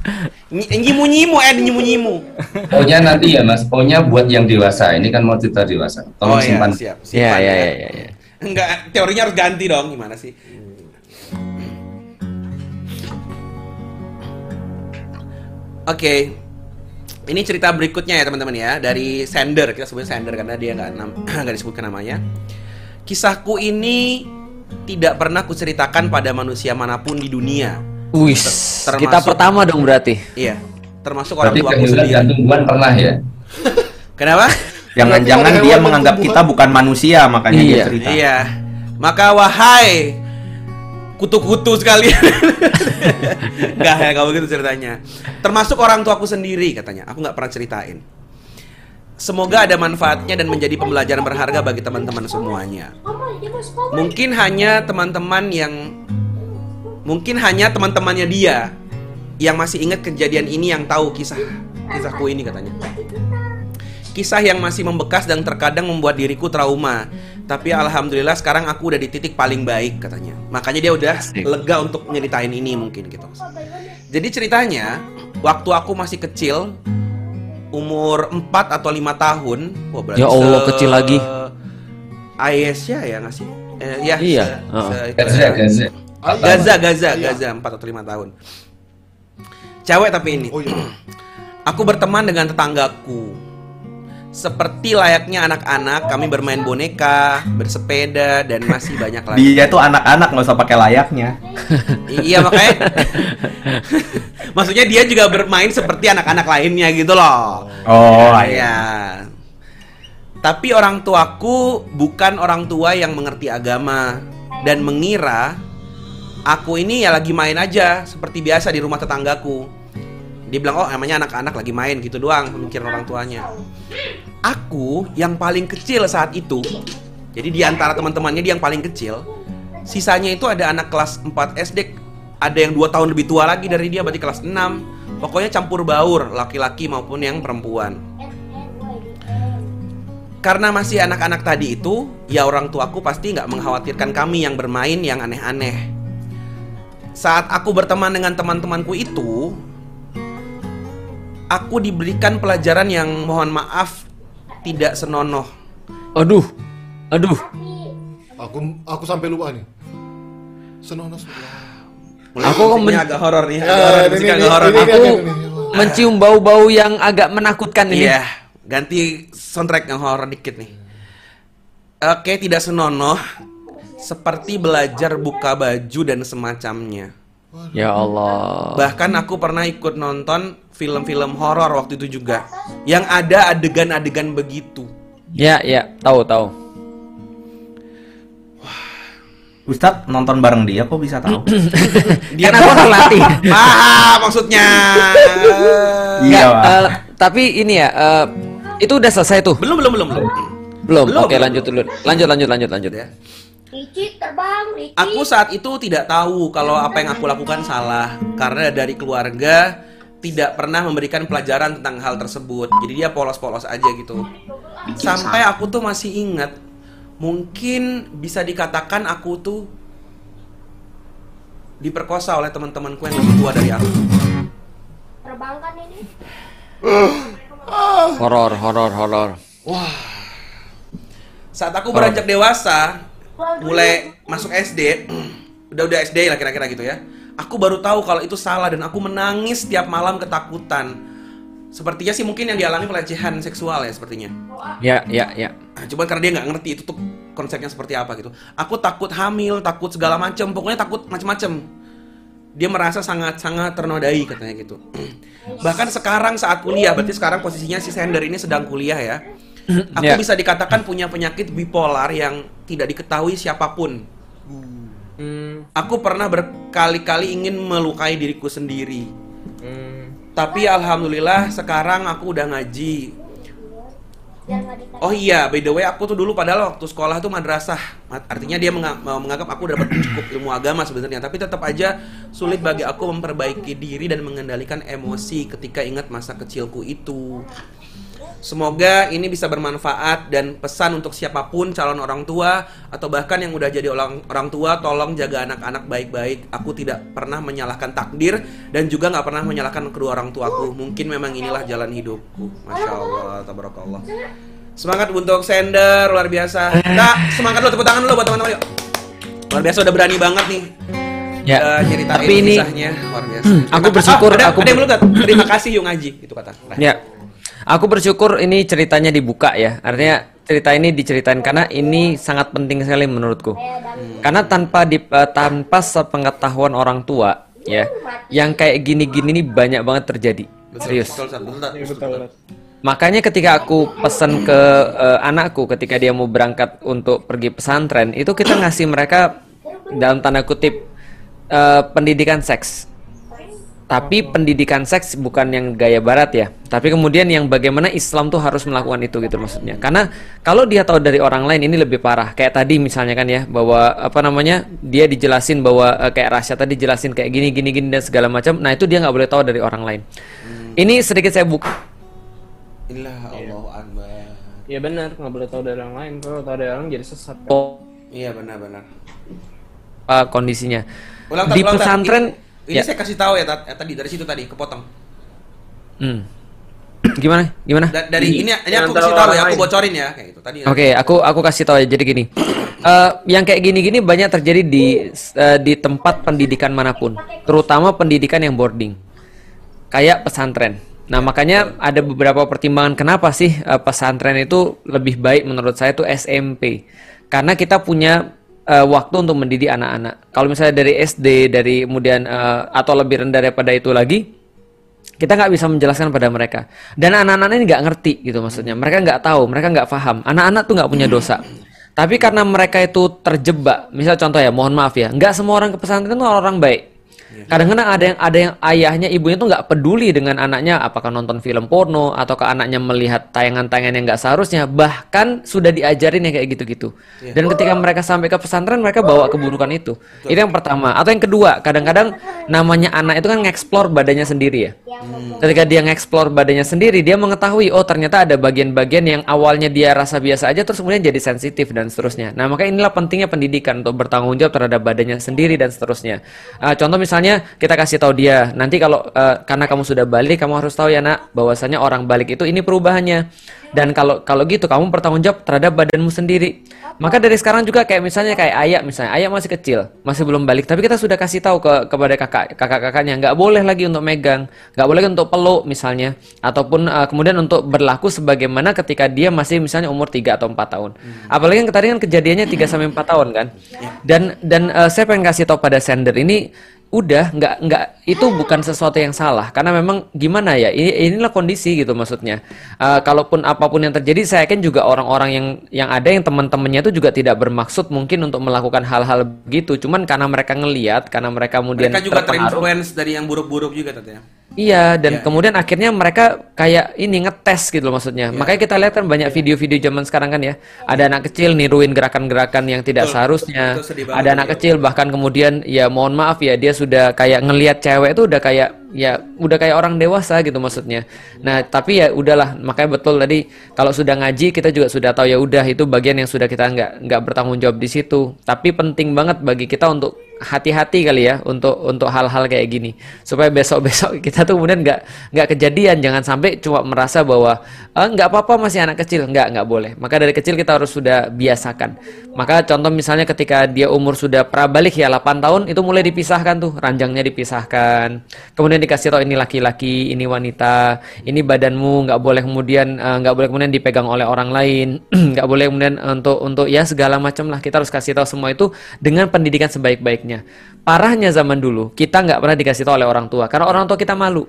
Ny- Nyimu-nyimu, eh nyimu-nyimu. O-nya nanti ya mas, O-nya buat yang dewasa. Ini kan mau cerita dewasa. Tolong Oh iya, simpan. siap. Iya simpan iya ya. iya iya. iya. Enggak, teorinya harus ganti dong. Gimana sih? Oke. Ini cerita berikutnya ya teman-teman ya dari sender kita sebut sender karena dia nggak nam- nggak disebutkan namanya. Kisahku ini tidak pernah kuceritakan pada manusia mana pun di dunia. Wis, Termasuk- kita pertama dong berarti. Iya, termasuk orang tua sendiri. jantung pernah ya? Kenapa? Jangan-jangan dia menganggap kita bukan manusia, makanya dia Iya. cerita. Iya. Maka wahai kutu-kutu sekalian. Enggak ya kalau gitu ceritanya. Termasuk orang tuaku sendiri katanya. Aku nggak pernah ceritain. Semoga ada manfaatnya dan menjadi pembelajaran berharga bagi teman-teman semuanya. Mungkin hanya teman-teman yang mungkin hanya teman-temannya dia yang masih ingat kejadian ini yang tahu kisah kisahku ini katanya. Kisah yang masih membekas dan terkadang membuat diriku trauma. Tapi alhamdulillah sekarang aku udah di titik paling baik katanya. Makanya dia udah lega untuk nyeritain ini mungkin gitu. Jadi ceritanya waktu aku masih kecil umur 4 atau lima tahun, wah berarti Ya Allah, kecil lagi. Aisyah ya nggak sih? Eh, ya, Iya, se- heeh. se- Gaza, Gaza. Gaza, Gaza, Iya. Gaza 4 atau 5 tahun. Cewek tapi ini. Oh iya. Aku berteman dengan tetanggaku. Seperti layaknya anak-anak, kami bermain boneka, bersepeda, dan masih banyak lagi. Dia tuh anak-anak nggak usah pakai layaknya. I- iya makanya. Maksudnya dia juga bermain seperti anak-anak lainnya gitu loh. Oh, Iya. Tapi orang tuaku bukan orang tua yang mengerti agama dan mengira aku ini ya lagi main aja seperti biasa di rumah tetanggaku. Dia bilang, "Oh, namanya anak-anak lagi main gitu doang," pemikiran orang tuanya. Aku yang paling kecil saat itu. Jadi di antara teman-temannya dia yang paling kecil. Sisanya itu ada anak kelas 4 SD, ada yang dua tahun lebih tua lagi dari dia berarti kelas 6. Pokoknya campur baur, laki-laki maupun yang perempuan. Karena masih anak-anak tadi itu, ya orang tuaku pasti nggak mengkhawatirkan kami yang bermain yang aneh-aneh. Saat aku berteman dengan teman-temanku itu, aku diberikan pelajaran yang mohon maaf tidak senonoh. Aduh, aduh. Aku aku sampai lupa nih. Senonos. Aku Musiknya men- agak horor nih, agak horor, ini, musiknya ini, agak horor. ini, Aku. Mencium bau-bau yang agak menakutkan ini. Iya, ganti soundtrack yang horor dikit nih. Oke, tidak senonoh seperti belajar buka baju dan semacamnya. Ya Allah. Bahkan aku pernah ikut nonton film-film horor waktu itu juga yang ada adegan-adegan begitu. Ya, ya, tahu, tahu. Ustadz nonton bareng dia kok bisa tahu? Dia Kan aku terlatih. Ah, maksudnya. Iya, eh, tapi ini ya, eh, itu udah selesai tuh. Belum, belum, belum, belum. Belum. Belum, Oke, belum. lanjut dulu. Lanjut, lanjut, lanjut, lanjut. Ya. Rici terbang, Rici. Aku saat itu tidak tahu kalau apa yang aku lakukan salah karena dari keluarga tidak pernah memberikan pelajaran tentang hal tersebut. Jadi dia polos-polos aja gitu. Sampai aku tuh masih ingat mungkin bisa dikatakan aku tuh diperkosa oleh teman-temanku yang lebih tua dari aku. Terbang kan ini? Horor, horor, horor. Saat aku beranjak dewasa, mulai masuk SD, udah udah SD lah kira-kira gitu ya. Aku baru tahu kalau itu salah dan aku menangis setiap malam ketakutan. Sepertinya sih mungkin yang dialami pelecehan seksual ya sepertinya. Ya, ya, ya. Cuman karena dia nggak ngerti itu tuh konsepnya seperti apa gitu. Aku takut hamil, takut segala macam, pokoknya takut macam-macam. Dia merasa sangat-sangat ternodai katanya gitu. Bahkan sekarang saat kuliah, berarti sekarang posisinya si Sender ini sedang kuliah ya. Aku Ya. bisa dikatakan punya penyakit bipolar yang tidak diketahui siapa pun. Hmm, Aku pernah berkali-kali ingin melukai diriku sendiri. hmm. Tapi alhamdulillah sekarang aku udah ngaji. Oh iya, by the way aku tuh dulu padahal waktu sekolah tuh madrasah. Artinya dia menga- menganggap aku dapat cukup ilmu agama sebenarnya, tapi tetap aja sulit bagi aku memperbaiki diri dan mengendalikan emosi ketika ingat masa kecilku itu. Semoga ini bisa bermanfaat dan pesan untuk siapa pun calon orang tua atau bahkan yang udah jadi orang orang tua tolong jaga anak-anak baik-baik. Aku tidak pernah menyalahkan takdir dan juga nggak pernah menyalahkan kedua orang tuaku. Mungkin memang inilah jalan hidupku. Masya Allah, tabarakallah. Semangat untuk sender luar biasa. Kita semangat lo tepuk tangan lo buat teman-teman yuk. Luar biasa udah berani banget nih. Ya. Nyeritain Tapi ini kisahnya luar biasa. Hmm, aku bersyukur, Oh, ada, aku ada yang belum? Terima kasih Yung Aji itu kata. Nah. Ya. Aku bersyukur ini ceritanya dibuka ya. Artinya cerita ini diceritain karena ini sangat penting sekali menurutku. Karena tanpa di, eh, tanpa sepengetahuan orang tua ya, yang kayak gini-gini ini banyak banget terjadi. Serius. Betul. Betul, Tat. Makanya ketika aku pesan ke eh, anakku ketika dia mau berangkat untuk pergi pesantren, itu kita ngasih mereka dalam tanda kutip eh, pendidikan seks. Tapi pendidikan seks bukan yang gaya barat ya. Tapi kemudian yang bagaimana Islam tuh harus melakukan itu gitu maksudnya. Karena kalau dia tahu dari orang lain ini lebih parah. Kayak tadi misalnya kan ya bahwa apa namanya dia dijelasin bahwa eh, kayak Rasya tadi jelasin kayak gini gini gini dan segala macam. Nah itu dia nggak boleh tahu dari orang lain. Ini sedikit saya buka Inilah Allah Akbar. Ya benar, nggak boleh tahu dari orang lain. Kalau tahu dari orang jadi sesat. Kan? Oh. Iya benar-benar. uh, kondisinya. Ulang, di ulang, pesantren Ini, ini ya. saya kasih tahu ya. Eh, tadi dari situ tadi kepotong. Hmm. Gimana? Gimana? Da- dari ini, ini aku kasih tahu ya, aku bocorin ya kayak gitu tadi. Oke, aku aku kasih tahu ya. Jadi gini, Eh, yang kayak gini-gini banyak terjadi di eh, di tempat pendidikan mana pun, terutama pendidikan yang boarding, kayak pesantren. Nah makanya ada beberapa pertimbangan kenapa sih eh, pesantren itu lebih baik menurut saya itu SMP, karena kita punya eh, waktu untuk mendidik anak-anak. Kalau misalnya dari SD, dari kemudian eh, atau lebih rendah daripada itu lagi, kita nggak bisa menjelaskan pada mereka. Dan anak-anak ini nggak ngerti gitu maksudnya. Mereka nggak tahu mereka nggak paham. Anak-anak tuh nggak punya dosa. Tapi karena mereka itu terjebak misal contoh ya mohon maaf ya nggak semua orang ke pesantren itu orang baik kadang-kadang ada yang ada yang ayahnya ibunya tuh nggak peduli dengan anaknya apakah nonton film porno ataukah anaknya melihat tayangan-tayangan yang nggak seharusnya bahkan sudah diajarin yang kayak gitu-gitu. Iya. dan ketika mereka sampai ke pesantren mereka bawa keburukan itu. Itu yang pertama. Atau yang kedua kadang-kadang namanya anak itu kan ngeksplor badannya sendiri ya. Ketika dia ngeksplor badannya sendiri dia mengetahui oh ternyata ada bagian-bagian yang awalnya dia rasa biasa aja terus kemudian jadi sensitif dan seterusnya. Nah maka inilah pentingnya pendidikan untuk bertanggung jawab terhadap badannya sendiri dan seterusnya. Ah, contoh misalnya kita kasih tahu dia nanti kalau eh, karena kamu sudah balik kamu harus tahu ya nak bahwasanya orang balik itu ini perubahannya. Dan kalau kalau gitu kamu bertanggung jawab terhadap badanmu sendiri. Maka dari sekarang juga kayak misalnya kayak ayah misalnya ayah masih kecil masih belum balik tapi kita sudah kasih tahu ke kepada kakak kakak kakaknya nggak boleh lagi untuk megang nggak boleh untuk peluk misalnya. Ataupun eh, kemudian untuk berlaku sebagaimana ketika dia masih misalnya umur 3 atau 4 tahun. Apalagi yang tadi kan kejadiannya 3 sampai 4 tahun kan. Dan dan eh, saya pengen kasih tahu pada sender ini udah nggak nggak itu bukan sesuatu yang salah karena memang gimana ya ini inilah kondisi gitu maksudnya Eh, kalaupun apa pun yang terjadi saya yakin juga orang-orang yang yang ada yang teman-temannya itu juga tidak bermaksud mungkin untuk melakukan hal-hal begitu cuman karena mereka ngeliat karena mereka kemudian Mereka juga terinfluence dari yang buruk-buruk juga Tat ya. Iya, dan kemudian akhirnya mereka kayak ini ngetes gitu loh maksudnya. Makanya kita lihat kan banyak video-video zaman sekarang kan ya. Ada anak kecil niruin gerakan-gerakan yang tidak Betul. seharusnya. Sedih banget Ada anak kecil bahkan kemudian ya mohon maaf ya dia sudah kayak ngelihat cewek itu udah kayak ya udah kayak orang dewasa gitu maksudnya. Nah, tapi ya udahlah, makanya betul tadi kalau sudah ngaji kita juga sudah tahu ya udah itu bagian yang sudah kita nggak nggak bertanggung jawab di situ. Tapi penting banget bagi kita untuk hati-hati kali ya untuk untuk hal-hal kayak gini. Supaya besok-besok kita tuh kemudian nggak nggak kejadian. Jangan sampai cuma merasa bahwa "Eh, apa-apa masih anak kecil. Nggak nggak boleh. Maka dari kecil kita harus sudah biasakan. Maka contoh misalnya ketika dia umur sudah prabalik ya 8 tahun itu mulai dipisahkan tuh. Ranjangnya dipisahkan. Kemudian dikasih tahu ini laki-laki ini wanita ini badanmu nggak boleh kemudian eh, nggak boleh kemudian dipegang oleh orang lain. Nggak boleh kemudian untuk untuk ya segala macam lah. Kita harus kasih tahu semua itu dengan pendidikan sebaik-baiknya parahnya zaman dulu kita nggak pernah dikasih tahu oleh orang tua karena orang tua kita malu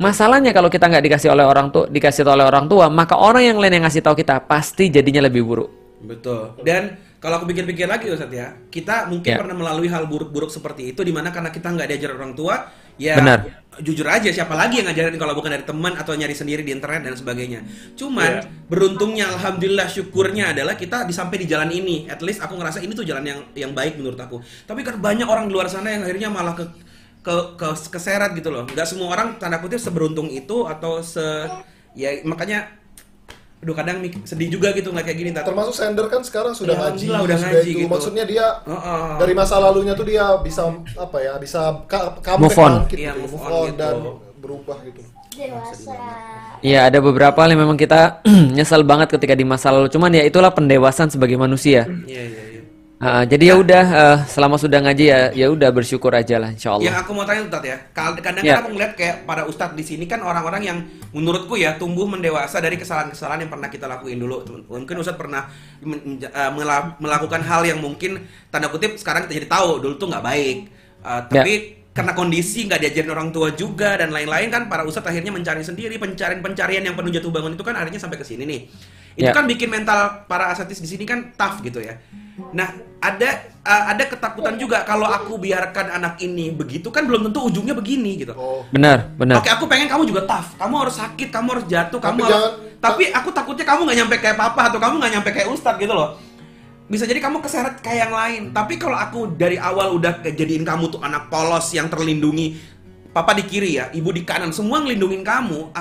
Masalahnya kalau kita nggak dikasih oleh orang tua, dikasih tahu oleh orang tua, maka orang yang lain yang ngasih tahu kita pasti jadinya lebih buruk. Betul. Dan kalau aku pikir-pikir lagi Ustaz ya, kita mungkin Ya. pernah melalui hal buruk-buruk seperti itu di mana karena kita nggak diajar orang tua, ya Benar. Jujur aja siapa lagi yang ngajarin kalau bukan dari teman atau nyari sendiri di internet dan sebagainya. Cuman Ya. beruntungnya alhamdulillah syukurnya adalah kita sampai di jalan ini. At least aku ngerasa ini tuh jalan yang yang baik menurut aku. Tapi kan banyak orang di luar sana yang akhirnya malah ke ke, ke keseret gitu loh. Nggak semua orang tanda kutip seberuntung itu atau se ya makanya aduh kadang sedih juga gitu nggak kayak gini Tat. Termasuk sender kan sekarang sudah Ya, ngaji, udah sudah ngaji itu. gitu. Maksudnya dia Heeh. dari masa lalunya tuh dia bisa apa ya, bisa ka- comeback Move on. bangkit Iya, gitu, move move on on gitu. dan berubah gitu. Dewasa. Iya, ada beberapa hal yang memang kita nyesal banget ketika di masa lalu. Cuman ya itulah pendewasaan sebagai manusia. Iya iya iya. Ah, jadi ya udah, eh, selama sudah ngaji ya, ya udah bersyukur aja lah, insya Allah. Yang aku mau tanya Ustaz ya, kal- kadang Ya. kadang aku ngeliat kayak para ustadz di sini kan orang-orang yang menurutku ya tumbuh mendewasa dari kesalahan-kesalahan yang pernah kita lakuin dulu. Mungkin ustadz pernah eh, mela- melakukan hal yang mungkin tanda kutip sekarang kita jadi tahu dulu tuh nggak baik. Eh, tapi karena kondisi nggak diajarin orang tua juga dan lain-lain kan para ustadz akhirnya mencari sendiri pencarian-pencarian yang penuh jatuh bangun itu kan akhirnya sampai ke sini nih. Itu Ya. kan bikin mental para asatis di sini kan tough gitu ya. Nah, ada uh, ada ketakutan juga kalau aku biarkan anak ini begitu kan belum tentu ujungnya begini gitu. Benar, benar. Oke, aku pengen kamu juga tough. Kamu harus sakit, kamu harus jatuh, kamu Tapi harus jangan- Tapi aku takutnya kamu nggak nyampe kayak papa atau kamu nggak nyampe kayak ustadz gitu loh. Bisa jadi kamu keseret kayak yang lain. Tapi kalau aku dari awal udah jadiin kamu tuh anak polos yang terlindungi, papa di kiri ya, ibu di kanan, semua ngelindungin kamu.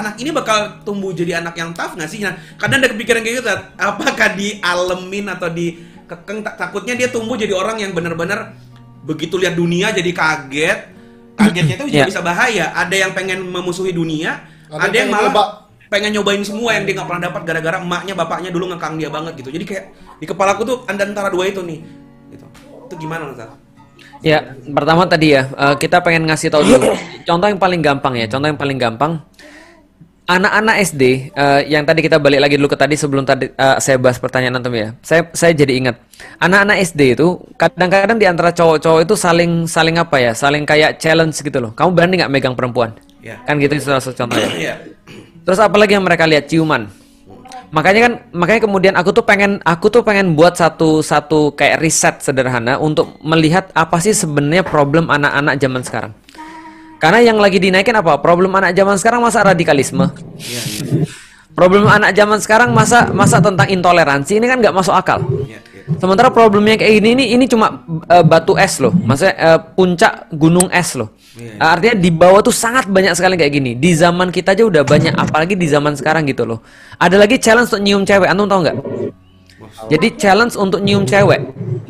Ak- anak ini bakal tumbuh jadi anak yang tough nggak sih? Nah, kadang ada kepikiran kayak gitu, apakah dialemin atau dikekeng? Tak- Takutnya dia tumbuh jadi orang yang benar-benar begitu lihat dunia jadi kaget. Kagetnya itu juga Ya. bisa bahaya. Ada yang pengen memusuhi dunia, Ada ada, yang malah pengen nyobain semua yang dia nggak pernah dapat gara-gara emaknya bapaknya dulu ngekang dia banget gitu. Jadi kayak di kepalaku tuh ada antara dua itu nih. Gitu. Itu gimana Ustaz? Ya, pertama tadi ya, eh, kita pengen ngasih tahu dulu. Contoh yang paling gampang ya, contoh yang paling gampang. Anak-anak SD eh, yang tadi kita balik lagi dulu ke tadi sebelum tadi eh, saya bahas pertanyaan antum ya. Saya saya jadi ingat. Anak-anak SD itu kadang-kadang di antara cowok-cowok itu saling saling apa ya? Saling kayak challenge gitu loh. Kamu berani nggak megang perempuan? Ya. Kan gitu salah satu contohnya. Iya. Terus apalagi yang mereka lihat ciuman. Makanya kan makanya kemudian aku tuh pengen aku tuh pengen buat satu satu kayak riset sederhana untuk melihat apa sih sebenarnya problem anak-anak zaman sekarang. Karena yang lagi dinaikin apa? Problem anak zaman sekarang masa radikalisme. Problem anak zaman sekarang masa masa tentang intoleransi ini kan nggak masuk akal. Sementara problemnya kayak ini ini ini cuma eh, batu es loh, maksudnya eh, puncak gunung es loh. Eh, artinya di bawah tuh sangat banyak sekali kayak gini. Di zaman kita aja udah banyak, apalagi di zaman sekarang gitu loh. Ada lagi challenge untuk nyium cewek, antum tahu nggak? Jadi challenge untuk nyium cewek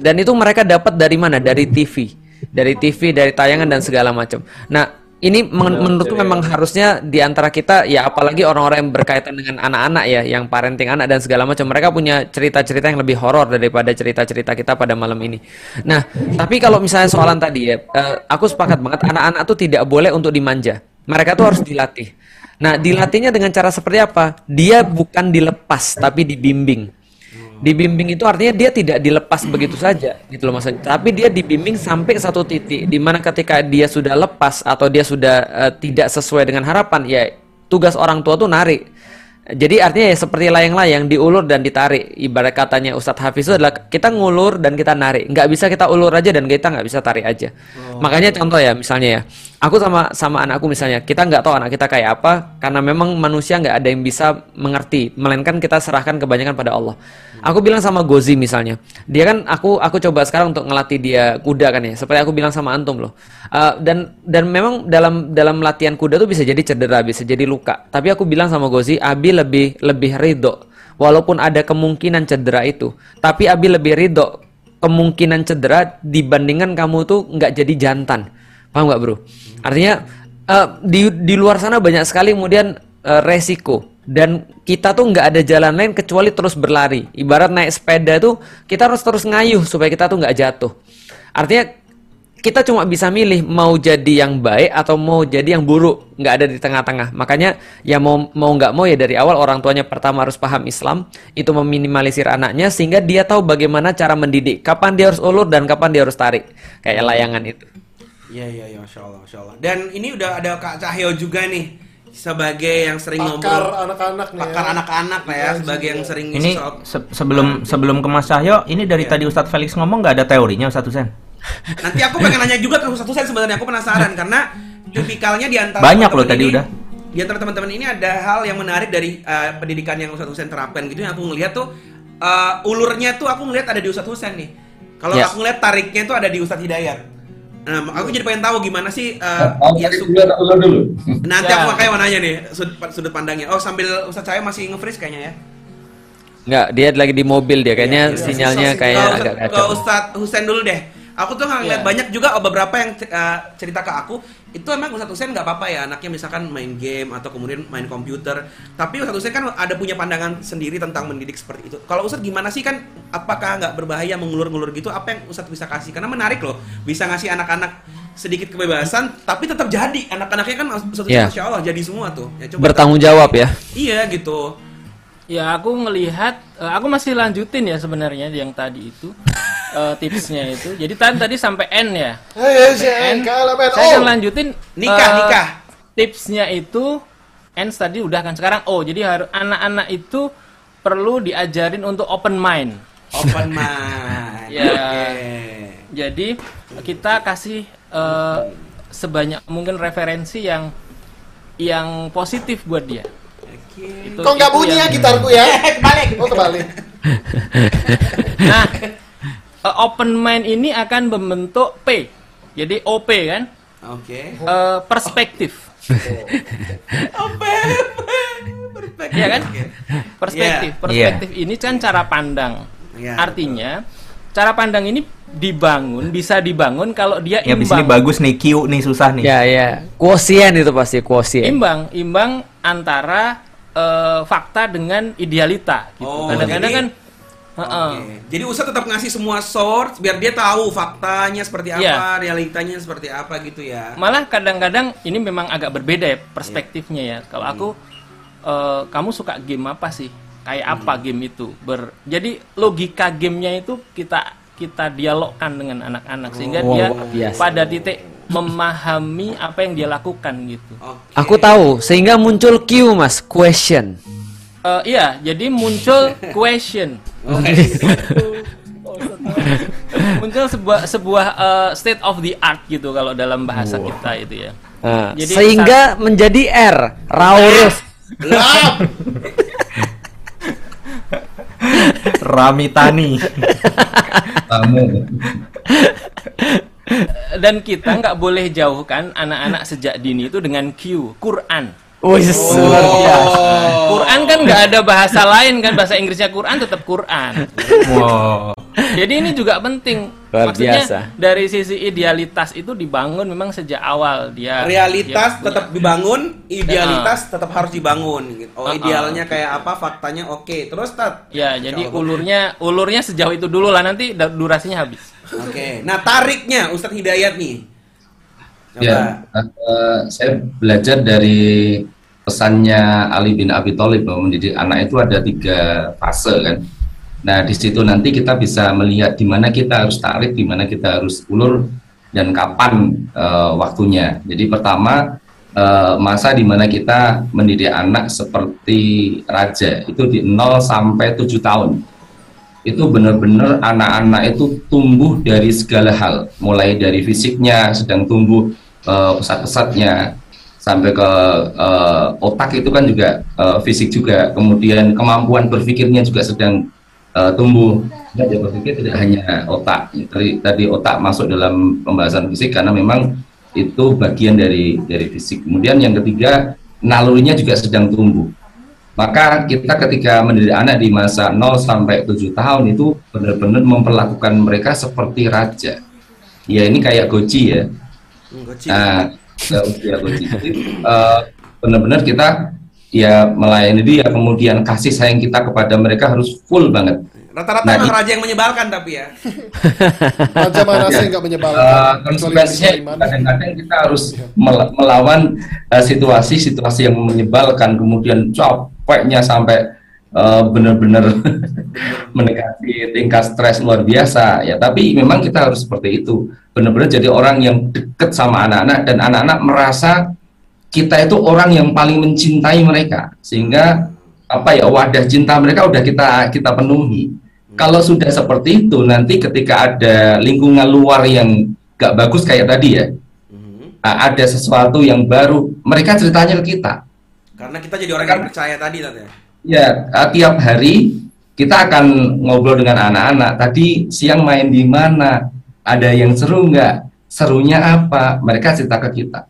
dan itu mereka dapat dari mana? Dari TV, dari TV, dari tayangan dan segala macam. Nah ini men- menurutku memang harusnya di antara kita ya apalagi orang-orang yang berkaitan dengan anak-anak ya, yang parenting anak dan segala macam, mereka punya cerita-cerita yang lebih horor daripada cerita-cerita kita pada malam ini. Nah tapi kalau misalnya soalan tadi ya, eh, aku sepakat banget anak-anak tuh tidak boleh untuk dimanja. Mereka tuh harus dilatih. Nah dilatihnya dengan cara seperti apa? Dia bukan dilepas tapi dibimbing. Dibimbing itu artinya dia tidak dilepas begitu saja, gitu loh maksudnya. Tapi dia dibimbing sampai ke satu titik di mana ketika dia sudah lepas atau dia sudah eh, tidak sesuai dengan harapan, ya tugas orang tua tuh narik. Jadi artinya ya seperti layang-layang diulur dan ditarik. Ibarat katanya Ustadz Hafiz itu adalah kita ngulur dan kita narik. Nggak bisa kita ulur aja dan kita nggak bisa tarik aja. Makanya contoh ya misalnya ya, aku sama sama anakku misalnya kita nggak tahu anak kita kayak apa karena memang manusia nggak ada yang bisa mengerti, melainkan kita serahkan kebanyakan pada Allah. Aku bilang sama Gozi misalnya, dia kan aku aku coba sekarang untuk ngelatih dia kuda kan ya, seperti aku bilang sama antum loh. Uh, dan dan memang dalam dalam latihan kuda tuh bisa jadi cedera, bisa jadi luka. Tapi aku bilang sama Gozi, Abi lebih lebih ridho, walaupun ada kemungkinan cedera itu, tapi Abi lebih ridho kemungkinan cedera dibandingkan kamu tuh nggak jadi jantan, paham nggak bro? Artinya uh, di di luar sana banyak sekali kemudian uh, resiko dan kita tuh nggak ada jalan lain kecuali terus berlari. Ibarat naik sepeda tuh kita harus terus ngayuh supaya kita tuh nggak jatuh. Artinya kita cuma bisa milih mau jadi yang baik atau mau jadi yang buruk, nggak ada di tengah-tengah. Makanya ya mau mau nggak mau ya dari awal orang tuanya pertama harus paham Islam, itu meminimalisir anaknya sehingga dia tahu bagaimana cara mendidik, kapan dia harus ulur dan kapan dia harus tarik, kayak layangan itu. Iya iya iya, masya Allah, masya Allah. Dan ini udah ada Kak Cahyo juga nih sebagai yang sering Pakar ngobrol anak-anak nih pakar ya. anak-anak lah ya, sebagai yang sering Ini se- sebelum sebelum ke Mas Cahyo, ini dari Iya. tadi Ustadz Felix ngomong nggak ada teorinya Ustadz Husen? Nanti aku pengen nanya juga ke Ustadz Husain sebenarnya aku penasaran karena tipikalnya di antara Banyak loh tadi ini- udah. Di antara teman-teman ini ada hal yang menarik dari uh, pendidikan yang Ustadz Husain terapkan gitu yang aku ngelihat tuh uh, ulurnya tuh aku ngelihat ada di Ustadz Husain nih. Kalau Ya. aku ngelihat tariknya tuh ada di Ustadz Hidayat. Nah, aku jadi pengen tahu gimana sih uh, Mau ya, dulu ulur dulu? Nanti Ya. aku makanya mau nanya nih sudut, sudut pandangnya. Oh sambil Ustadz saya masih nge-freeze kayaknya ya. Enggak, dia lagi di mobil dia kayaknya Iya, iya. sinyalnya Ke Ustadz- agak Ke kacau. Ustadz Husain dulu deh. Aku tuh ngeliat Iya. banyak juga oh, beberapa yang uh, cerita ke aku itu emang Ustadz Husain nggak apa-apa ya anaknya misalkan main game atau kemudian main komputer. Tapi Ustadz Husain kan ada punya pandangan sendiri tentang mendidik seperti itu. Kalau Ustadz gimana sih kan apakah nggak berbahaya mengulur-ngulur gitu? Apa yang Ustadz bisa kasih? Karena menarik loh bisa ngasih anak-anak sedikit kebebasan tapi tetap jadi anak-anaknya kan Ustadz Iya. masya Allah jadi semua tuh. Ya, coba Bertanggung jawab ya. Iya gitu. Ya aku ngelihat, eh, aku masih lanjutin ya sebenarnya yang tadi itu eh, tipsnya itu. Jadi tadi tadi sampai N ya. Hei, Sampai N. Saya Oh. akan lanjutin Nikah, eh, nikah. Tipsnya itu N tadi udah kan sekarang O. Jadi harus anak-anak itu perlu diajarin untuk open mind. Open mind. Ya. Oke. Jadi kita kasih eh, sebanyak mungkin referensi yang yang positif buat dia. Itu- Kok nggak bunyi ya gitarku ya? kebalik. Oh kebalik. Nah, eh, open mind ini akan membentuk P. Jadi OP kan? Oke. Eh, perspektif. Iya kan? Perspektif. Iya. Perspektif ini kan cara pandang. Iya, Artinya, cara pandang ini dibangun, bisa dibangun kalau dia Ya di sini imbang. bagus nih Q nih susah nih. Ya, ya. Kuosien itu pasti kuosien. Imbang, imbang antara eh, fakta dengan idealita gitu. Oh, Kadang-kadang kan heeh. Oke. Jadi Ustadz tetap ngasih semua source biar dia tahu faktanya seperti apa, Iya. realitanya seperti apa gitu ya. Malah kadang-kadang ini memang agak berbeda ya perspektifnya ya. Kalau aku eh, kamu suka game apa sih? Kayak apa game itu? Ber Jadi logika gamenya itu kita kita dialogkan dengan anak-anak sehingga Oh, dia biasa. pada titik memahami apa yang dia lakukan gitu. Oke. Aku tahu, sehingga muncul Q Mas, question. Eh, iya, jadi muncul question. muncul sebuah sebuah eh, state of the art gitu kalau dalam bahasa kita itu ya. Nah, Jadi sehingga menjadi R, Raurus. Ramitani. Kamu. dan kita nggak boleh jauhkan anak-anak sejak dini itu dengan Q, Quran. Oh, luar biasa. Quran kan nggak ada bahasa lain kan bahasa Inggrisnya Quran tetap Quran. Wow. Jadi ini juga penting. Luar Maksudnya biasa. dari sisi idealitas itu dibangun memang sejak awal dia. Realitas dia punya- tetap dibangun, idealitas tetap harus dibangun. Gitu. Oh, Uh-uh. idealnya kayak apa, faktanya oke. Terus tat. Ya, jadi Allah. ulurnya ulurnya sejauh itu dulu lah nanti durasinya habis. Oke. Nah, tariknya Ustadz Hidayat nih. Ya, eh, saya belajar dari pesannya Ali bin Abi Thalib bahwa mendidik anak itu ada tiga fase kan. Nah di situ nanti kita bisa melihat di mana kita harus tarik, di mana kita harus ulur dan kapan eh, waktunya. Jadi pertama eh, masa di mana kita mendidik anak seperti raja itu di 0 sampai 7 tahun itu benar-benar anak-anak itu tumbuh dari segala hal, mulai dari fisiknya sedang tumbuh eh, pesat-pesatnya sampai ke eh, otak itu kan juga eh, fisik juga, kemudian kemampuan berpikirnya juga sedang eh, tumbuh. Dia berpikir tidak hanya otak. Tadi, tadi otak masuk dalam pembahasan fisik karena memang itu bagian dari dari fisik. Kemudian yang ketiga nalurinya juga sedang tumbuh. Maka kita ketika mendidik anak di masa 0 sampai 7 tahun itu benar-benar memperlakukan mereka seperti raja. Ya ini kayak goji ya. Hmm, Goci. Nah, ya, ya goji. Jadi eh, benar-benar kita ya melayani dia, kemudian kasih sayang kita kepada mereka harus full banget. Rata-rata Nah, emang di- raja yang menyebalkan tapi ya. Raja mana sih Ya. yang nggak menyebalkan? Eh, Kecuali konsekuensinya kadang-kadang kita harus mel- melawan eh, situasi-situasi yang menyebalkan kemudian capeknya sampai eh, benar-benar mendekati tingkat stres luar biasa. Ya tapi memang kita harus seperti itu. Benar-benar jadi orang yang dekat sama anak-anak dan anak-anak merasa kita itu orang yang paling mencintai mereka. Sehingga apa ya wadah cinta mereka udah kita kita penuhi. Kalau sudah seperti itu nanti ketika ada lingkungan luar yang gak bagus kayak tadi ya nah, ada sesuatu yang baru mereka ceritanya ke kita Karena kita jadi orang yang percaya tadi tante. Ya, eh, tiap hari kita akan ngobrol dengan anak-anak. Tadi siang main di mana? Ada yang seru nggak? Serunya apa? Mereka cerita ke kita.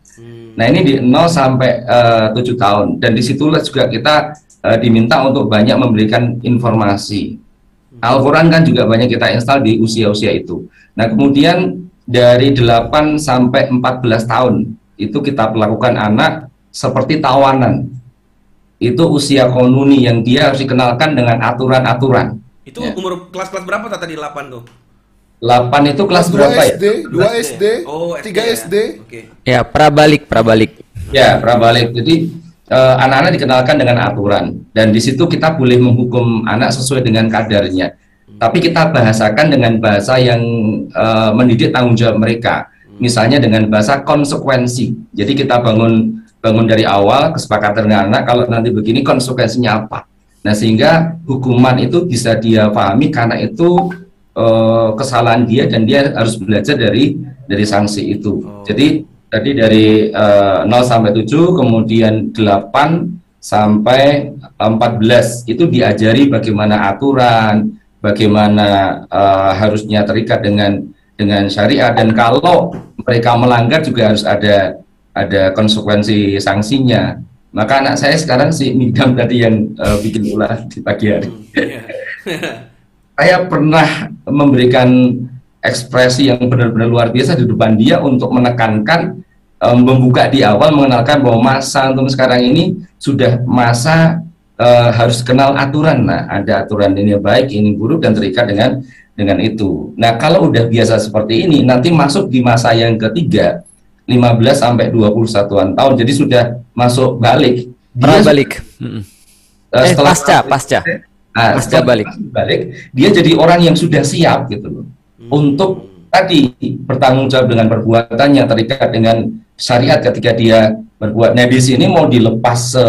Nah ini di 0 sampai eh, 7 tahun dan di situlah juga kita eh, diminta untuk banyak memberikan informasi. Al-Quran kan juga banyak kita install di usia-usia itu. Nah kemudian dari 8 sampai 14 tahun itu kita perlakukan anak seperti tawanan. Itu usia konuni yang dia harus dikenalkan dengan aturan-aturan. Itu umur kelas-kelas berapa tante di 8 tuh? 8 itu kelas Dua berapa ya? SD, 2 SD, Oh, 3 ya. SD. Oke. Ya, prabalik, prabalik. Ya, prabalik. Jadi eh, anak-anak dikenalkan dengan aturan dan di situ kita boleh menghukum anak sesuai dengan kadarnya. Tapi kita bahasakan dengan bahasa yang eh, mendidik tanggung jawab mereka. Misalnya dengan bahasa konsekuensi. Jadi kita bangun bangun dari awal kesepakatan dengan anak kalau nanti begini konsekuensinya apa. Nah, sehingga hukuman itu bisa dia pahami karena itu eh, kesalahan dia dan dia harus belajar dari dari sanksi itu. Jadi tadi dari eh, 0 sampai 7 kemudian 8 sampai 14 itu diajari bagaimana aturan, bagaimana eh, harusnya terikat dengan dengan syariat dan kalau mereka melanggar juga harus ada ada konsekuensi sanksinya. Maka anak saya sekarang si Midam tadi yang eh, bikin ulah di pagi hari. saya pernah memberikan ekspresi yang benar-benar luar biasa di depan dia untuk menekankan em, membuka di awal mengenalkan bahwa masa untuk sekarang ini sudah masa eh, harus kenal aturan nah ada aturan ini baik ini buruk dan terikat dengan dengan itu nah kalau udah biasa seperti ini nanti masuk di masa yang ketiga 15 sampai 21-an tahun jadi sudah masuk balik Dia Prabalik. Mm-mm. Eh, Eh, setelah- pasca, pasca. Nah, Pasca setelah balik. balik, dia jadi orang yang sudah siap gitu loh. Untuk tadi bertanggung jawab dengan perbuatannya terikat dengan syariat ketika dia berbuat. Nah, di sini mau dilepas se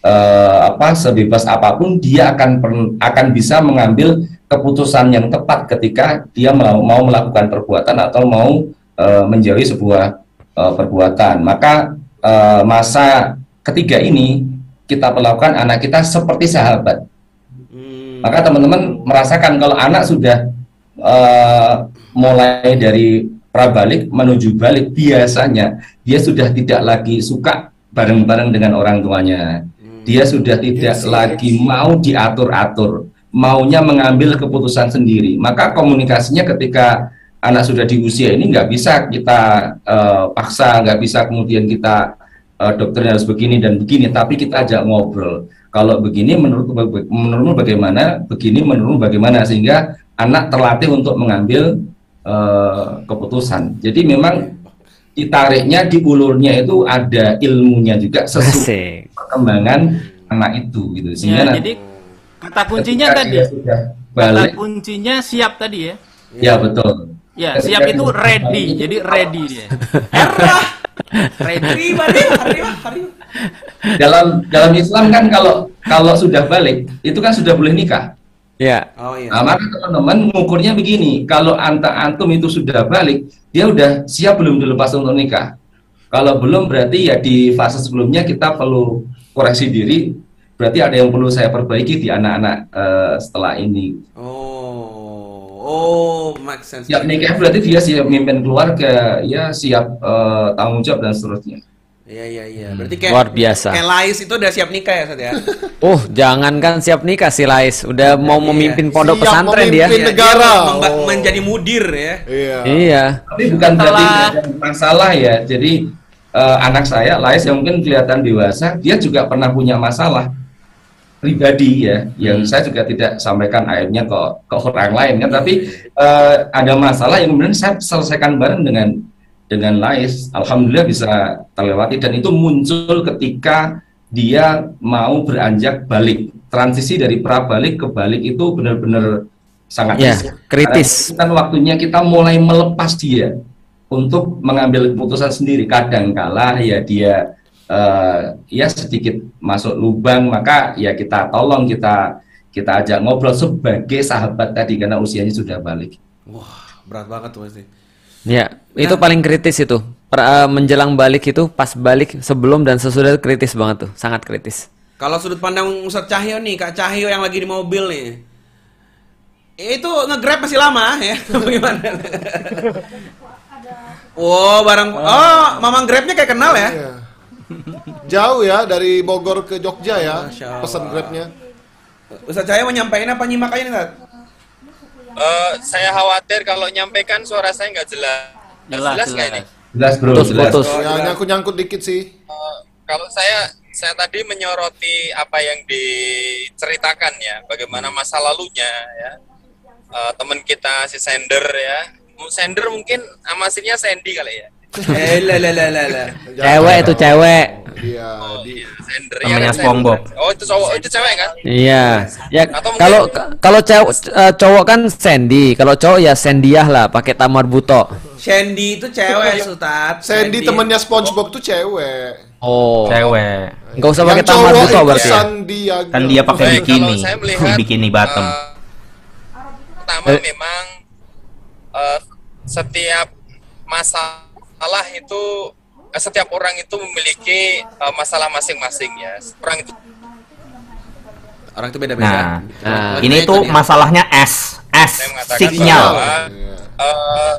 eh, apa sebebas apa pun dia akan per- akan bisa mengambil keputusan yang tepat ketika dia mau, mau melakukan perbuatan atau mau eh, menjauhi sebuah eh, perbuatan. Maka eh, masa ketiga ini kita perlakukan anak kita seperti sahabat. Maka teman-teman merasakan kalau anak sudah eh, mulai dari prabalik menuju balik biasanya dia sudah tidak lagi suka bareng-bareng dengan orang tuanya. Dia sudah tidak lagi mau diatur-atur, maunya mengambil keputusan sendiri. Maka komunikasinya ketika anak sudah di usia ini nggak bisa kita eh, paksa, nggak bisa kemudian kita eh, dokternya harus begini dan begini, tapi kita ajak ngobrol. Kalau begini menurut menurutmu bagaimana, begini menurutmu bagaimana sehingga anak terlatih untuk mengambil eh, keputusan. Jadi memang ditariknya di ulurnya itu ada ilmunya juga sesuai perkembangan anak itu gitu sehingga Ya, nanti jadi kata kuncinya tadi. Kata kuncinya siap tadi ya. ya betul Ya, siap itu ready. Jadi ready dia. ready. Dalam dalam Islam kan kalau kalau sudah balik itu kan sudah boleh nikah Ya. Oh iya. Nah, maka teman-teman mengukurnya begini, kalau anta antum itu sudah balik, dia udah siap belum dilepas untuk nikah. Kalau belum berarti ya di fase sebelumnya kita perlu koreksi diri. Berarti ada yang perlu saya perbaiki di anak-anak eh, setelah ini. Oh, make sense. Siap nikah berarti dia siap mimpin keluarga, ya siap eh, tanggung jawab dan seterusnya. Iya iya iya. Berarti kayak Luar biasa. Kayak Lais itu udah siap nikah ya, Sat ya? Oh, jangankan siap nikah si Lais, udah mau memimpin pondok Siap pesantren dia. memimpin Iya, negara. dia Oh. menjadi mudir ya. Iya. Iya. Tapi bukan berarti masalah ya. Jadi eh, anak saya, Lais yang mungkin kelihatan dewasa, dia juga pernah punya masalah pribadi ya, yang saya juga tidak sampaikan akhirnya ke ke orang lain kan. Tapi eh, ada masalah yang kemudian saya selesaikan bareng dengan dengan Lais. Alhamdulillah bisa terlewati dan itu muncul ketika dia mau beranjak balik. Transisi dari pra balik ke balik itu benar-benar sangat Ya, riskan. kritis. Karena kan waktunya kita mulai melepas dia untuk mengambil keputusan sendiri. Kadang kala ya dia eh, ya sedikit masuk lubang, maka ya kita tolong kita kita ajak ngobrol sebagai sahabat tadi karena usianya sudah balik. Wah, berat banget tuh pasti. Ya, itu Nah. paling kritis itu. Per- eh, menjelang balik itu pas balik sebelum dan sesudah itu kritis banget tuh, sangat kritis. Kalau sudut pandang Ustadz Cahyo nih, Kak Cahyo yang lagi di mobil nih. Itu nge-grab masih lama ya? Bagaimana? Oh, barang Oh, Mamang Grabnya kayak kenal ya? Jauh ya dari Bogor ke Jogja ya pesan Grabnya. Ustadz Cahyo mau nyampein apa nyimak aja nih, Ustadz? Eh, saya khawatir kalau nyampaikan suara saya nggak jelas. Jelas, jelas nggak ini? Jelas bro, Putus, jelas. putus. Ya nyangkut-nyangkut dikit sih. Eh, kalau saya saya tadi menyoroti apa yang diceritakan ya, bagaimana masa lalunya ya. Eh, teman kita si Sender ya. Sender mungkin sama aslinya Sandy kali ya. Eh, lah, lah, lah. Cewek itu cewek. Iya, di Sender Namanya kan, SpongeBob. Oh itu cowok, itu cewek kan? Iya. Ya kalau kalau cewek eh, cowok kan Sandy, kalau cowok ya Sandiah lah pakai tamar buto. Sandy itu cewek, Ustadz. Sandy temennya SpongeBob tuh cewek. Oh. Cewek. Enggak usah pakai tamar cowok buto berarti. ya? Sandiaga. Kan dia pakai bikini. kalau saya melihat, bikini bottom. eh, pertama Eh. memang setiap masalah itu eh, setiap orang itu memiliki eh, masalah masing-masing ya. Orang itu Orang itu beda-beda. Nah, Nah, ini tuh masalahnya S, S, sinyal. bahwa eh,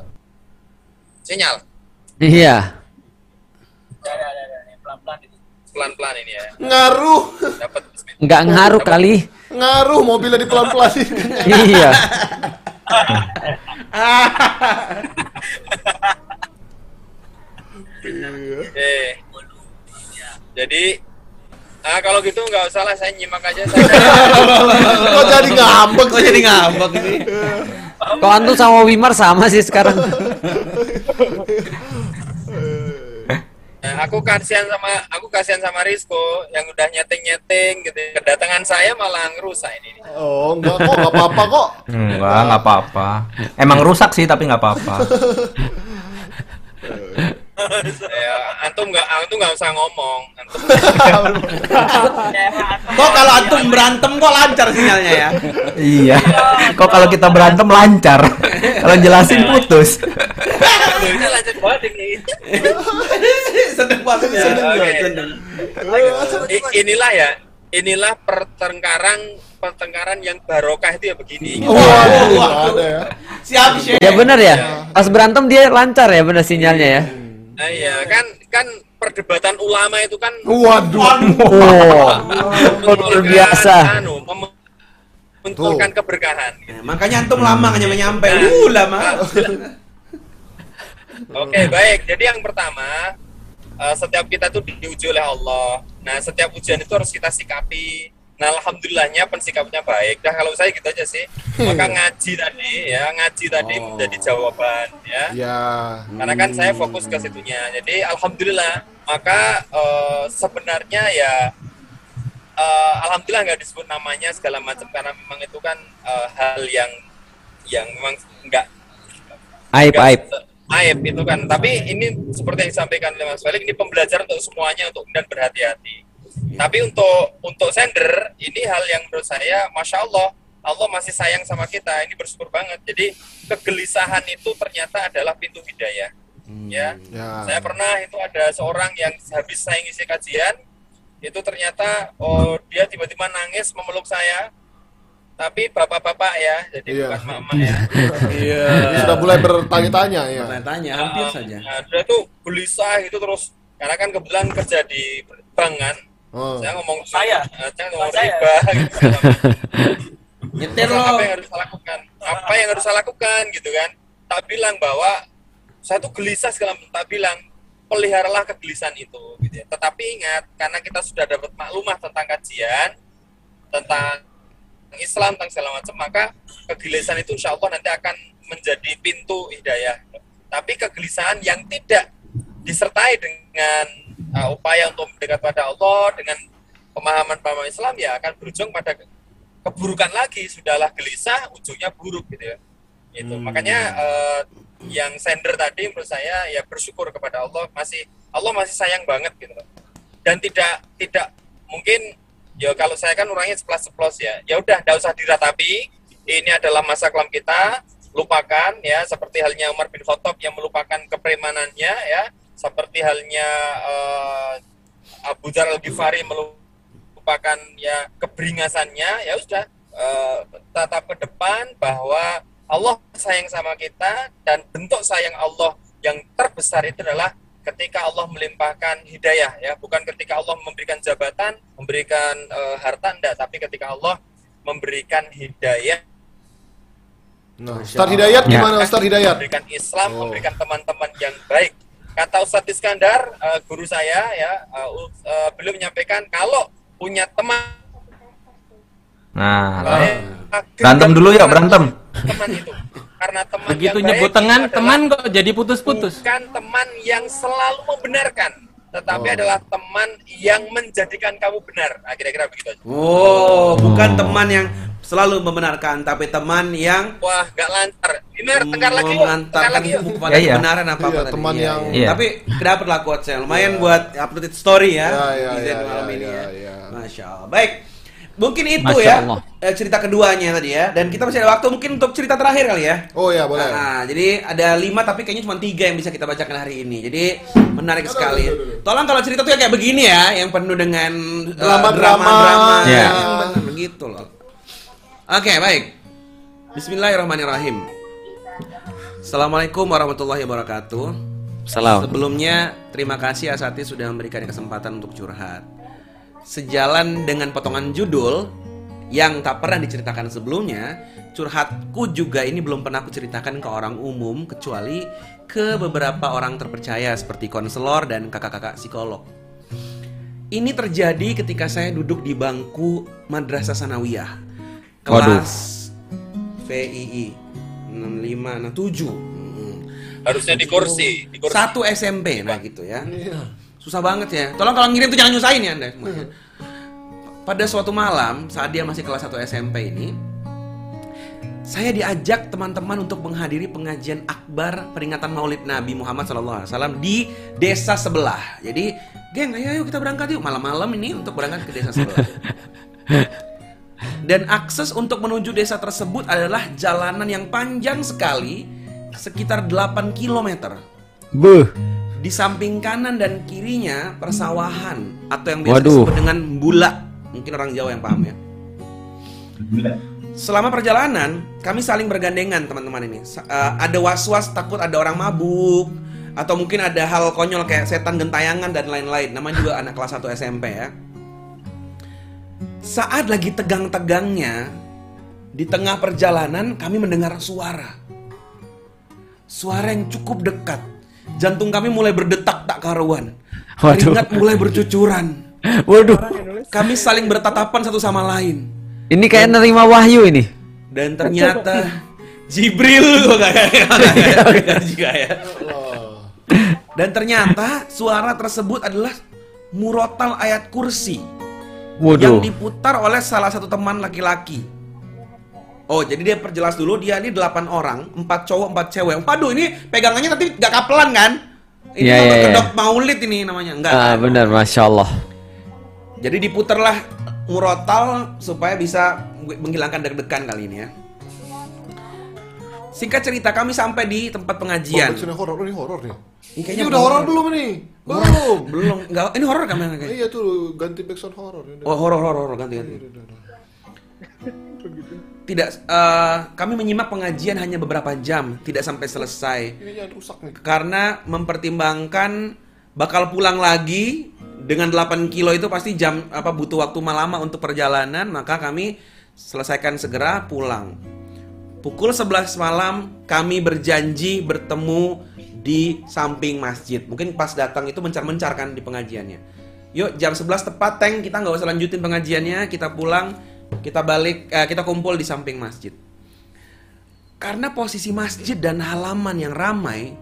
sinyal Iya. pelan-pelan ini ya. Ngaruh. Dapat Enggak ngaruh kali. Ngaruh mobilnya di pelan-pelanin. iya. Oke. Jadi ah kalau gitu nggak usah lah saya nyimak aja. Saya Kok jadi ngambek Kok jadi ngambek sih? Kok antum sama Wimar sama sih sekarang? Nah, aku kasihan sama aku kasihan sama Rizko yang udah nyeting-nyeting gitu. Kedatangan saya malah ngerusak ini. Oh, enggak kok, enggak apa-apa kok. Enggak, nggak apa-apa. Emang rusak sih tapi nggak apa-apa. ya, antum nggak antum nggak usah ngomong. Antum Kok kalau antum berantem kok lancar sinyalnya ya? iya. Kok kalau kita berantem lancar. kalau jelasin putus. ini banget banget ya. Ya, inilah ya, inilah pertengkaran pertengkaran yang barokah itu ya begini. Waduh, enggak ada ya. Siap, Syekh. Ya benar ya. Pas berantem dia lancar ya benar sinyalnya ya. Nah, iya kan kan perdebatan ulama itu kan Waduh. Oh. Luar biasa. anu, mem- memunculkan keberkahan. Nah, makanya antum lama nggak nyampe-nyampe. Uh, lama. Oke, baik. Jadi yang pertama, eh, setiap kita tuh diuji oleh Allah. Nah, setiap ujian itu harus kita sikapi. Nah, alhamdulillahnya pensikapnya baik. Dah kalau saya gitu aja sih. Maka ngaji tadi ya, ngaji tadi menjadi jawaban ya. Ya. Karena kan saya fokus ke situnya. Jadi alhamdulillah. Maka eh, sebenarnya ya eh, alhamdulillah nggak disebut namanya segala macam karena memang itu kan eh, hal yang yang memang nggak Aib nggak aib. aib itu kan. Tapi ini seperti yang disampaikan oleh Mas Felix ini pembelajaran untuk semuanya untuk dan berhati-hati. Tapi untuk untuk sender ini hal yang menurut saya masya Allah Allah masih sayang sama kita. Ini bersyukur banget. Jadi kegelisahan itu ternyata adalah pintu hidayah. Ya. Ya. Saya pernah itu ada seorang yang habis saya ngisi kajian itu ternyata oh dia tiba-tiba nangis memeluk saya. Tapi bapak-bapak ya, jadi Iya. bukan mama ya. Iya. Sudah mulai bertanya-tanya ya. Tanya hampir saja. Nah, dia tuh gelisah gitu terus karena kan kebetulan kerja di bank kan. Oh. Saya ngomong Saya. eh, saya ngomong Saya. riba gitu. Nyetir lo. apa yang harus saya lakukan? Apa yang harus saya lakukan gitu kan? Tak bilang bahwa saya tuh gelisah segala macam. Tak bilang peliharalah kegelisahan itu gitu ya. Tetapi ingat karena kita sudah dapat maklumah tentang kajian tentang Islam tentang segala macam maka kegelisahan itu insya Allah nanti akan menjadi pintu hidayah. Tapi kegelisahan yang tidak disertai dengan uh, upaya untuk mendekat pada Allah dengan pemahaman-pemahaman Islam ya akan berujung pada ke- keburukan lagi. Sudahlah gelisah ujungnya buruk gitu ya. Itu makanya eh, yang sender tadi menurut saya ya bersyukur kepada Allah. Masih Allah masih sayang banget gitu loh. dan tidak tidak mungkin ya kalau saya kan orangnya ceplos-ceplos ya. Ya udah tidak usah diratapi. Ini adalah masa kelam kita. Lupakan ya seperti halnya Umar bin Khattab yang melupakan kepremanannya ya seperti halnya eh, Abu Dzar al Ghifari melupakan ya keberingasannya ya sudah eh, tatap ke depan bahwa Allah sayang sama kita dan bentuk sayang Allah yang terbesar itu adalah ketika Allah melimpahkan hidayah ya bukan ketika Allah memberikan jabatan memberikan eh, harta enggak tapi ketika Allah memberikan hidayah Nah, Ustaz Hidayat gimana Ustaz Hidayat? memberikan Islam Oh. memberikan teman-teman yang baik kata Ustadz Iskandar eh, guru saya ya eh, u- eh, beliau menyampaikan kalau punya teman Nah, baik, berantem dulu ya berantem. teman itu karena teman Begitu yang nyebut baik teman, kok jadi putus-putus. bukan teman yang selalu membenarkan tetapi Oh. adalah teman yang menjadikan kamu benar nah, kira-kira begitu aja. Oh, bukan teman yang selalu membenarkan, tapi teman yang wah nggak lancar ini tengkar lagi mengantarkan lagi kepada Ya, iya. kebenaran apa apa Iya, tadi. teman Iya, yang- iya. Iya. Tapi dapat lah quotesnya lumayan buat update story ya. Ya, ya, di ya, malam ya, ini ya, ya. ya. Masya Allah. Baik. Mungkin itu ya eh, cerita keduanya tadi ya. Dan kita masih ada waktu mungkin untuk cerita terakhir kali ya. Oh ya boleh. Nah, jadi ada lima tapi kayaknya cuma tiga yang bisa kita bacakan hari ini. Jadi menarik sekali. Tolong kalau cerita tuh ya kayak begini ya, yang penuh dengan eh, Drama-drama. drama-drama Ya. yang benar begitu loh. Oke, baik. Bismillahirrahmanirrahim. Assalamualaikum warahmatullahi wabarakatuh. Salam. Sebelumnya terima kasih Asati sudah memberikan kesempatan untuk curhat. Sejalan dengan potongan judul yang tak pernah diceritakan sebelumnya, curhatku juga ini belum pernah aku ceritakan ke orang umum kecuali ke beberapa orang terpercaya seperti konselor dan kakak-kakak psikolog. Ini terjadi ketika saya duduk di bangku Madrasah Sanawiyah. Kelas VII 6567. Mm. harusnya di kursi di kursi Satu SMP nah gitu ya. Susah banget ya. Tolong kalau ngirim tuh jangan nyusahin ya Anda semua. ya. Pada suatu malam saat dia masih kelas 1 SMP ini saya diajak teman-teman untuk menghadiri pengajian akbar peringatan Maulid Nabi Muhammad SAW di desa sebelah. Jadi, geng, ayo, ayo kita berangkat yuk malam-malam ini untuk berangkat ke desa sebelah. Dan akses untuk menuju desa tersebut adalah jalanan yang panjang sekali, sekitar 8 km. Buh. Di samping kanan dan kirinya persawahan atau yang biasa Waduh. disebut dengan bulak. Mungkin orang Jawa yang paham ya. Selama perjalanan, kami saling bergandengan teman-teman ini. Eh, ada was-was takut ada orang mabuk atau mungkin ada hal konyol kayak setan gentayangan dan lain-lain. Namanya juga anak kelas 1 SMP ya. Saat lagi tegang-tegangnya di tengah perjalanan kami mendengar suara. Suara yang cukup dekat. Jantung kami mulai berdetak tak karuan. Keringat mulai bercucuran. Waduh. Kami saling bertatapan satu sama lain. Ini kayak nerima wahyu ini. Dan ternyata Jibril kok nggak kayak- nggak juga ya. Dan ternyata suara tersebut adalah murotal ayat kursi yang Waduh. diputar oleh salah satu teman laki-laki. Oh, jadi dia perjelas dulu dia ini 8 orang, 4 cowok, 4 cewek. Waduh, ini pegangannya tapi nggak kapelan kan? Ini Iya, nama iya, kedok maulid ini namanya. Enggak. Ah, benar, masya Allah. Jadi diputarlah murotal supaya bisa menghilangkan deg-degan kali ini ya. Singkat cerita kami sampai di tempat pengajian. Ini horor, ini horor nih. Ini Ini udah horor belum nih? Belum. Belum. Enggak, ini horor kan memang kayak. Iya tuh ganti backsound horor. Oh, horor horor horor ganti ganti. Tidak eh, kami menyimak pengajian hanya beberapa jam, tidak sampai selesai. Ini yang rusak nih. Karena mempertimbangkan bakal pulang lagi dengan 8 kilo itu pasti jam apa butuh waktu lama untuk perjalanan, maka kami selesaikan segera pulang. Pukul 11 malam kami berjanji bertemu di samping masjid. Mungkin pas datang itu mencar-mencar kan di pengajiannya. Yuk jam 11 tepat Teng, kita nggak usah lanjutin pengajiannya, kita pulang, kita balik, eh, kita kumpul di samping masjid. Karena posisi masjid dan halaman yang ramai,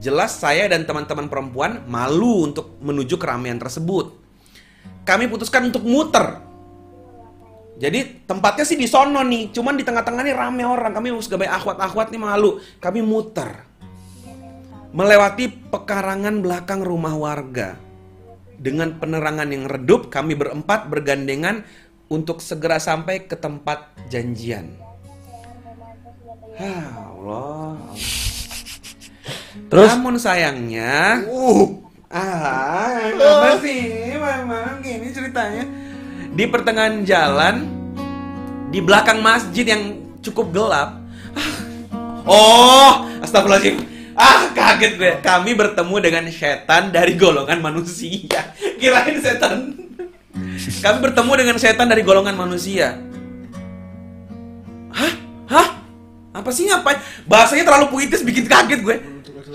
jelas saya dan teman-teman perempuan malu untuk menuju keramaian tersebut. kami putuskan untuk muter. Jadi tempatnya sih di sono nih, cuman di tengah-tengah nih rame orang. Kami sebagai akhwat-akhwat nih malu. Kami muter. Melewati pekarangan belakang rumah warga. Dengan penerangan yang redup, kami berempat bergandengan untuk segera sampai ke tempat janjian. Ya Allah. Terus? Namun sayangnya, uh, ah, apa sih, memang gini ceritanya. Di pertengahan jalan, di belakang masjid yang cukup gelap. ah, Oh, astagfirullahaladzim. Ah, kaget gue. Kami bertemu dengan setan dari golongan manusia. Kirain setan. Kami bertemu dengan setan dari golongan manusia. Hah? Hah? Apa sih ngapain? Bahasanya terlalu puitis bikin kaget gue.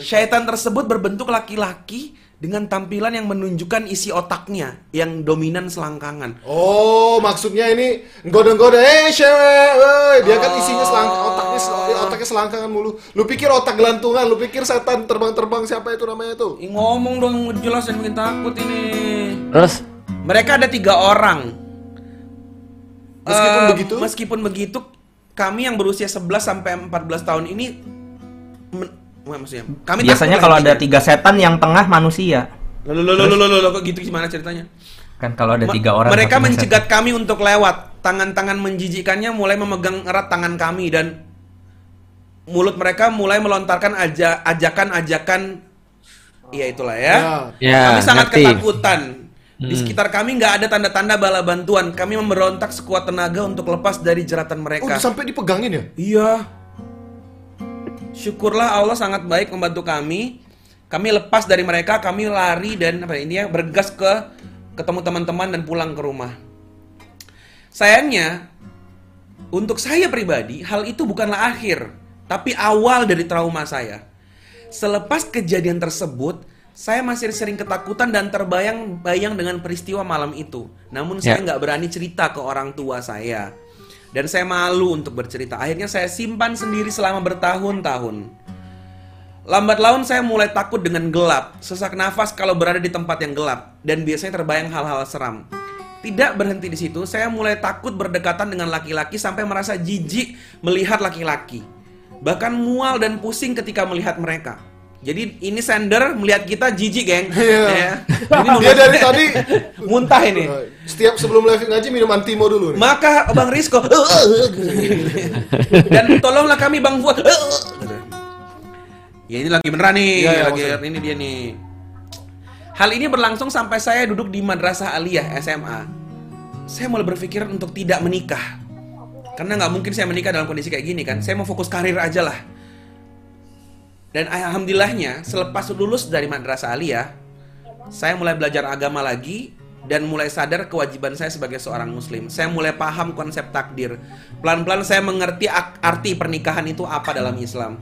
Syaitan tersebut berbentuk laki-laki dengan tampilan yang menunjukkan isi otaknya yang dominan selangkangan. Oh, maksudnya ini nggoda-nggoda, eh cewek, woi. Dia kan isinya selangkang, otaknya sel- otaknya selangkangan mulu. Lu pikir otak gelantungan, lu pikir setan terbang-terbang siapa itu namanya tuh? Ih, ngomong dong jelas dan bikin takut ini. Terus? Mereka ada tiga orang. Meskipun Eh, begitu? Meskipun begitu, kami yang berusia 11 sampai 14 tahun ini men- maksudnya kami Biasanya kalau ada tiga setan yang tengah manusia. Loh, loh, loh, loh, kok gitu gimana ceritanya? Kan kalau ada tiga orang Mereka mencegat kami untuk lewat. Tangan-tangan menjijikannya mulai memegang erat tangan kami dan mulut mereka mulai melontarkan aja ajakan-ajakan Iya itulah ya. Ya, kami sangat ngerti. ketakutan. Di Hmm. sekitar kami nggak ada tanda-tanda bala bantuan. Kami memberontak sekuat tenaga untuk lepas dari jeratan Oh, mereka. sampai dipegangin ya? Iya. Syukurlah Allah sangat baik membantu kami. Kami lepas dari mereka, kami lari dan apa ini ya bergegas ke ketemu teman-teman dan pulang ke rumah. Sayangnya, untuk saya pribadi, hal itu bukanlah akhir, tapi awal dari trauma saya. Selepas kejadian tersebut, saya masih sering ketakutan dan terbayang-bayang dengan peristiwa malam itu. Namun saya Ya. nggak berani cerita ke orang tua saya. Dan saya malu untuk bercerita. Akhirnya saya simpan sendiri selama bertahun-tahun. Lambat laun saya mulai takut dengan gelap, sesak nafas kalau berada di tempat yang gelap, dan biasanya terbayang hal-hal seram. Tidak berhenti di situ, saya mulai takut berdekatan dengan laki-laki sampai merasa jijik melihat laki-laki. Bahkan mual dan pusing ketika melihat mereka. Jadi ini sender melihat kita jijik, geng. Iya. Ya. Dia dari tadi muntah ini. Setiap sebelum live ngaji minum antimo dulu nih. Maka Bang Rizko dan tolonglah kami Bang Fuad. Ya ini lagi beneran nih, Iya, iya, lagi maksudnya. ini dia nih. Hal ini berlangsung sampai saya duduk di madrasah aliyah SMA. Saya mulai berpikir untuk tidak menikah. Karena nggak mungkin saya menikah dalam kondisi kayak gini kan. Saya mau fokus karir aja lah. Dan alhamdulillahnya selepas lulus dari madrasah aliyah, saya mulai belajar agama lagi dan mulai sadar kewajiban saya sebagai seorang muslim. Saya mulai paham konsep takdir. Pelan-pelan saya mengerti arti pernikahan itu apa dalam Islam.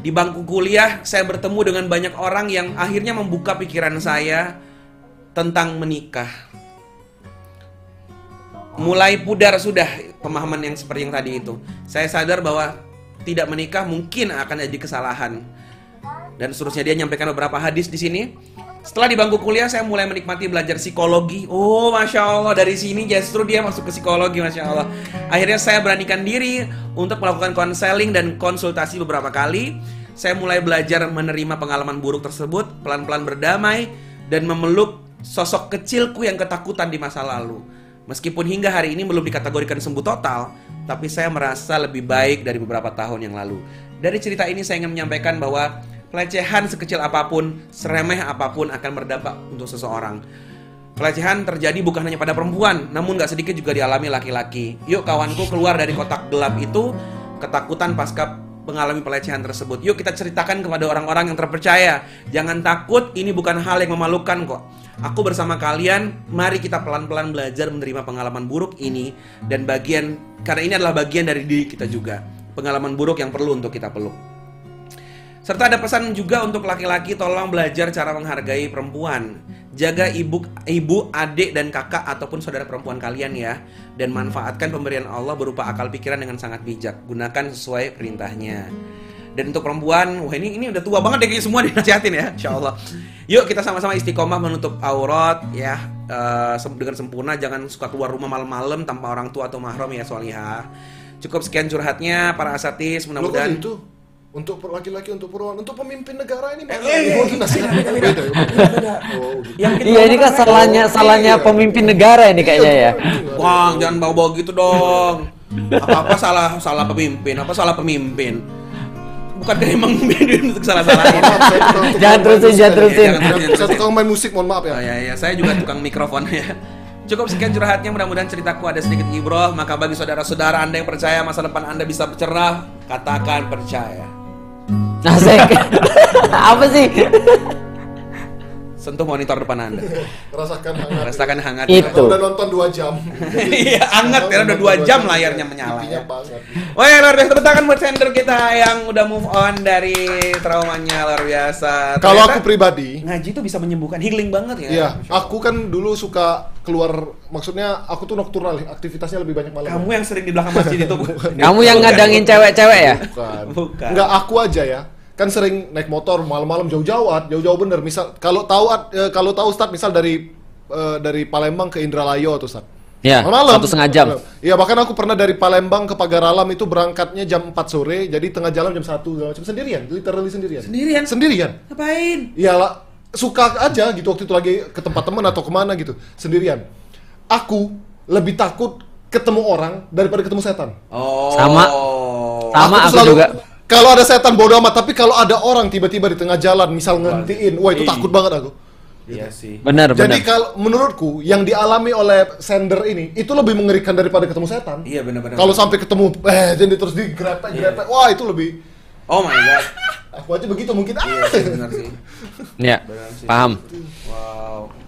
Di bangku kuliah, saya bertemu dengan banyak orang yang akhirnya membuka pikiran saya tentang menikah. Mulai pudar sudah pemahaman yang seperti yang tadi itu. Saya sadar bahwa tidak menikah mungkin akan jadi kesalahan. Dan seterusnya dia nyampaikan beberapa hadis di sini. Setelah di bangku kuliah saya mulai menikmati belajar psikologi. Oh, masya Allah dari sini justru dia masuk ke psikologi, masya Allah. Akhirnya saya beranikan diri untuk melakukan konseling dan konsultasi beberapa kali. Saya mulai belajar menerima pengalaman buruk tersebut, pelan-pelan berdamai dan memeluk sosok kecilku yang ketakutan di masa lalu. Meskipun hingga hari ini belum dikategorikan sembuh total, tapi saya merasa lebih baik dari beberapa tahun yang lalu. Dari cerita ini saya ingin menyampaikan bahwa pelecehan sekecil apa pun, seremeh apa pun akan berdampak untuk seseorang. Pelecehan terjadi bukan hanya pada perempuan, namun gak sedikit juga dialami laki-laki. Yuk kawanku keluar dari kotak gelap itu, ketakutan pasca mengalami pelecehan tersebut. Yuk kita ceritakan kepada orang-orang yang terpercaya. Jangan takut, ini bukan hal yang memalukan kok. Aku bersama kalian, mari kita pelan-pelan belajar menerima pengalaman buruk ini dan bagian karena ini adalah bagian dari diri kita juga. Pengalaman buruk yang perlu untuk kita peluk. Serta ada pesan juga untuk laki-laki tolong belajar cara menghargai perempuan. Jaga ibu, ibu, adik dan kakak ataupun saudara perempuan kalian ya dan manfaatkan pemberian Allah berupa akal pikiran dengan sangat bijak. Gunakan sesuai perintahnya. Dan untuk perempuan, wah ini ini udah tua banget deh kayaknya semua dinasihatin ya, insya Allah. Yuk kita sama-sama istiqomah menutup aurat ya sem- dengan sempurna, jangan suka keluar rumah malam-malam tanpa orang tua atau mahram ya Solihah. Cukup sekian curhatnya para asatis, kok mudah-mudahan itu? Untuk laki-laki, untuk perempuan, untuk pemimpin negara ini eh, itu nasihatnya beda ya. Oh, gitu. Iya ini kan salahnya salahnya pemimpin negara ini kayaknya ya. Bang, jangan bawa-bawa gitu dong. Apa-apa salah salah pemimpin, apa salah pemimpin. Bukan emang untuk salah-salahin. Maaf, saya tukang- tukang Jangan terusin, jangan terusin. Saya tukang main musik, mohon maaf ya. Oh ya ya, saya juga tukang mikrofon ya. Cukup sekian curhatnya, mudah-mudahan ceritaku ada sedikit ibroh. Maka bagi saudara-saudara Anda yang percaya masa depan Anda bisa bercerah, katakan percaya. Asik. Apa sih? Sentuh monitor depan Anda. Rasakan hangat. Rasakan hangat. Itu. Udah nonton 2 jam. Iya, hangat ya, udah dua jam layarnya menyala ya. Wah, luar biasa tepuk tangan buat sender kita yang udah move on dari traumanya luar biasa. Kalau aku pribadi, ngaji tuh bisa menyembuhkan healing banget ya. Iya, aku kan dulu suka keluar, maksudnya aku tuh nocturnal, aktivitasnya lebih banyak malam. Kamu yang sering di belakang masjid itu. Kamu yang ngadangin cewek-cewek ya? Bukan. Bukan. Enggak aku aja ya. Kan sering naik motor malam-malam jauh-jauh, Ad. jauh-jauh bener. Misal kalau tahu eh, kalau tahu Ustad misal dari eh, dari Palembang ke Indralayo tuh Ustad. Ya, Malam. satu setengah jam. Iya, bahkan aku pernah dari Palembang ke Pagaralam itu berangkatnya jam 4 sore, jadi tengah jalan jam 1 segala macam sendirian, literally sendirian. Sendirian? Sendirian. Ngapain? Iyalah, suka aja gitu waktu itu lagi ke tempat teman atau ke mana gitu, sendirian. Aku lebih takut ketemu orang daripada ketemu setan. Oh. Sama. Sama tuh aku selalu- juga. Kalau ada setan bodo amat, tapi kalau ada orang tiba-tiba di tengah jalan, misal ngentiin, wah itu takut banget aku. Iya sih. Benar, Jadi kalau menurutku yang dialami oleh sender ini itu lebih mengerikan daripada ketemu setan. Iya benar-benar. Kalau sampai ketemu eh jadi terus digrepe grepe, wah itu lebih Oh my god. aku aja begitu mungkin. Ah. Iya benar sih. Ya, Benar sih. paham. Wow.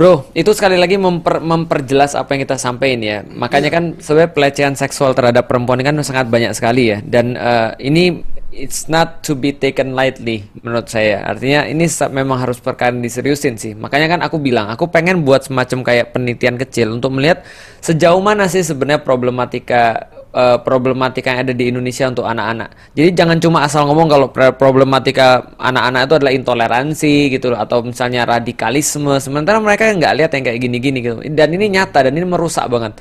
Bro, itu sekali lagi memper- memperjelas apa yang kita sampaikan ya. Makanya kan sebenarnya pelecehan seksual terhadap perempuan kan sangat banyak sekali ya. Dan eh, ini it's not to be taken lightly menurut saya. Artinya ini memang harus perkara diseriusin sih. Makanya kan aku bilang, aku pengen buat semacam kayak penelitian kecil untuk melihat sejauh mana sih sebenarnya problematika eh, problematika yang ada di Indonesia untuk anak-anak. Jadi jangan cuma asal ngomong kalau problematika anak-anak itu adalah intoleransi gitu loh, atau misalnya radikalisme. Sementara mereka nggak lihat yang kayak gini-gini gitu. Dan ini nyata dan ini merusak banget.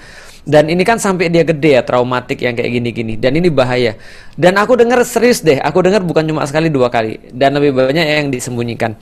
Dan ini kan sampai dia gede ya traumatik yang kayak gini-gini. Dan ini bahaya. Dan aku dengar serius deh. Aku dengar bukan cuma sekali dua kali. Dan lebih banyak yang disembunyikan.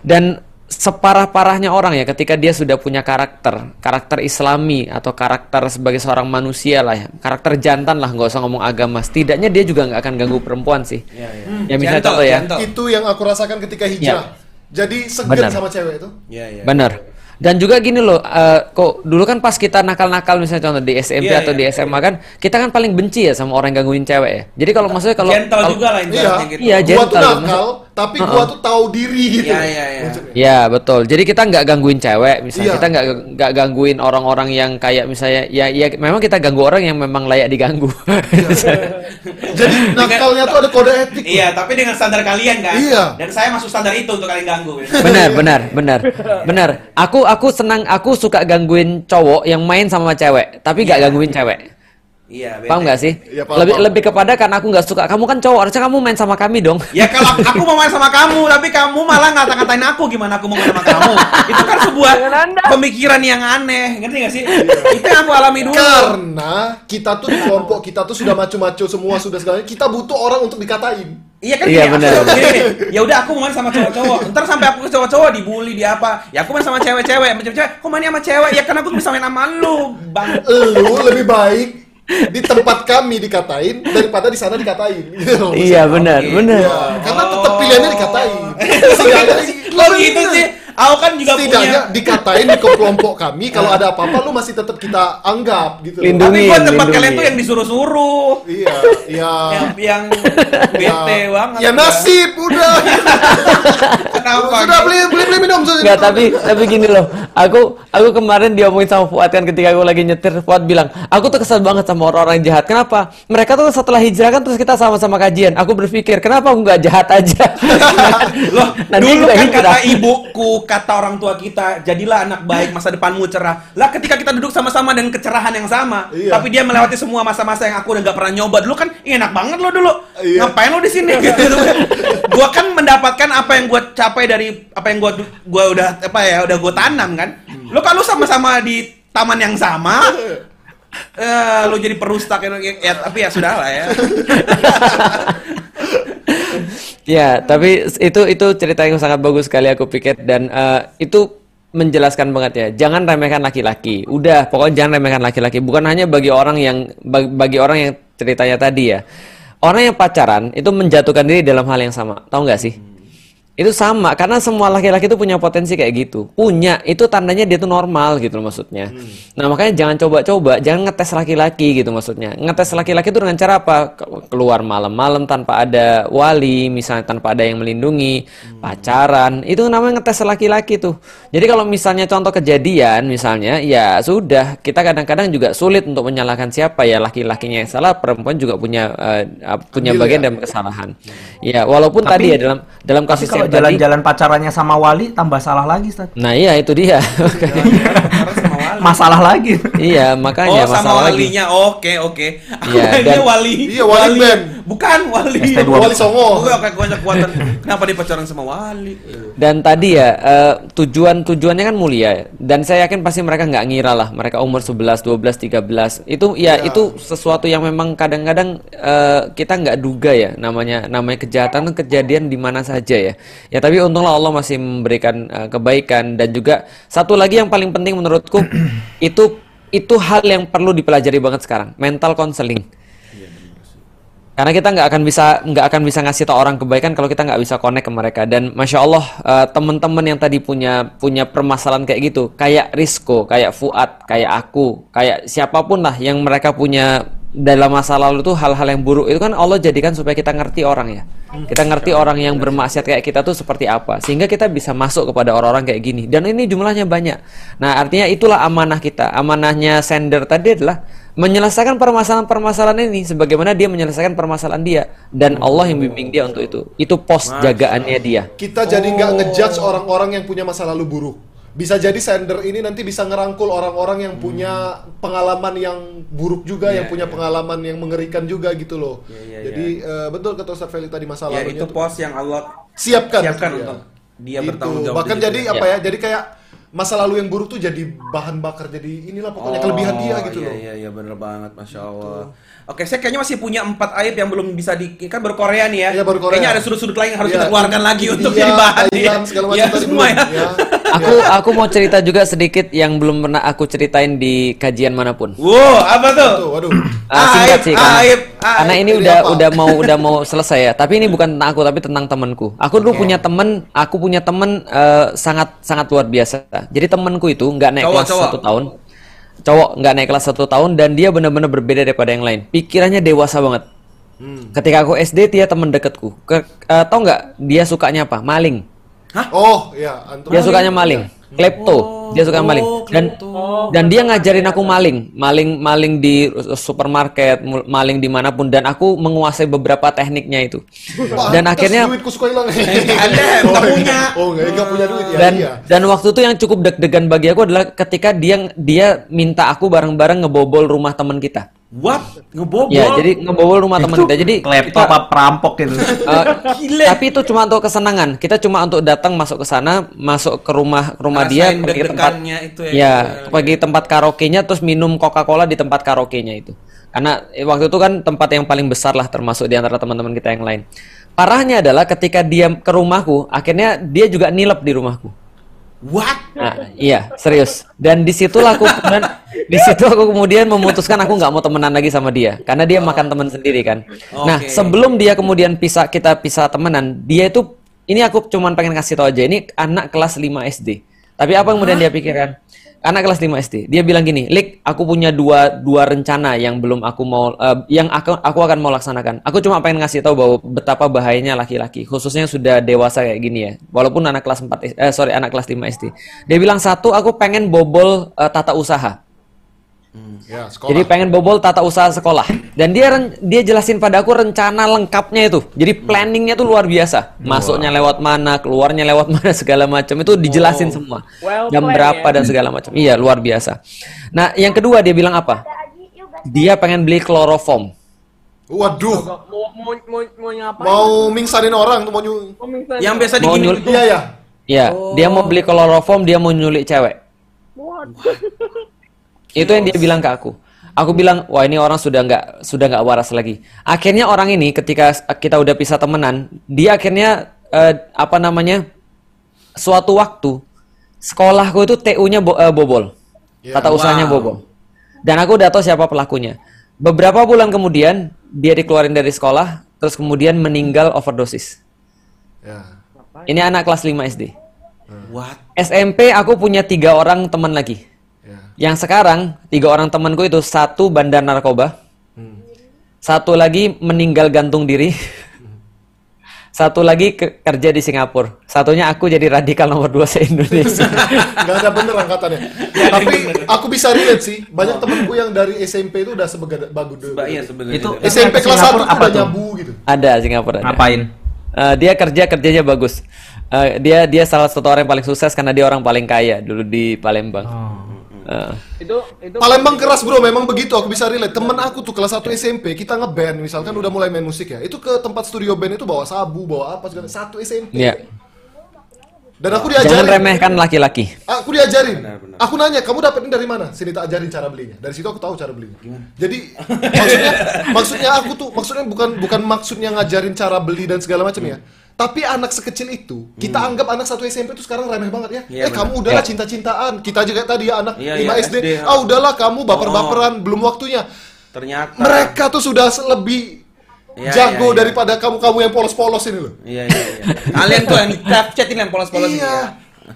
Dan separah-parahnya orang ya ketika dia sudah punya karakter karakter islami atau karakter sebagai seorang manusia lah ya karakter jantan lah nggak usah ngomong agama setidaknya dia juga nggak akan ganggu perempuan sih Iya, iya. ya misalnya Gentle, contoh ya gentle. Itu yang aku rasakan ketika hijrah. Jadi segan sama cewek itu. Iya, iya. benar dan juga gini loh eh, kok dulu kan pas kita nakal-nakal misalnya contoh di SMP Iya, atau iya, di SMA kan kita kan paling benci ya sama orang yang gangguin cewek ya jadi kalau maksudnya kalau Gentle kalau- juga lah Iya, gitu. Iya, gua tuh gentle. nakal, Maksud- tapi gua tuh tahu diri gitu. Iya, iya, iya. Ya betul. Jadi kita nggak gangguin cewek, misalnya Iya. kita nggak nggak gangguin orang-orang yang kayak misalnya ya ya memang kita ganggu orang yang memang layak diganggu. Jadi nakalnya tuh ada kode etik. Iya, tapi dengan standar kalian kan. Iya. Dan saya masuk standar itu untuk kalian ganggu. benar, benar, benar, benar. Aku aku senang, aku suka gangguin cowok yang main sama cewek, tapi nggak gangguin cewek. Iya, Paham nggak sih? Iya, paham, lebih paham. lebih kepada karena aku nggak suka. Kamu kan cowok, harusnya kamu main sama kami dong. Ya kalau aku mau main sama kamu, tapi kamu malah ngata-ngatain aku gimana aku mau main sama kamu. Itu kan sebuah pemikiran yang aneh, ngerti gak sih? Itu yang aku alami dulu. Karena kita tuh di kelompok kita tuh sudah maco-maco semua sudah segalanya. Kita butuh orang untuk dikatain. Iya kan Iya, benar. Ya udah aku mau main sama cowok-cowok. Ntar sampai aku ke cowok-cowok dibully di apa? Ya aku main sama cewek-cewek, macam cewek. Kok mainnya sama cewek? Ya kan aku bisa main sama lu, Bang. Lu lebih baik di tempat kami dikatain daripada di sana dikatain. Gitu loh, Iya benar, benar. Iya, karena tetap pilihannya dikatain. Oh gitu sih. Aku kan juga Setidaknya punya dikatain di kelompok kami kalau ada apa-apa lu masih tetap kita anggap gitu. loh. Lindungi. Tapi gua tempat lindungi. kalian tuh yang disuruh-suruh. Iya, iya. Yang yang bete banget. Ya nasib udah. Kenapa? Sudah beli beli beli minum sudah. Enggak, tapi tapi gini loh. Aku aku kemarin diomongin sama Fuad kan ketika aku lagi nyetir, Fuad bilang, "Aku tuh kesel banget sama orang-orang jahat. Kenapa? Mereka tuh setelah hijrah kan terus kita sama-sama kajian. Aku berpikir, kenapa aku nggak jahat aja?" Loh, Nanti dulu kan kata ibuku, kata orang tua kita, jadilah anak baik, masa depanmu cerah. Lah ketika kita duduk sama-sama dengan kecerahan yang sama, Iya. tapi dia melewati semua masa-masa yang aku udah nggak pernah nyoba dulu kan, "Ih, enak banget lo dulu. Iya. Ngapain lo di sini? gitu. gua kan mendapatkan apa yang gua capai dari apa yang gua gua udah apa ya, udah gua tanam kan. Lo kalau sama-sama di taman yang sama, eh lo jadi perusak ya, ya, tapi ya sudah lah ya. Ya, tapi itu itu cerita yang sangat bagus sekali aku pikir dan eh, itu menjelaskan banget ya. Jangan remehkan laki-laki. Udah, pokoknya jangan remehkan laki-laki. Bukan hanya bagi orang yang bagi orang yang ceritanya tadi ya. Orang yang pacaran itu menjatuhkan diri dalam hal yang sama. Tahu nggak sih? Itu sama karena semua laki-laki itu punya potensi kayak gitu. Punya, itu tandanya dia tuh normal gitu loh maksudnya. Nah, makanya jangan coba-coba, jangan ngetes laki-laki gitu maksudnya. Ngetes laki-laki itu dengan cara apa? Ke- Keluar malam-malam tanpa ada wali, misalnya tanpa ada yang melindungi, pacaran. Itu namanya ngetes laki-laki tuh. Jadi kalau misalnya contoh kejadian misalnya, ya sudah, kita kadang-kadang juga sulit untuk menyalahkan siapa ya laki-lakinya yang salah, perempuan juga punya eh, punya Andil bagian ya? dalam kesalahan. Ya, walaupun Tapi- tadi ya dalam dalam kasus jalan-jalan pacarannya sama wali tambah salah lagi, Ustaz. Nah iya itu dia. Masalah lagi. iya makanya oh, sama masalah lagi. walinya. Oke, oke. Aku Iya, dan- wali. Iya, wali band. Bukan wali. ST2. Wali Songo. Gue kayak kekuatan. Kenapa dia pacaran sama wali? Dan tadi ya eh, tujuan tujuannya kan mulia ya. dan saya yakin pasti mereka nggak ngira lah mereka umur 11, 12, 13 itu ya itu sesuatu yang memang kadang-kadang eh, kita nggak duga ya namanya namanya kejahatan itu kejadian di mana saja ya. Ya tapi untunglah Allah masih memberikan eh, kebaikan dan juga satu lagi yang paling penting menurutku itu itu hal yang perlu dipelajari banget sekarang mental counseling. Karena kita nggak akan bisa nggak akan bisa ngasih tau orang kebaikan kalau kita nggak bisa connect ke mereka. Dan masya Allah eh, teman-teman yang tadi punya punya permasalahan kayak gitu, kayak Risco, kayak Fuad, kayak aku, kayak siapa pun lah yang mereka punya dalam masa lalu tuh hal-hal yang buruk itu kan Allah jadikan supaya kita ngerti orang ya. Kita ngerti orang yang bermaksiat kayak kita tuh seperti apa sehingga kita bisa masuk kepada orang-orang kayak gini. Dan ini jumlahnya banyak. Nah, artinya itulah amanah kita. Amanahnya sender tadi adalah menyelesaikan permasalahan-permasalahan ini sebagaimana dia menyelesaikan permasalahan dia dan Allah yang bimbing dia untuk itu. Itu pos jagaannya dia. Kita jadi nggak ngejudge orang-orang yang punya masa lalu buruk. Bisa jadi sender ini nanti bisa ngerangkul orang-orang yang punya pengalaman yang buruk juga, yang punya pengalaman yang mengerikan juga gitu loh. iya, jadi eh, betul kata Ustaz Feli tadi masa Ya lalunya itu pos yang Allah siapkan, siapkan Iya. untuk dia Gitu. bertanggung jawab. Bahkan jadi ya. apa ya? Jadi kayak masa lalu yang buruk tuh jadi bahan bakar jadi inilah pokoknya Oh, kelebihan dia gitu iya, loh. Iya iya bener banget, masya Allah. Oke, saya kayaknya masih punya empat aib yang belum bisa di kan baru Korea nih ya. Iya, baru Korea. Kayaknya ada sudut-sudut lain yang harus Iya, kita keluarkan lagi untuk India, jadi bahan Thailand, segala macam Iya, tadi semua ya. ya. Aku aku mau cerita juga sedikit yang belum pernah aku ceritain di kajian mana pun. Wow, apa tuh? waduh. Ah, singkat Aib, sih karena, aib, karena aib. ini Ini udah apa? udah mau udah mau selesai ya. Tapi ini bukan tentang aku tapi tentang temanku. Aku dulu punya temen, aku punya temen eh, sangat sangat luar biasa. Jadi temanku itu nggak naik Cowok, kelas cowok. satu tahun. Cowok nggak naik kelas satu tahun dan dia benar-benar berbeda daripada yang lain. Pikirannya dewasa banget. Hmm. Ketika aku SD dia temen deketku. Ke, eh, tau nggak dia sukanya apa? Maling. Oh, ya, antum. Dia sukanya maling, klepto. Dia suka maling. Dan dan dia ngajarin aku maling, maling maling di supermarket, maling di mana pun. Dan aku menguasai beberapa tekniknya itu. Dan akhirnya duitku suka hilang. Ada, oh, nggak punya. Oh, nggak nggak punya duit ya. dan iya. dan waktu itu yang cukup deg-degan bagi aku adalah ketika dia dia minta aku bareng-bareng ngebobol rumah teman kita. What? Ngebobol? Ya, jadi ngebobol rumah teman kita. Jadi Laptop apa perampok gitu. Eh, tapi itu cuma untuk kesenangan. Kita cuma untuk datang masuk ke sana, masuk ke rumah rumah dia, Rasain pergi ke tempat itu ya. ya, pergi tempat karaoke-nya terus minum Coca-Cola di tempat karaoke-nya itu. Karena eh, waktu itu kan tempat yang paling besar lah termasuk di antara teman-teman kita yang lain. Parahnya adalah ketika dia ke rumahku, akhirnya dia juga nilep di rumahku. What? Nah, iya, serius. Dan di situlah aku kemudian, di situ aku kemudian memutuskan aku nggak mau temenan lagi sama dia, karena dia makan teman sendiri kan. Nah, Oke. sebelum dia kemudian pisah kita pisah temenan, dia itu ini aku cuman pengen kasih tau aja, ini anak kelas 5 SD. Tapi apa yang kemudian dia pikirkan? Anak kelas 5 SD. Dia bilang gini, "Lik, aku punya dua dua rencana yang belum aku mau eh, yang aku aku akan mau laksanakan. Aku cuma pengen ngasih tahu bahwa betapa bahayanya laki-laki, khususnya yang sudah dewasa kayak gini ya. Walaupun anak kelas 4 S- eh sorry, anak kelas 5 SD. Dia bilang satu, aku pengen bobol eh, tata usaha. Ya, sekolah. Jadi pengen bobol tata usaha sekolah. Dan dia dia jelasin pada aku rencana lengkapnya itu. Jadi planningnya tuh luar biasa. Masuknya lewat mana, keluarnya lewat mana segala macam itu dijelasin semua. Well Jam berapa ya. dan segala macam. Iya, luar biasa. Nah, yang kedua dia bilang apa? Dia pengen beli kloroform. Waduh, Mau mau mau mau ngapain? mau mingsanin orang tuh mau nyu. Mau minta- Yang biasa digini nyul- Iya ya. Iya, dia mau beli kloroform, dia mau nyulik cewek. Itu yang dia bilang ke aku. Aku bilang, wah ini orang sudah nggak sudah nggak waras lagi. Akhirnya orang ini ketika kita udah pisah temenan, dia akhirnya eh, apa namanya suatu waktu sekolahku itu TU-nya bo- eh, bobol, Ya, tata usahanya wow. bobol. Dan aku udah tahu siapa pelakunya. Beberapa bulan kemudian dia dikeluarin dari sekolah, terus kemudian meninggal overdosis. Ya. Ini anak kelas 5 SD. What? SMP aku punya tiga orang teman lagi. Yang sekarang tiga orang temanku itu satu bandar narkoba, satu lagi meninggal gantung diri, satu lagi ke- kerja di Singapura, satunya aku jadi radikal nomor dua se Indonesia. Gak ada bener angkatannya. Tapi aku bisa relate sih. Banyak temenku yang dari SMP itu udah sebegada bagus dulu. Iya sebenarnya. Itu SMP kelas 1 Singapura tuh apa udah tuh? nyabu gitu. ada Singapura. Ada. Ngapain? Eh, dia kerja kerjanya bagus. Eh, dia dia salah satu orang yang paling sukses karena dia orang paling kaya dulu di Palembang. Eh, itu itu Palembang keras bro, memang begitu. Aku bisa relate. Temen aku tuh kelas 1 SMP, kita ngeband, misalkan udah mulai main musik ya. Itu ke tempat studio band itu bawa sabu, bawa apa segala. Satu SMP. Iya. Dan aku Jangan diajarin. remehkan laki-laki. Aku diajarin. Aku nanya, kamu dapetin dari mana? Sini tak ajarin cara belinya. Dari situ aku tahu cara belinya. Jadi maksudnya maksudnya aku tuh maksudnya bukan bukan maksudnya ngajarin cara beli dan segala macam ya. Tapi anak sekecil itu, kita anggap anak satu SMP itu sekarang remeh banget ya. Iya, eh benar. kamu udahlah Iya. cinta-cintaan. Kita juga tadi ya anak Iya, 5 iya, SD. SD. Ah udahlah kamu baper-baperan, belum waktunya. Ternyata. Mereka tuh sudah lebih Iya, jago iya, iya. daripada kamu-kamu yang polos-polos ini loh. Iya iya iya. Kalian tuh yang chat ini yang polos-polos ini. Iya. ya.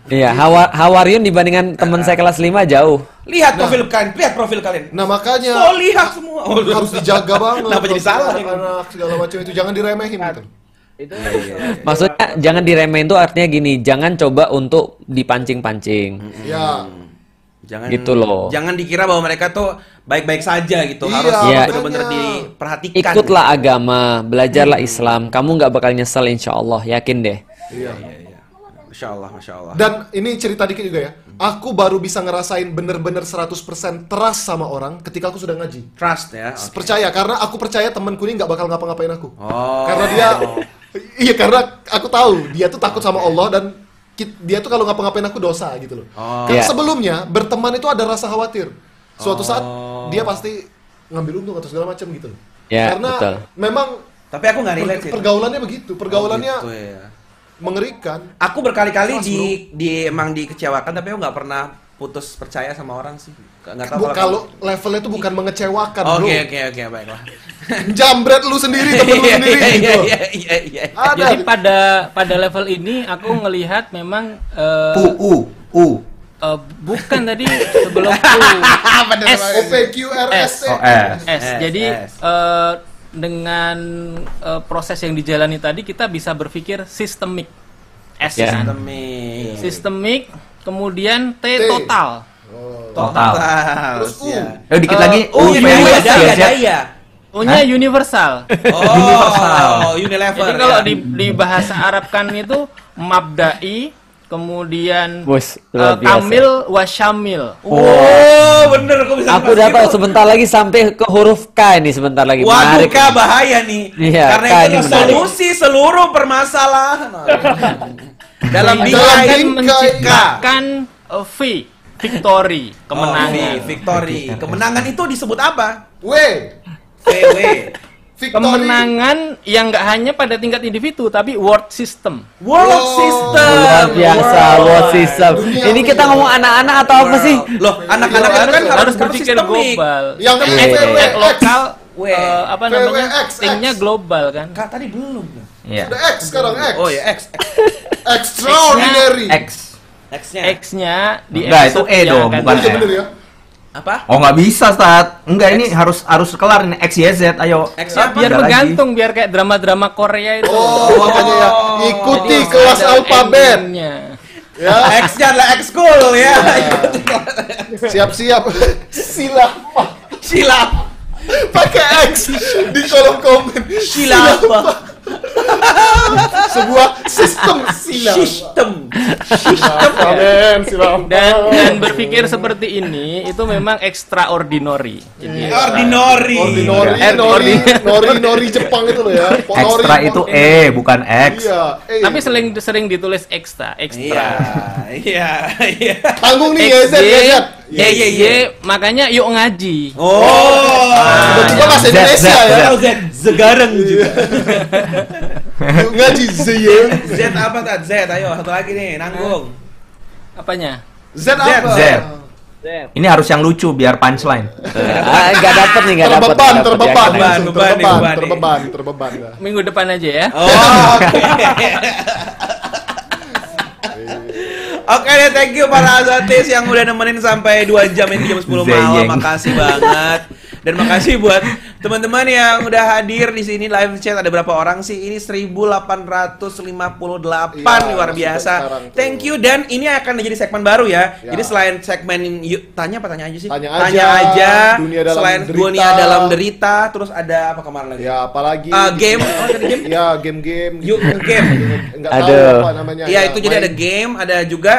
Iya, Hawa Hawariun dibandingkan teman saya kelas 5 jauh. Lihat profil kalian, lihat profil kalian. Nah makanya Oh, lihat semua. Oh, harus dijaga banget. Kenapa jadi salah? Anak segala macam itu jangan diremehin gitu. Itu Maksudnya jangan diremehin tuh artinya gini, jangan coba untuk dipancing-pancing. Ya. Jangan Gitu loh. Jangan dikira bahwa mereka tuh baik-baik saja gitu. Iya, Harus Iya. benar-benar diperhatikan. Ikutlah agama, belajarlah Islam. Kamu nggak bakal nyesel insya Allah, yakin deh. Iya. Iya iya. Masya Allah, masya Allah. Dan ini cerita dikit juga ya. Aku baru bisa ngerasain bener-bener 100% trust sama orang ketika aku sudah ngaji. Trust ya. oke. Percaya karena aku percaya temanku ini nggak bakal ngapa-ngapain aku. Oh. Karena dia iya karena aku tahu dia tuh takut sama Allah dan dia tuh kalau ngapa-ngapain aku dosa gitu loh. Oh. Karena Iya. sebelumnya berteman itu ada rasa khawatir. Suatu saat Oh. dia pasti ngambil untung atau segala macam gitu loh. Ya, Karena betul. memang Tapi aku nggak relate per- sih. pergaulannya begitu, pergaulannya Oh, gitu ya. mengerikan. Aku berkali-kali Kelas, di, di emang dikecewakan tapi aku nggak pernah putus percaya sama orang sih. Nggak tahu Bu, kalau levelnya itu bukan mengecewakan, bro. Oke oke oke baiklah. Jambret lu sendiri, temen lu Iya, sendiri iya, gitu. iya, iya, iya. Ada. Jadi pada pada level ini aku ngelihat memang eh, U U U. eh, bukan tadi sebelum U S OPQRS. Oh, S. S. S, Jadi S. eh, dengan eh, proses yang dijalani tadi kita bisa berpikir sistemik. S kan? Sistemik. Sistemik, kemudian T, T. total. Total. Terus U. ya. Eh dikit Eh, lagi. Oh, U, ini V, daya, daya. U-nya universal. Oh, Universal. Unilever. Jadi kalau ya. di, di bahasa Arab kan itu mabda'i, kemudian Bos, eh, luar biasa. kamil wasyamil. Oh, bener kok bisa Aku tahu sebentar lagi sampai ke huruf K ini sebentar lagi. Waduh, Menarik. Kak, bahaya nih. Iya, Karena Kak, itu ini menarik. solusi seluruh permasalahan. Dalam bingkai menciptakan eh, V, victory, Oh, kemenangan. V, victory. Kemenangan itu disebut apa? W. VW. Victory. Kemenangan yang nggak hanya pada tingkat individu, tapi world system. World Wow. system. Luar biasa, World. world system. Dunia Ini kita ngomong anak-anak atau apa sih? Loh, anak-anak itu kan harus- harus, harus berpikir sistemik. global. Yang at lokal W. eh, apa namanya? Tingnya global kan. Kak tadi belum. Iya. Udah X sekarang X. Oh ya X. Extraordinary. X. X-nya. X-nya di Enggak, episode itu E dong, bukan Oh, iya bener ya. Apa? Oh nggak bisa saat enggak ini harus harus kelar ini X Y Z ayo X-nya apa? biar Ada lagi. biar kayak drama-drama Korea itu. Oh, makanya ya. Ikuti Jadi kelas alfabet. Ya, X-nya adalah X school ya. siap-siap. Silapa. Silap. Pakai X di kolom komen. Silapa. Sebuah sistem silap. Sistem. Silapa. Dan dan berpikir seperti ini itu memang extraordinary. Jadi Ordinary. Ordinary, nori, ordi- nori, nori Jepang itu loh ya. Ekstra Jepang. itu E, bukan X. Iya, eh. Tapi sering sering ditulis ekstra, Iya, ekstra. iya, iya. Tanggung nih, XY, YZ. Iya, iya, XY, makanya yuk ngaji. Oh. Tiba-tiba bahasa Z, Indonesia Z, ya. Z, Zegareng juga. Yuk ngaji Zeyeng. Z apa tak? Z, ayo satu lagi nih, nanggung. Apanya? Z apa? Z. Ini harus yang lucu biar punchline. Ah, nggak dapet nih, nggak dapet. Terbeban, nggak dapet. terbeban, Ya, nih, terbeban, beban nih. terbeban, terbeban. dah. Minggu depan aja ya. Oh, oke. Oke deh, thank you para azatis yang udah nemenin sampai 2 jam ini jam 10 malam. Makasih banget. Dan makasih buat teman-teman yang udah hadir di sini live chat ada berapa orang sih? Ini 1858 Iya, luar biasa. Thank you dan ini akan menjadi segmen baru ya. Ya. Jadi selain segmen yuk, tanya apa tanya aja sih? Tanya aja, aja. dunia dalam selain derita. dunia dalam derita, terus ada apa kemarin lagi? Ya, apalagi Ah, game. Oh, tadi game. Ya, game-game. Yuk, game. Enggak tahu apa namanya. Iya Ya, itu jadi main. ada game, ada juga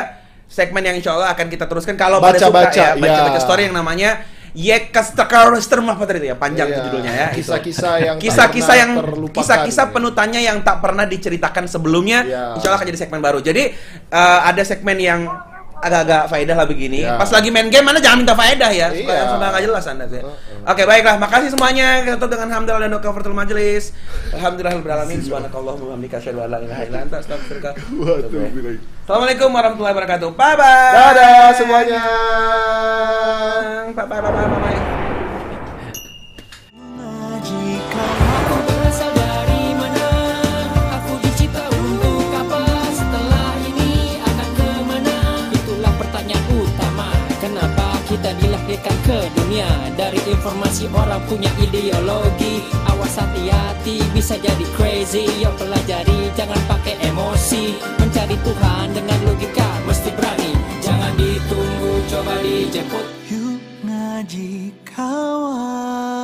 segmen yang insya Allah akan kita teruskan kalau Baca-baca, pada suka ya baca-baca ya. story yang namanya Yekastakar apa tadi itu ya panjang Iya, judulnya ya itu. kisah-kisah yang kisah-kisah yang kisah-kisah penutannya yang tak pernah diceritakan sebelumnya Iya. insya Allah akan jadi segmen baru jadi eh, ada segmen yang agak-agak faedah lah begini Iya. pas lagi main game mana jangan minta faedah ya suka Iya. suka nggak jelas anda tuh ya. oke baiklah makasih semuanya kita tutup dengan hamdalah dan kafaratul majelis alhamdulillah alamin subhanakallahumma wa bihamdika asyhadu an la ilaha illa anta astaghfiruka wa atubu ilaik. Assalamualaikum warahmatullahi wabarakatuh bye bye Dadah semuanya. bye bye bye bye, bye. Dilahirkan ke dunia? Dari informasi orang punya ideologi. Awas hati-hati bisa jadi crazy. Yo pelajari jangan pakai emosi. Mencari Tuhan dengan logika mesti berani. Jangan ditunggu coba dijemput. Yuk ngaji kawan